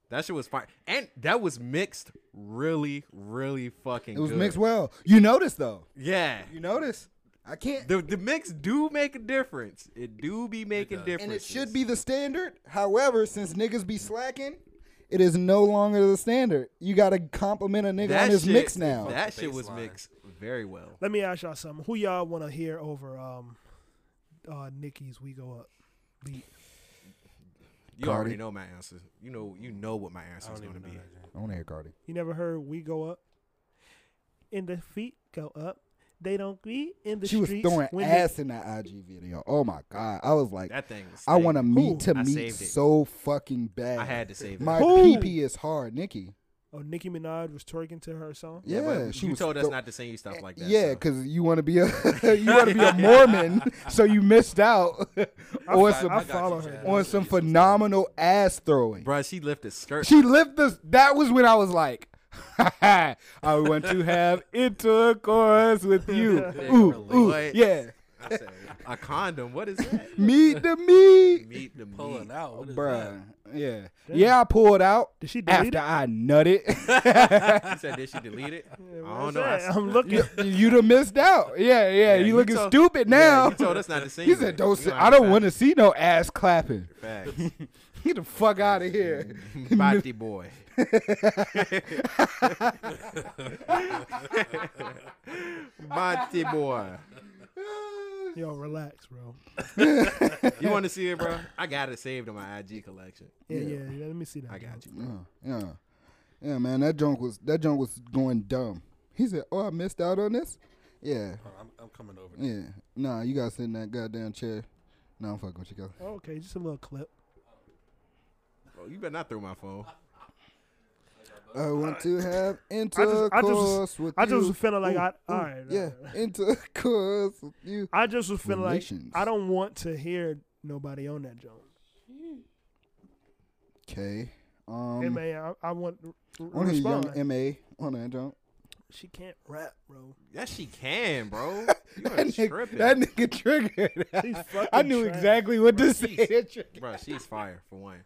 That shit was fire, and that was mixed really, really fucking. It was good. mixed well. You notice though. Yeah, You notice. I can't. the the mix do make a difference. It do be making does. difference, and it should be the standard. However, since niggas be slacking, it is no longer the standard. You got to compliment a nigga That on his shit, mix now. That the shit was baseline. mixed very well. Let me ask y'all something. Who y'all want to hear over um, uh, Nicki's "We Go Up" beat? You Cardi. already know my answer. You know, you know what my answer is going to be. that. I want to hear Cardi. You never heard "We Go Up"? And the feet go up. They don't be in the She was throwing when ass in that IG video. Oh my god! I was like, That thing. Was I want to meet to I meet so fucking bad. I had to save it. My Who? PP is hard, Nicki. Oh, Nicki Minaj was twerking to her song. Yeah, but she you was told us throw- not to sing stuff like that. yeah, so. because you want to be a you want to be a Mormon, so you missed out on I, some I got you, follow Chad. her. on some phenomenal ass throwing. Bro, she lifted skirt. She lifted the. That was when I was like, I want to have intercourse with you. Ooh, ooh, What? yeah. I said, a condom. What is that? Meet the meat, Meet the Pulling meat. out. What is bruh. Yeah, yeah. I pulled out Did she delete it? after it? I nutted. You said did she delete it? I Where's don't know. I that? s- I'm looking. You'd have missed out. Yeah, yeah. you you looking told- stupid Yeah, now. you told us not to sing. he said, "Don't. You Say, know I don't want to see no ass clapping. Facts. Get the fuck out of here." Body boy. Body boy. Yo, relax, bro. You want to see it, bro? I got it saved in my IG collection. Yeah, yeah. yeah, Let me see that. I got you. Yeah, yeah, yeah, man. That junk was that junk was going dumb. He said, "Oh, I missed out on this." Yeah, Oh, I'm, I'm coming over. yeah. Nah, you gotta sit in that goddamn chair. Nah, I'm fucking with you, guys. Oh, okay, just a little clip. Bro, you better not throw my phone. I want to have I intercourse just, with I you. just was feeling like Ooh, I. ooh, All right. yeah, all right. intercourse with you. I just was feeling Relations. like I don't want to hear nobody on that joint. Okay. Um, Hey man, I, I want to I want to hear respond. Young M.A on that junk. she can't rap, bro. Yes, she can, bro. You That nigga, tripping. that nigga triggered. She's fucking I knew trash. exactly what to say. she's- That bro, she's fire for one.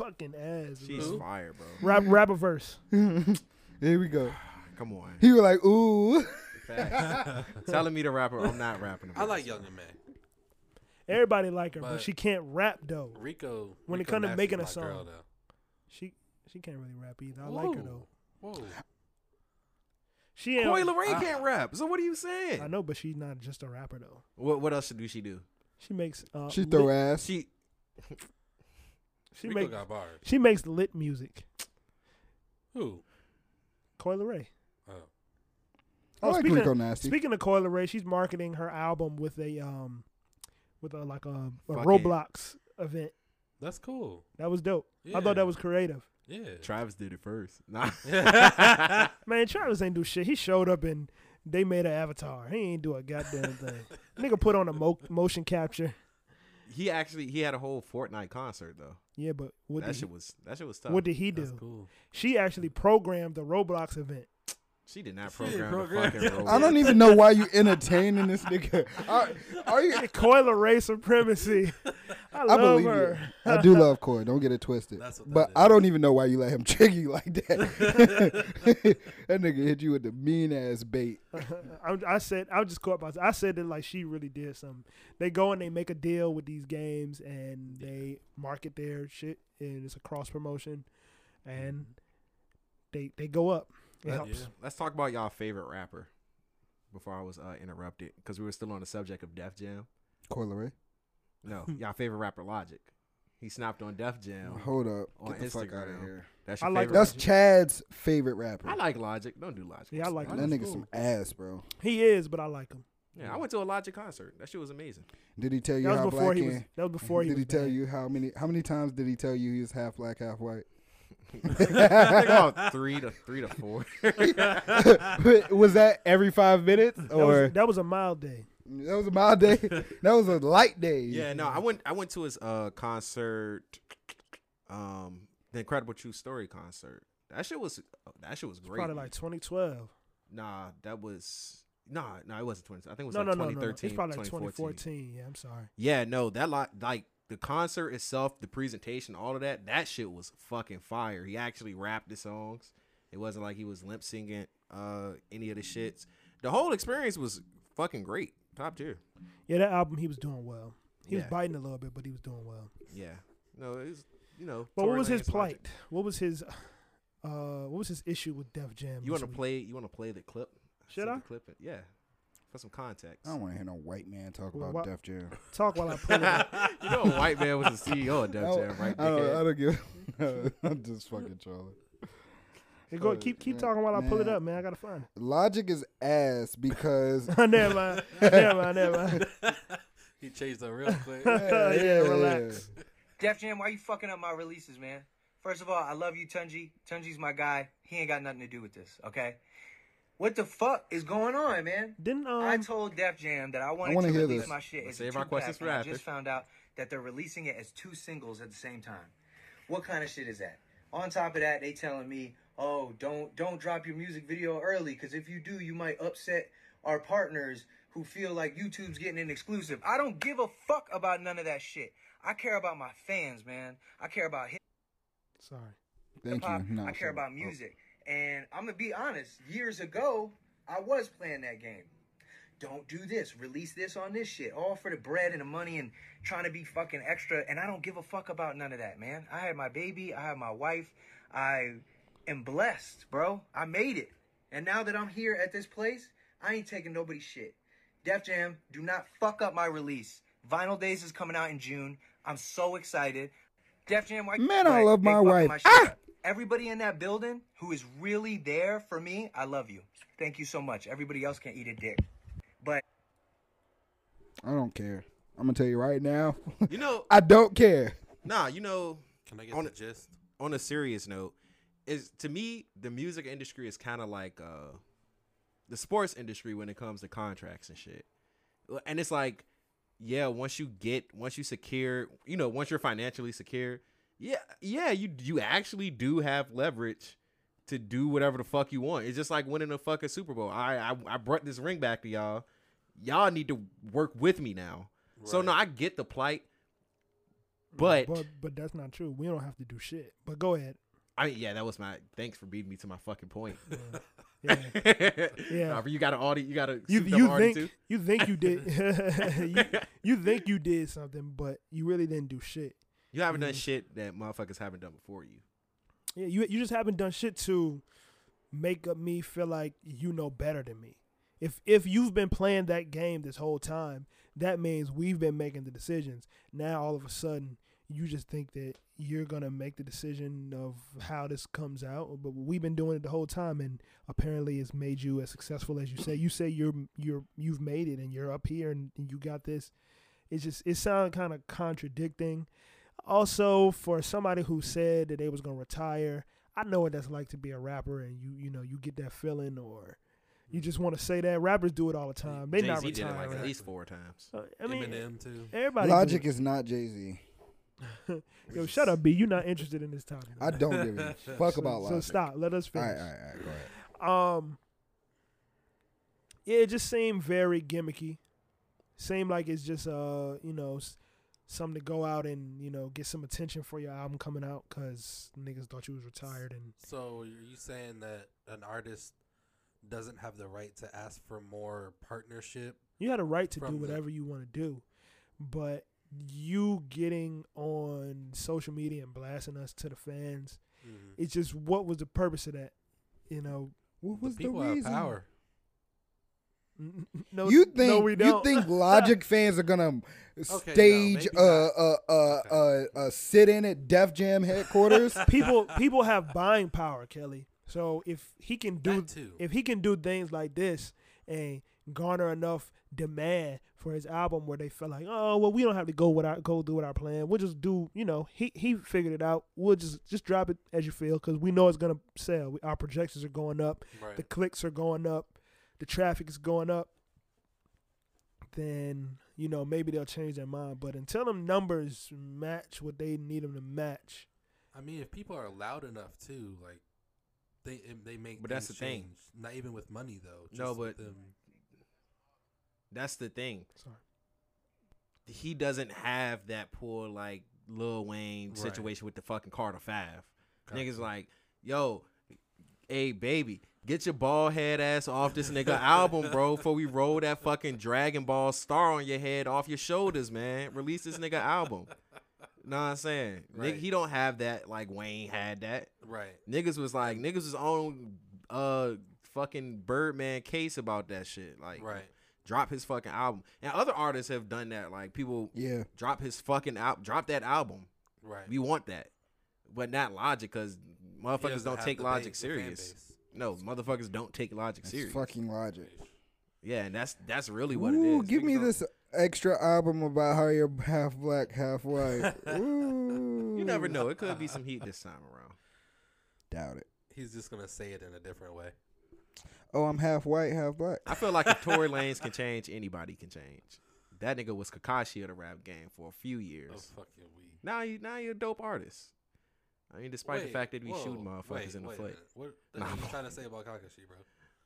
Fucking ass. She's bro. fire, bro. Rap, rap a verse. Here we go. Come on. He was like, "Ooh." Telling me to rap her, I'm not rapping. I like Young M.A. Everybody like her, but, But- she can't rap though. Rico. When it Rico come to making a song. girl, though. She she can't really rap either. I like her though. Whoa. She ain't. Coi Leray can't rap. So what are you saying? I know, but she's not just a rapper though. What What else do she do? She makes. Uh, She throw lit- ass. She She Rico makes. got bars. She makes lit music. Who? Coi Leray. Oh. I Oh, like speaking Rico of, Nasty. Speaking of Coi Leray, she's marketing her album with a um, with a like a, a Fucking- Roblox event. That's cool. That was dope. I thought that was creative. Yeah. Travis did it first. Nah. Man, Travis ain't do shit. He showed up and they made an avatar. He ain't do a goddamn thing. Nigga put on a mo- motion capture. He actually he had a whole Fortnite concert though. Yeah, but what that did he, shit was that shit was tough. what did he That's do? cool. She actually programmed the Roblox event. She did not She didn't program the fucking robot. I don't even know why you entertaining this nigga. Are, are you? Coi Leray supremacy. I I love believe her. you. I do love Corey. Don't get it twisted. That's what but that I don't even know why you let him trick you like that. that nigga hit you with the mean ass bait. I, I said I was just caught by. I said that like she really did something. They go and they make a deal with these games and they market their shit and it's a cross promotion, and they they go up. It Let- helps. yeah. Let's talk about y'all favorite rapper. Before I was uh, interrupted, because we were still on the subject of Def Jam. Coi Leray. No, y'all favorite rapper Logic. He snapped on Def Jam. Hold up. on Get the fuck out of Instagram. here. That's I your like favorite. That's Chad's favorite rapper. I like Logic. Don't do Logic. Yeah, I like that Logic. nigga some ass, bro. He is, but I like him. Yeah, I went to a Logic concert. That shit was amazing. Did he tell you That was how before black he he was. That was before he Did was. he tell bad. you how many how many times did he tell you he was half black, half white? I think about three to three to four. was that every five minutes That or was, that was a mild day. that was a mild day? that was a light day. yeah, no, I went. I went to his uh concert, um, the Incredible True Story concert. That shit was that shit was great. probably like 2012. nah, that was nah, nah, it wasn't twenty. I think it was No, like no, no, no, no. It's probably like 2014. 2014. Yeah, I'm sorry. Yeah, no, that lot like the concert itself, the presentation, all of that, that shit was fucking fire. He actually rapped the songs. It wasn't like he was limp singing uh any of the shits. The whole experience was fucking great. Top tier. Yeah, that album he was doing well. He was biting a little bit, but he was doing well. Yeah. No, it was you know. But what was his plight? What was his uh what was his issue with Def Jam? You want to play? You want to play the clip? Should I? The clip? It? Yeah, for some context. I don't want to hear no white man talk Well, about why- Def Jam. Talk while I pull it up. you know, a white man was the CEO of Def Jam, right? I don't, dickhead? I don't give. I'm just fucking trolling. Hey, go keep keep man. talking while I pull it up, man. I gotta find Logic is ass because it. never mind. Never mind. Never mind. He changed up real quick. yeah, relax. Def Jam, why you fucking up my releases, man? First of all, I love you, Tunji. Tunji's my guy. He ain't got nothing to do with this, okay? What the fuck is going on, man? Didn't um I told Def Jam that I wanted wanna hear release this. my shit Let's as a save our two-pack, questions for and I after. just found out that they're releasing it as two singles at the same time. What kind of shit is that? On top of that, they telling me, "Oh, don't don't drop your music video early, because if you do, you might upset our partners who feel like YouTube's getting an exclusive." I don't give a fuck about none of that shit. I care about my fans, man. I care about hip sorry. thank hop. you. No, I care sorry. about music. And I'm gonna be honest. Years ago, I was playing that game. Don't do this. Release this on this shit. All for the bread and the money and trying to be fucking extra. And I don't give a fuck about none of that, man. I had my baby. I have my wife. I am blessed, bro. I made it. And now that I'm here at this place, I ain't taking nobody's shit. Def Jam, do not fuck up my release. Vinyl Days is coming out in June. I'm so excited. Def Jam, why Man, I love my wife. shit Ah! Up. Everybody in that building who is really there for me, I love you. Thank you so much. Everybody else can eat a dick. But I don't care. I'm gonna tell you right now. You know, I don't care. nah. You know, Can I get On the it- gist? on a serious note, is to me the music industry is kind of like uh the sports industry when it comes to contracts and shit. And it's like, yeah, once you get once you secure, you know, once you're financially secure, yeah, yeah, you you actually do have leverage to do whatever the fuck you want. It's just like winning a fucking Super Bowl. I I, I brought this ring back to y'all. Y'all need to work with me now. So Right. no, I get the plight, mm, but But but that's not true. We don't have to do shit. But go ahead. I mean, yeah, that was my thanks for beating me to my fucking point. Yeah. Yeah. Nah, you got an audit. You got a You you think too? you think you did you, you think you did something, but you really didn't do shit. You haven't done Mhm. shit that motherfuckers haven't done before you. Yeah, you you just haven't done shit to make up me feel like you know better than me. If if you've been playing that game this whole time, that means we've been making the decisions. Now all of a sudden you just think that you're gonna make the decision of how this comes out, but we've been doing it the whole time, and apparently it's made you as successful as you say. You say you're you're you've made it, and you're up here, and, and you got this. It's just it sounds kind of contradicting. Also, for somebody who said that they was gonna retire, I know what that's like to be a rapper, and you you know you get that feeling, or you just want to say that. Rappers do it all the time. They not Jay-Z did it retiring. like at least four times. Uh, I mean, Eminem too. everybody. Logic is not Jay Z. Yo, shut up, B. You're not interested in this topic. I don't give a fuck So- about logic. So stop. Let us finish. right, all right, all right. Go ahead. Um, yeah, it just seemed very gimmicky. Seemed like it's just uh, you know, s- something to go out and you know get some attention for your album coming out because niggas thought you was retired and So are you saying that an artist doesn't have the right to ask for more partnership? you had a right to do From the- whatever you want to do, but you getting on social media and blasting us to the fans, Mhm. it's just what was the purpose of that? You know, What The was the, have reason? Power. N- n- No, you no, think we you don't. think Logic fans are gonna Okay, stage maybe a a a a a sit in at Def Jam headquarters? people people have buying power, Kelly. So if he can do too. if he can do things like this and garner enough demand for his album where they feel like, oh well, we don't have to go with our go do what our plan. We'll just do, you know, he he figured it out. We'll just just drop it as you feel because we know it's gonna sell. We, our projections are going up, Right. the clicks are going up, the traffic is going up. Then you know maybe they'll change their mind. But until them numbers match what they need them to match, I mean, if people are loud enough too, like they they make. But that's things the thing. Not even with money though. No, just with but- them. That's the thing. Sorry. He doesn't have that poor like Lil Wayne Right. situation with the fucking Carter Five. Gotcha. Niggas like, yo, hey baby, get your bald head ass off this nigga album, bro. Before we roll that fucking Dragon Ball star on your head off your shoulders, man. Release this nigga album. Know what I'm saying? Nigga, Right. he don't have that like Wayne had that. Right. Niggas was like niggas was on uh fucking Birdman case about that shit. Like Right. drop his fucking album. And other artists have done that. Like people Yeah. drop his fucking out drop that album. Right. We want that. But not Logic because He motherfuckers don't take Logic base- serious. No, motherfuckers don't take Logic It's serious. fucking Logic. Yeah, and that's that's really what Ooh, it is. give Niggas me don't- this extra album about how you're half black, half white. Ooh. You never know. It could be some heat this time around. Doubt it. He's just gonna say it in a different way. Oh, I'm half white, half black. I feel like if Tory Lanez can change, anybody can change. That nigga was Kakashi of the rap game for a few years. Oh fucking we. Now you now you're a dope artist. I mean, despite the fact that we whoa, shooting motherfuckers wait, in the wait foot. minute. What, Nah, what you trying to say about Kakashi, bro?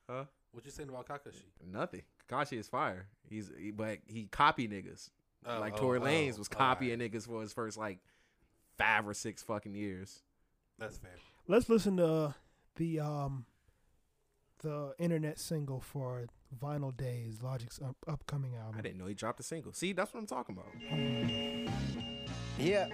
Huh? What you saying about Kakashi? Nothing. Kakashi is fire. He's he, but he copy niggas. Oh, like oh, Tory oh, Lanez was oh, copying niggas for his first like five or six fucking years. That's fair. let's listen to the um the internet single for Vinyl Days, Logic's up, upcoming album. I didn't know he dropped a single. See, that's what I'm talking about. Yeah.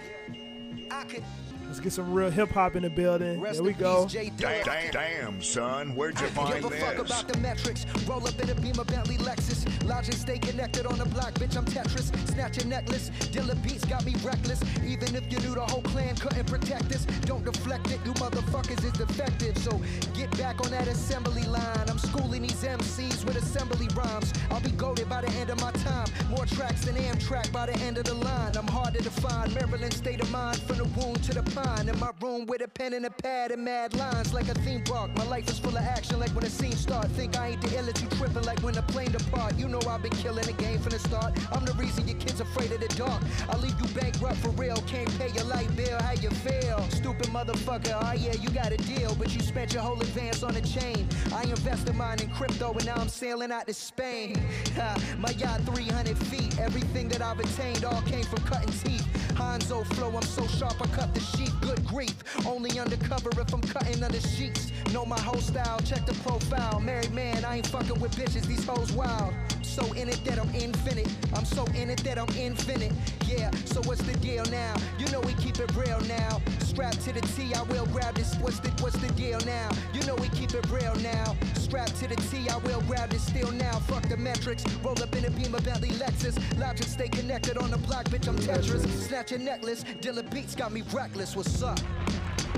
I could Let's get some real hip hop in the building. rest There we go. peace, Damn, damn, damn, son, where'd you find Give a fuck this? about the metrics. Roll up in a Beamer, Bentley, Lexus. Logic stay connected on the block, bitch. I'm Tetris. Snatch a necklace. Dilla beats got me reckless. Even if you knew the whole clan couldn't protect us, don't deflect it. You motherfuckers is defective. So get back on that assembly line. I'm schooling these MCs with assembly rhymes. I'll be goaded by the end of my time. More tracks than Amtrak by the end of the line. I'm harder to find. Maryland state of mind from the wound to the pine. In my room with a pen and a pad and mad lines like a theme park. My life is full of action like when the scene start. Think I ain't the illest, you tripping like when the plane depart. You know I've been killing the game from the start. I'm the reason your kids afraid of the dark. I'll leave you bankrupt for real. Can't pay your light bill, how you feel? Stupid motherfucker, oh yeah, you got a deal, but you spent your whole advance on a chain. I invested mine in crypto and now I'm sailing out to Spain. My yacht 300 feet, everything that I've attained all came from cutting teeth. Hanzo flow, I'm so sharp I cut the Good grief, only undercover if I'm cutting under sheets. Know my whole style, check the profile. Married man, I ain't fucking with bitches, these hoes wild. So in it that I'm infinite. I'm so in it that I'm infinite. Yeah, so what's the deal now? You know we keep it real now. Strapped to the T, I will grab this. What's the what's the deal now? You know we keep it real now. Strapped to the T, I will grab this still now. Fuck the metrics. Roll up in a Beamer Bentley Lexus. Logic stay connected on the block, bitch. I'm Tetris. Snatch a necklace. Dilla Beats got me reckless. What's up?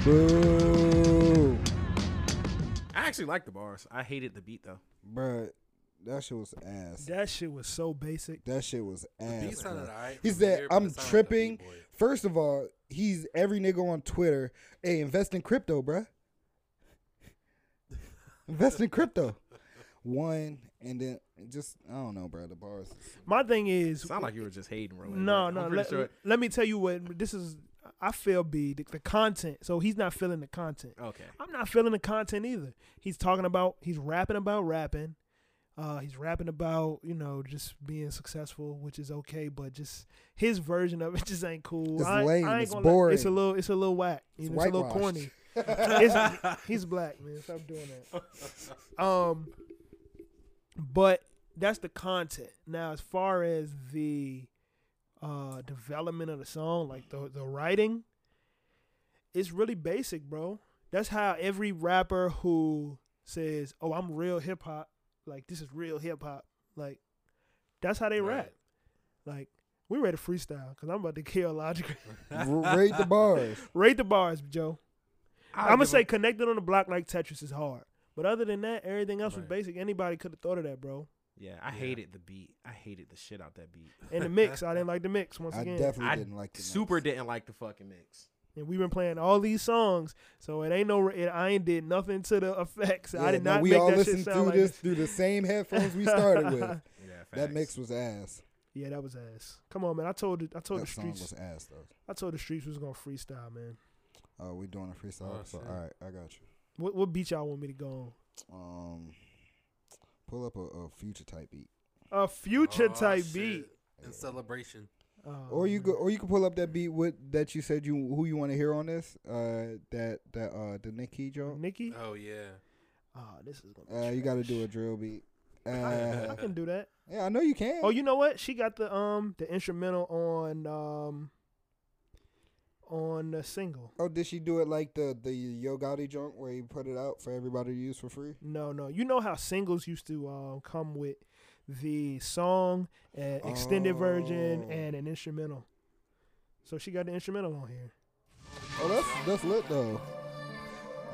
Boo. I actually like the bars. I hated the beat though. Bruh, that shit was ass. That shit was so basic. That shit was ass. beat sounded bruh. He said, here, "I'm it sounded like tripping." First of all, he's every nigga on Twitter. Hey, invest in crypto, bruh. invest in crypto. One and then just I don't know, bruh. The bars. My thing is, Sound like you were just hating, Roland. no, I'm no. Let, sure- let me tell you what this is. I feel B the, the content. So he's not feeling the content. Okay. I'm not feeling the content either. He's talking about he's rapping about rapping. Uh, he's rapping about you know just being successful, which is okay, but just his version of it just ain't cool. It's I, lame. I It's gonna lie. It's a little, it's a little whack. You It's know, it's a little corny. It's- he's black, man. Stop doing that. Um, but that's the content. Now, as far as the uh development of the song, like the the writing, it's really basic, bro. That's how every rapper who says, "Oh, I'm real hip hop," like this is real hip hop. Like that's how they Right. rap. Like we ready to freestyle because I'm about to kill Logic. Rate the bars. Rate the bars, Joe. I'll I'm gonna say him- connected on the block like Tetris is hard. But other than that, everything else was basic. Anybody could have thought of that, bro. Yeah, I Yeah. hated the beat. I hated the shit out that beat. And the mix, I didn't like the mix once I again. definitely didn't like the super mix. didn't like the fucking mix. And we've been playing all these songs, so it ain't no. It, I ain't did nothing to the effects. Yeah, I did no, not we make all that shit listened sound through like this through the same headphones we started with. Yeah, That mix was ass. Yeah, that was ass. Come on, man. I told it. I told That the song streets. was ass though. I told the streets was gonna freestyle, man. Oh, we doing a freestyle. Oh, episode? shit. All right, I got you. What what beat y'all want me to go on? Um, pull up a, a future type beat. A future Oh, type shit. beat. In celebration. Oh, or you man. go, or you can pull up that beat with that you said you who you want to hear on this. Uh, that that uh the Nicki joint. Nikki. Oh yeah. Oh, this is gonna. Be Uh, you got to do a drill beat. I, Uh, I can do that. yeah, I know you can. Oh, you know what? She got the um the instrumental on um on the single. Oh, did she do it like the the Yo Gotti joint where he put it out for everybody to use for free? No, no. You know how singles used to um come with the song, an extended version, Oh. and an instrumental. So she got the instrumental on here. Oh, that's that's lit though.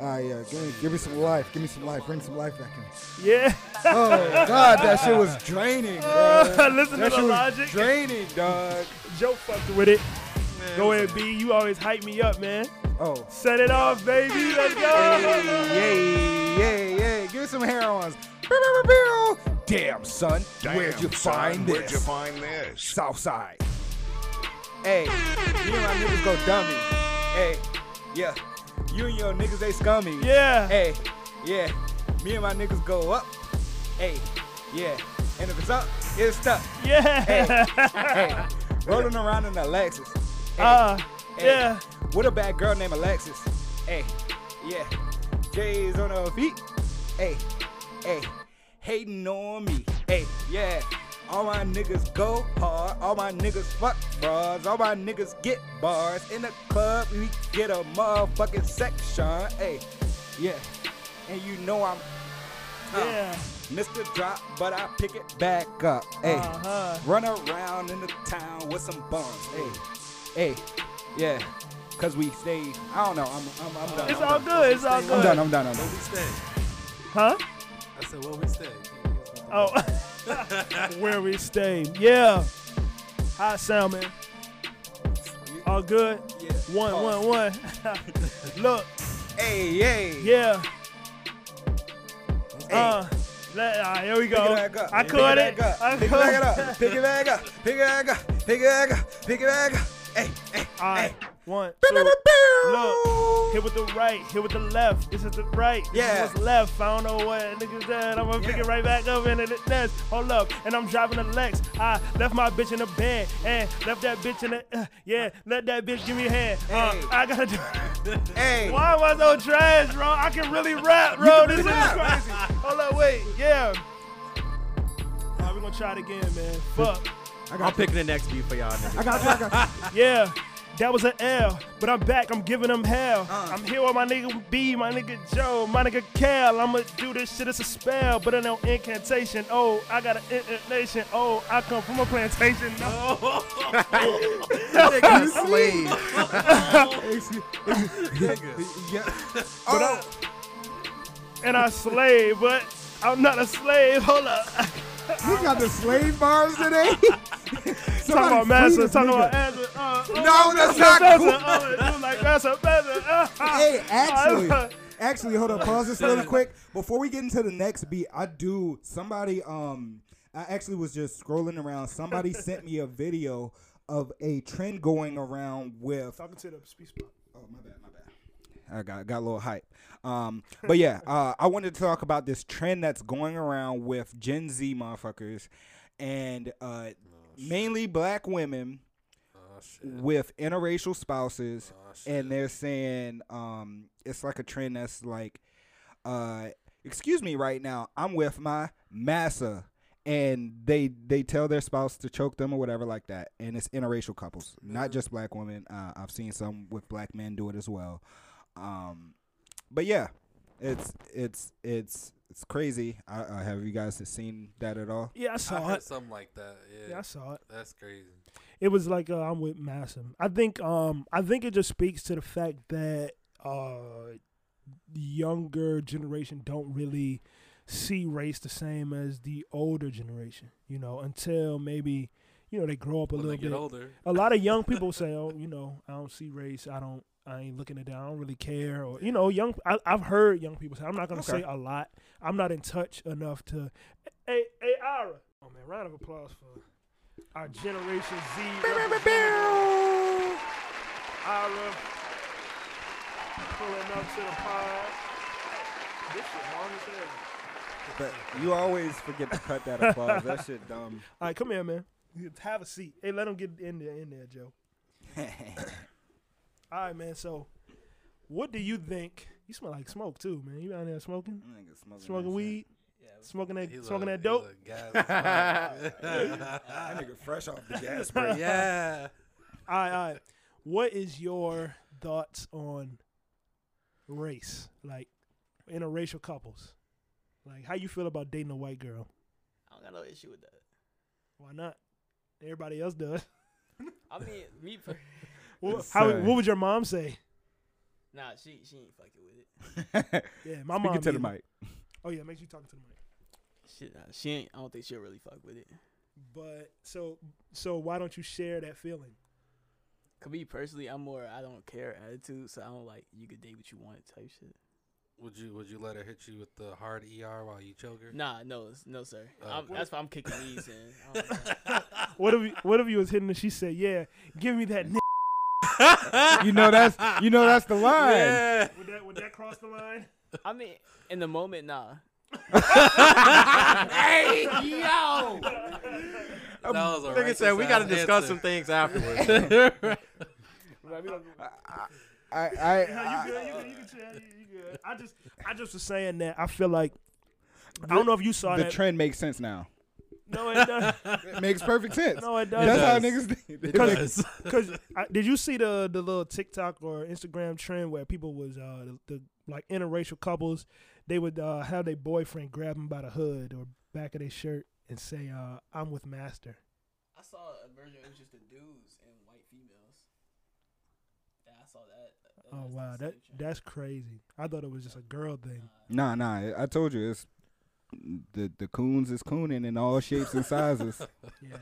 All right, yeah, give me give me some life, give me some life, bring some life back in. Yeah. Oh God, that shit was draining, bro. Listen that to the shit was logic. draining, dog. Joe fucked with it. Go ahead, B. You always hype me up, man. Oh, Set it off, baby. Let's go. yeah, yeah, yeah. Give me some hair ons. Damn, son, where'd you son, find this? Where'd you find this? Southside. Hey, you and my niggas go dummy. Hey, yeah. You and your niggas, they scummy. Yeah. Hey, yeah. Me and my niggas go up. Hey, yeah. And if it's up, it's stuck. Yeah. Hey, rolling around in a Lexus. Hey, Uh, hey, yeah. With a bad girl named Alexis. Hey, yeah. J's on her feet. Hey, hey. Hating on me. Hey, yeah. All my niggas go hard. All my niggas fuck bras. All my niggas get bars. In the club, we get a motherfucking section. Hey, yeah. And you know I'm uh, Yeah. Mr. Drop, but I pick it back up. Hey, Uh-huh. run around in the town with some bums. Hey, hey, yeah. Cause we stay. I don't know. I'm, I'm, I'm done. It's I'm all done. good. It's all good. I'm good. done. I'm done. I'm done. Huh? I said where we stay. Oh, where we stay. Yeah. Hot sound, man. All good. Yeah. One, Pause. one, one. Look, Hey, hey. yeah. Hey. Uh, let, right, here we Pick go. it back up. I Pick caught it it. back up. Pick it back up. Pick it back up. Pick it back up. Pick it back up. Pick it back up. Hey, hey, All right, hey. One, Pew, two. pew, pew. Look, hit with the right, hit with the left. This is the right. This Yeah. is what's left. I don't know what niggas said. I'm gonna pick it right back up and it nest. Hold up, and I'm driving the Lex. I left my bitch in the bed and left that bitch in the. Uh, yeah, let that bitch give me a hand. Uh, Hey. I gotta do. Hey. Why am I so trash, bro? I can really rap, bro. can This really is rap. crazy. Hold up, wait, yeah. All right, we gonna try it again, man. Fuck. I'm picking the next beat for y'all niggas. I got you. I got you. Yeah, that was an L, but I'm back. I'm giving them hell. Uh. I'm here with my nigga B, my nigga Joe, my nigga Cal. I'ma do this shit. It's a spell, but I know incantation. Oh, I got an intonation. Oh, I come from a plantation. No. You slave. yeah. But I, and I slave, but I'm not a slave. Hold up. You got the slave bars today? Talking about master, talking about answer. Uh, No, that's not master, cool. uh, do like master, master. Uh, uh. Hey, actually, actually, hold up, pause this really quick before we get into the next beat. I do somebody um, I actually was just scrolling around. Somebody sent me a video of a trend going around with. Talking to the speech spot. Oh my bad, my bad. I got got a little hype. Um, but yeah, uh, I wanted to talk about this trend that's going around with Gen Z motherfuckers, and uh, mainly black women Oh with interracial spouses, Oh, and they're saying um, it's like a trend that's like, uh, excuse me, right now, I'm with my massa, and they they tell their spouse to choke them or whatever like that, and it's interracial couples, not just black women. Uh, I've seen some with black men do it as well. Um, but yeah, it's it's it's it's crazy. I, uh, have you guys seen that at all? Yeah, I I saw heard it. something like that. Yeah, Yeah, I saw it. That's crazy. It was like uh, I'm with Massim. I think um I think it just speaks to the fact that uh the younger generation don't really see race the same as the older generation. You know, until maybe you know they grow up a When they little get bit. older. A lot of young people say, "Oh, you know, I don't see race. I don't. I ain't looking at that. I don't really care." Or you know, young. I, I've heard young people say. I'm not gonna Okay. say a lot. I'm not in touch enough to. Hey, hey, Ira. Oh man, round of applause for our Generation Z. representative. Ira pulling up to the pod. This shit long as hell. But you always forget to cut that applause. that shit dumb. All right, come here, man. Have a seat. Hey, let him get in there, in there, Joe. All right, man. So, what do you think? You smell like smoke too, man. You out there smoking? smoking Smoking that weed? smoking that, He smoking look- that dope. look gas as. That nigga fresh off the gas spray. yeah. All right, all right. What is your thoughts on race, like interracial couples? Like, how you feel about dating a white girl? I don't got no issue with that. Why not? Everybody else does. I mean, me. Per- What, how, what would your mom say? nah, she she ain't fucking with it. Yeah, my Speaking mom. to the mic. Oh yeah, make sure you talking to the mic. She nah, she ain't. I don't think she'll really fuck with it. But so so why don't you share that feeling? Cause me personally, I'm more I don't care attitude, so I don't like you could date what you want type shit. Would you Would you let her hit you with the hard ER while you choke her? Nah, no, no, sir. I'm, that's why I'm kicking knees in. I don't. What if you, what if you was hitting and she said, "Yeah, give me that." N-. you know that's you know that's the line. Yeah. Would that would that cross the line? I mean, in the moment, nah. hey, yo! That was a Nigga said we got to discuss some things afterwards. I, I, Yeah, you I good? You good? You can. You, you good? I just I just was saying that I feel like I don't know if you saw that. the that. trend makes sense now. No, it does. It makes perfect sense. No, it does. That's how does. niggas think. Because because did you see the the little TikTok or Instagram trend where people was uh the, the like interracial couples they would uh have their boyfriend grab them by the hood or back of their shirt and say uh I'm with master. I saw a version. It was just the dudes and white females. Yeah, I saw that. That Oh wow, that that's crazy. I thought it was just a girl thing. Nah, nah. I told you it's the the coons is cooning in all shapes and sizes. Yeah,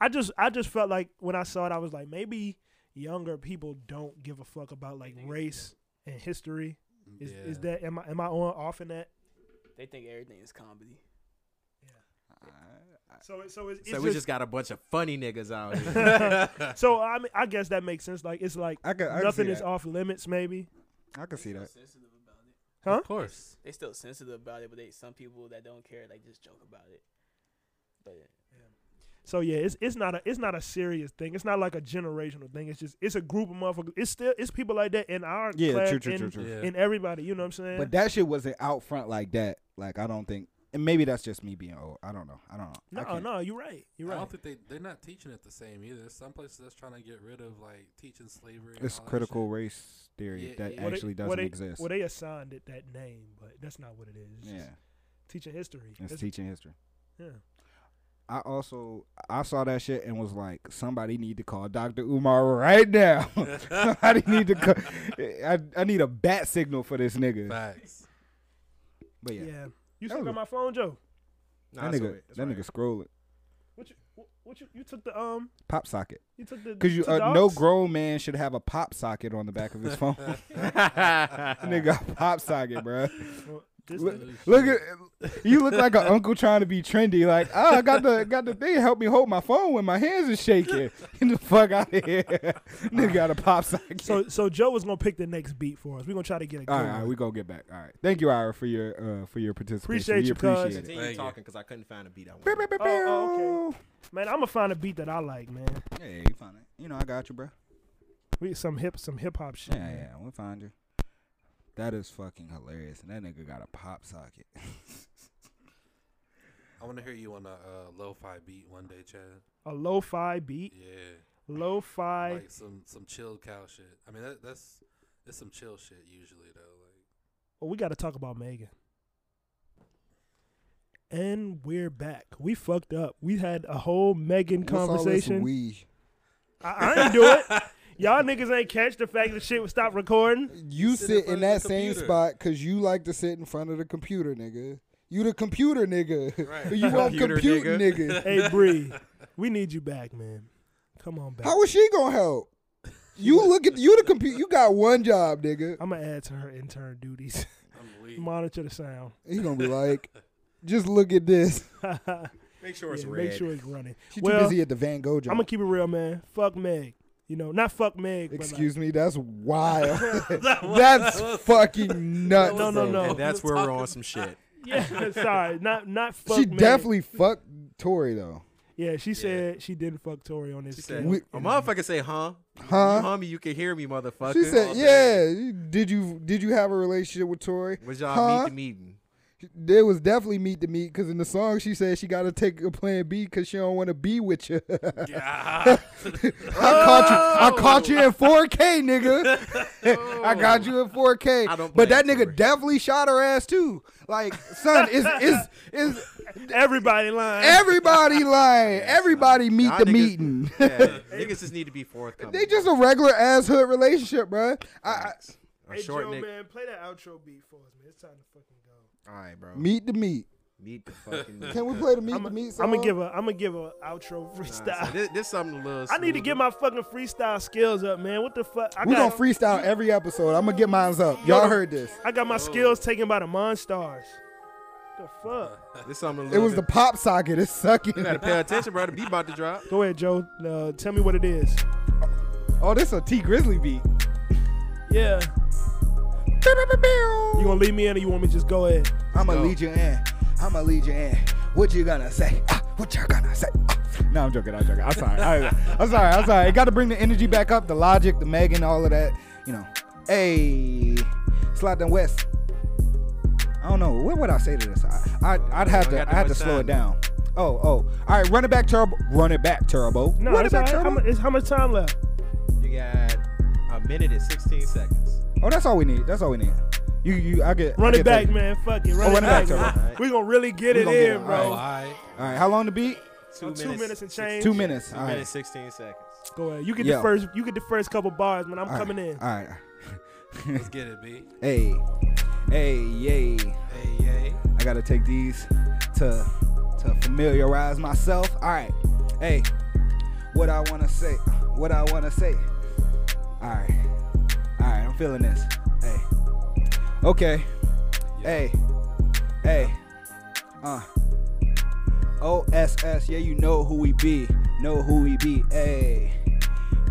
I just I just felt like when I saw it, I was like maybe younger people don't give a fuck about like race and history. Is is that am I am I on off in that? They think everything is comedy. Yeah. So it- so it's, it's so we just got a bunch of funny niggas out here. so I mean I guess that makes sense. Like it's like I could, I nothing is that. off limits. Maybe I can see that. Sensitive about it. Huh? Of course. They still sensitive about it, but they some people that don't care like just joke about it. But so. Yeah, it's it's not a it's not a serious thing. It's not like a generational thing. It's just it's a group of motherfuckers. It's still it's people like that in our Yeah, class, true, true, in, true, true. Yeah. in everybody. You know what I'm saying? But that shit wasn't out front like that. Like I don't think, and maybe that's just me being old. I don't know. I don't know. No, no, you're right. You're right. I don't think they they're not teaching it the same either. There's some places that's trying to get rid of like teaching slavery. and It's all that critical race theory Yeah, that yeah. Well, they- actually well, doesn't they, exist. Well, they assigned it that name, but that's not what it is. It's yeah, just teaching history. it's It's- teaching history. yeah. I also I saw that shit and was like, somebody need to call Dr. Umar right now. somebody need to. Call, I I need a bat signal for this nigga. Facts. But yeah, Yeah. You That still got a- my phone, Joe? Nah, that it's nigga alright. It's that alright. nigga scrolling What you what, what you you took the um pop socket. you took the Cause you two uh, no dogs? grown man should have a pop socket on the back of his phone. nigga a pop socket, bro. Well, this Look, look at you look like an uncle trying to be trendy. Like, oh, I got the got the thing. Help me hold my phone when my hands are shaking. Get the fuck out of here. Nigga got a pop socket. So so Joe was gonna pick the next beat for us. We're gonna try to get a good all right, all one. right, we gonna get back. All right, thank you, Ira, for your uh for your participation. Appreciate we you, cuz. appreciate it. Continue Thank talking because I couldn't find a beat I Pew, wanted. pew, pew, Oh, oh, pew. Man, I'm gonna find a beat that I like, man. Yeah, you find it. You know, I got you, bro. We some hip some hip hop shit. Yeah, man. yeah, we'll find you. That is fucking hilarious. And that nigga got a pop socket. I want to hear you on a uh, lo-fi beat one day, Chad. A lo-fi beat, Yeah. lo-fi. Like some some chill cow shit. I mean, that, that's it's some chill shit usually though. Like well, we got to talk about Megan. And we're back. We fucked up. We had a whole Megan What's all this conversation. we? I, I didn't do it. Y'all niggas ain't catch the fact that shit would stop recording. You Sit in sit front in that same spot because you like to sit in front of the computer, nigga. You the computer nigga. Right. you want Computer compute nigga. nigga. hey Bree, we need you back, man. Come on back. How is she gonna help? You look at you the computer. You got one job, nigga. I'm gonna add to her intern duties. I'm. Monitor the sound. He gonna be like, just look at this. Make sure it's Yeah, red. Make sure it's running. She well, too busy at the Van Gogh job. I'm gonna keep it real, man. Fuck Meg. You know, not fuck Meg. but Excuse me, that's wild. That was- that's that was- fucking nuts. No, no, bro. no. and that's where we're on some shit. Yeah, sorry, not not fuck. She Meg. definitely fucked Tory though. Yeah, she said she didn't fuck Tory on this. She said, We- "A motherfucker say, huh? Huh? You hum me, you can hear me, motherfucker." She said, all "Yeah, did you did you have a relationship with Tory? "Was y'all Huh? meet the meeting?" There was definitely meet to meet because in the song she said she got to take a plan B because she don't want to be with you. Yeah. I caught you. I oh. caught you in 4K, nigga. I got you in 4K. I don't But that nigga Tory. definitely shot her ass too. Like, son, is is is Everybody lying. everybody lying? Everybody meet Y'all the niggas- meeting. Yeah, niggas just need to be forthcoming. they just a regular ass hood relationship, bro. I, I, hey short Joe, nigga. man, play that outro beat for us, man. It's time to fucking go. All right, bro. meet the meet. Meet the fucking. Can we play the meet I'm the meet song? gonna give a I'm gonna give a outro Nah, freestyle. so this, this something a little. I need to get my fucking freestyle skills up, man. What the fuck? I we got gonna freestyle every episode. I'm gonna get mine up. Y'all heard this. I got my skills taken by the Monstars. The fuck? This something a It little. was the pop socket. It's sucking. You gotta pay attention, bro. The beat about to drop. Go ahead, Joe. Uh, tell me what it is. Oh, this a Tee Grizzley beat. Yeah. You gonna leave me in, or you want me to just go ahead? I'ma go. lead you in. I'ma lead you in. What you gonna say? Ah, what you gonna say? Ah. No, I'm joking. I'm joking. I'm sorry. I, I'm sorry. I'm sorry. I got to bring the energy back up, the logic, the Megan, all of that. You know. Hey, slide them west. I don't know. What would I say to this? I, I, I'd have I to. I had too to slow time. it down. Oh, oh. All right. Run it back, turbo. Run it back, turbo. No, run it back, right. Turbo. mu- it's, how much time left? You got a minute and 16 seconds. Oh, that's all we need. That's all we need. You, you. I get. I Run it get back, 30. man. Fuck it. Oh, run, Oh, it run it back, back, man. We gonna really get We it gonna get in, it. bro. Oh, Alright. I. All right. How long to beat? Two Oh, minutes. two minutes and change. Two minutes. Two All right. minutes 16 seconds. Go ahead. You get Yo. the first. You get the first couple bars, man. I'm All right. coming in. All right. Let's get it, B. Hey, hey, yay. Hey, yay. I gotta take these to to familiarize myself. All right. Hey, what I wanna say? What I wanna say? All right. All right. I'm feeling this. Hey. Okay. Hey. Hey. Uh. OSS. Yeah, you know who we be. Know who we be. Hey.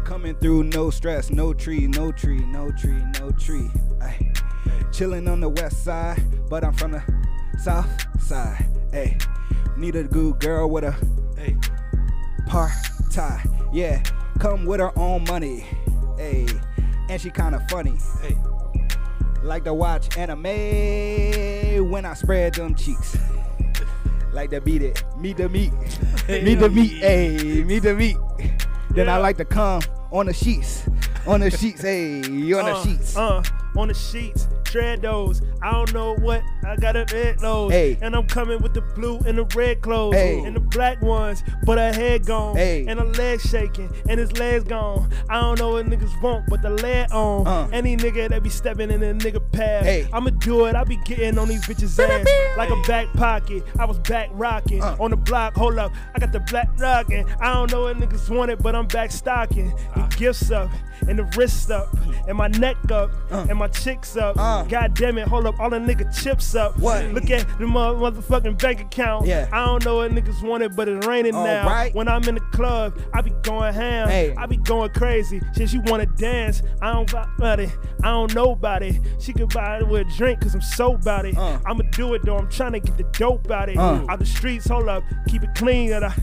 Coming through, no stress, no tree, no tree, no tree, no tree. Ay. Chilling on the west side, but I'm from the south side. Hey, need a good girl with a Hey. part tie. Yeah, come with her own money. Hey, and she kinda funny. Hey. Like to watch anime when I spread them cheeks. Like to beat it, meet the meat, meet the meat, hey, meet the meat. Then I like to come on the sheets, on the sheets, hey, on the uh, sheets. Uh, on the sheets, tread those. I don't know what I gotta hit those. Hey. And I'm coming with the blue and the red clothes Hey. and the black ones, but her head gone Hey. and her legs shaking and his legs gone. I don't know what niggas want, but the leg on. Uh. Any nigga that be stepping in a nigga path, Hey. I'ma do it. I be getting on these bitches ass like a back pocket. I was back rocking Uh. on the block. Hold up, I got the black rocking. I don't know what niggas want it, but I'm back stocking. The gifts up and the wrists up and my neck up Uh. and my chicks up. Uh. God damn it, hold up, all the nigga chips up. What? Look at the mother- motherfucking bank account. Yeah. I don't know what niggas want it, but it's raining All now. right. When I'm in the club, I be going ham. Hey. I be going crazy. Since you wanna dance, I don't got it. I don't know about it. She could buy it with a drink, cause I'm so about it. Uh. I'ma do it though. I'm trying to get the dope out it. Uh. Out the streets, hold up, keep it clean. That I,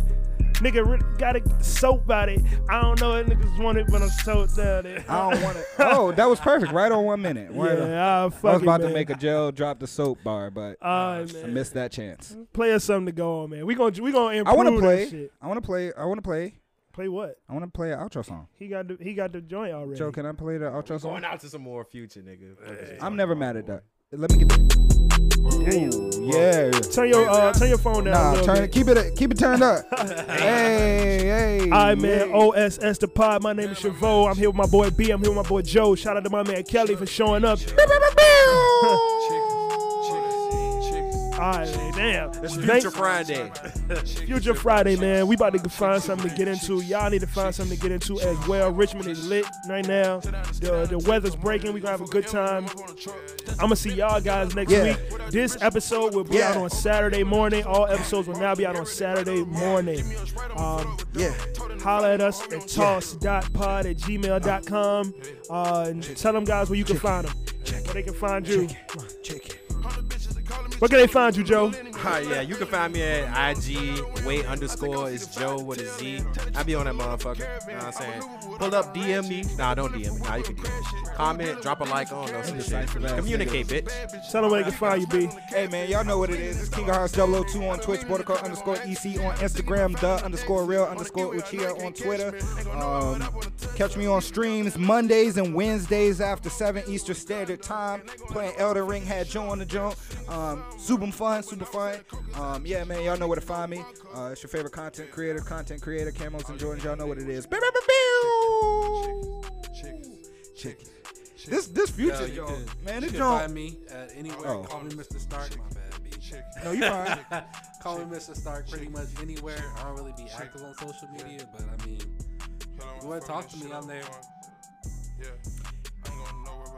nigga really gotta get the soap out it. I don't know what niggas want it, but I'm so down it. I don't want it. Oh, that was perfect. Right on one minute. Right on. Yeah, I, I was about to make a gel drop the soap bar, but Alright, uh, I man. missed that chance. Play us something to go on, man. We gonna we gonna I want to that play. shit. I want to play. I want to play. Play what? I want to play an outro song. He got the he got the joint already. Joe, can I play the outro song? Going song? out to some more future, nigga. Fuck is you I'm never mad at boy? that. Let me get that. Ooh, yeah. Turn your uh, turn your phone down. Nah, little turn bit. it. Keep it. Keep it turned up. hey, hey. All right, man. hey. OSS the pod. My name is Chavo. I'm here with my boy B. I'm here with my boy Joe. Shout out to my man Kelly for showing up. All right, damn. It's Future Friday. Future Friday, man. We about to find something to get into. Y'all need to find something to get into as well. Richmond is lit right now. The the weather's breaking. We're gonna have a good time. I'm gonna see y'all guys next Yeah. week. This episode will be Yeah. out on Saturday morning. All episodes will now be out on Saturday morning. Um, Yeah. holla at us at toss.pod at gmail.com. Uh, and tell them guys where you can find them. Where they can find you. Where can they find you, Joe? Hi, yeah, you can find me at IG wait underscore is Joe with a Z. I be on that motherfucker. You know what I'm saying? Pull up, DM me. Nah, don't DM me. Nah, you can DM me. Comment, drop a like on those some shit. Communicate, bitch. Tell them where they can find you, B. Hey man, y'all know what it is. It's King of Hearts 002 on Twitch, border code underscore EC on Instagram, the underscore real underscore Uchiha on Twitter. Um, catch me on streams Mondays and Wednesdays after 7 Eastern Standard Time. Playing Elden Ring, had Joe on the joint. Um, super fun, super fun. Um, yeah, man, y'all know where to find me. Uh, it's your favorite content creator, content creator, Camos and Jordans. Y'all know what it is. Bow, bow, bow, bow. Chicken. This this future, Yo, you Joe, can- man, you this can joint. find me at anywhere. Oh. Call me Mr. Stark. My bad, B. No, you fine. Call me Mr. Stark pretty much anywhere. I don't really be active on social media, but I mean, if you want to talk to me, I'm there.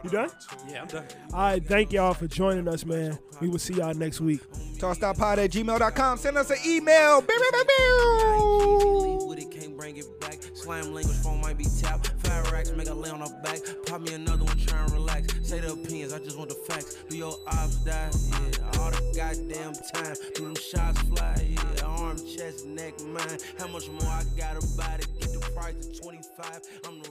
You done? Yeah, I'm done. All right, thank y'all for joining us, man. We will see y'all next week. Toss.pod at gmail.com. Send us an email. Bring it back. Slam language phone might be tapped. Five racks, make a lay on her back. Pop me another one, try and relax. Say the opinions, I just want the facts. Do your ops die? Yeah, all the goddamn time. Do them shots fly? Yeah, arm, chest, neck, mine. How much more I gotta buy to get the price to 25? I'm the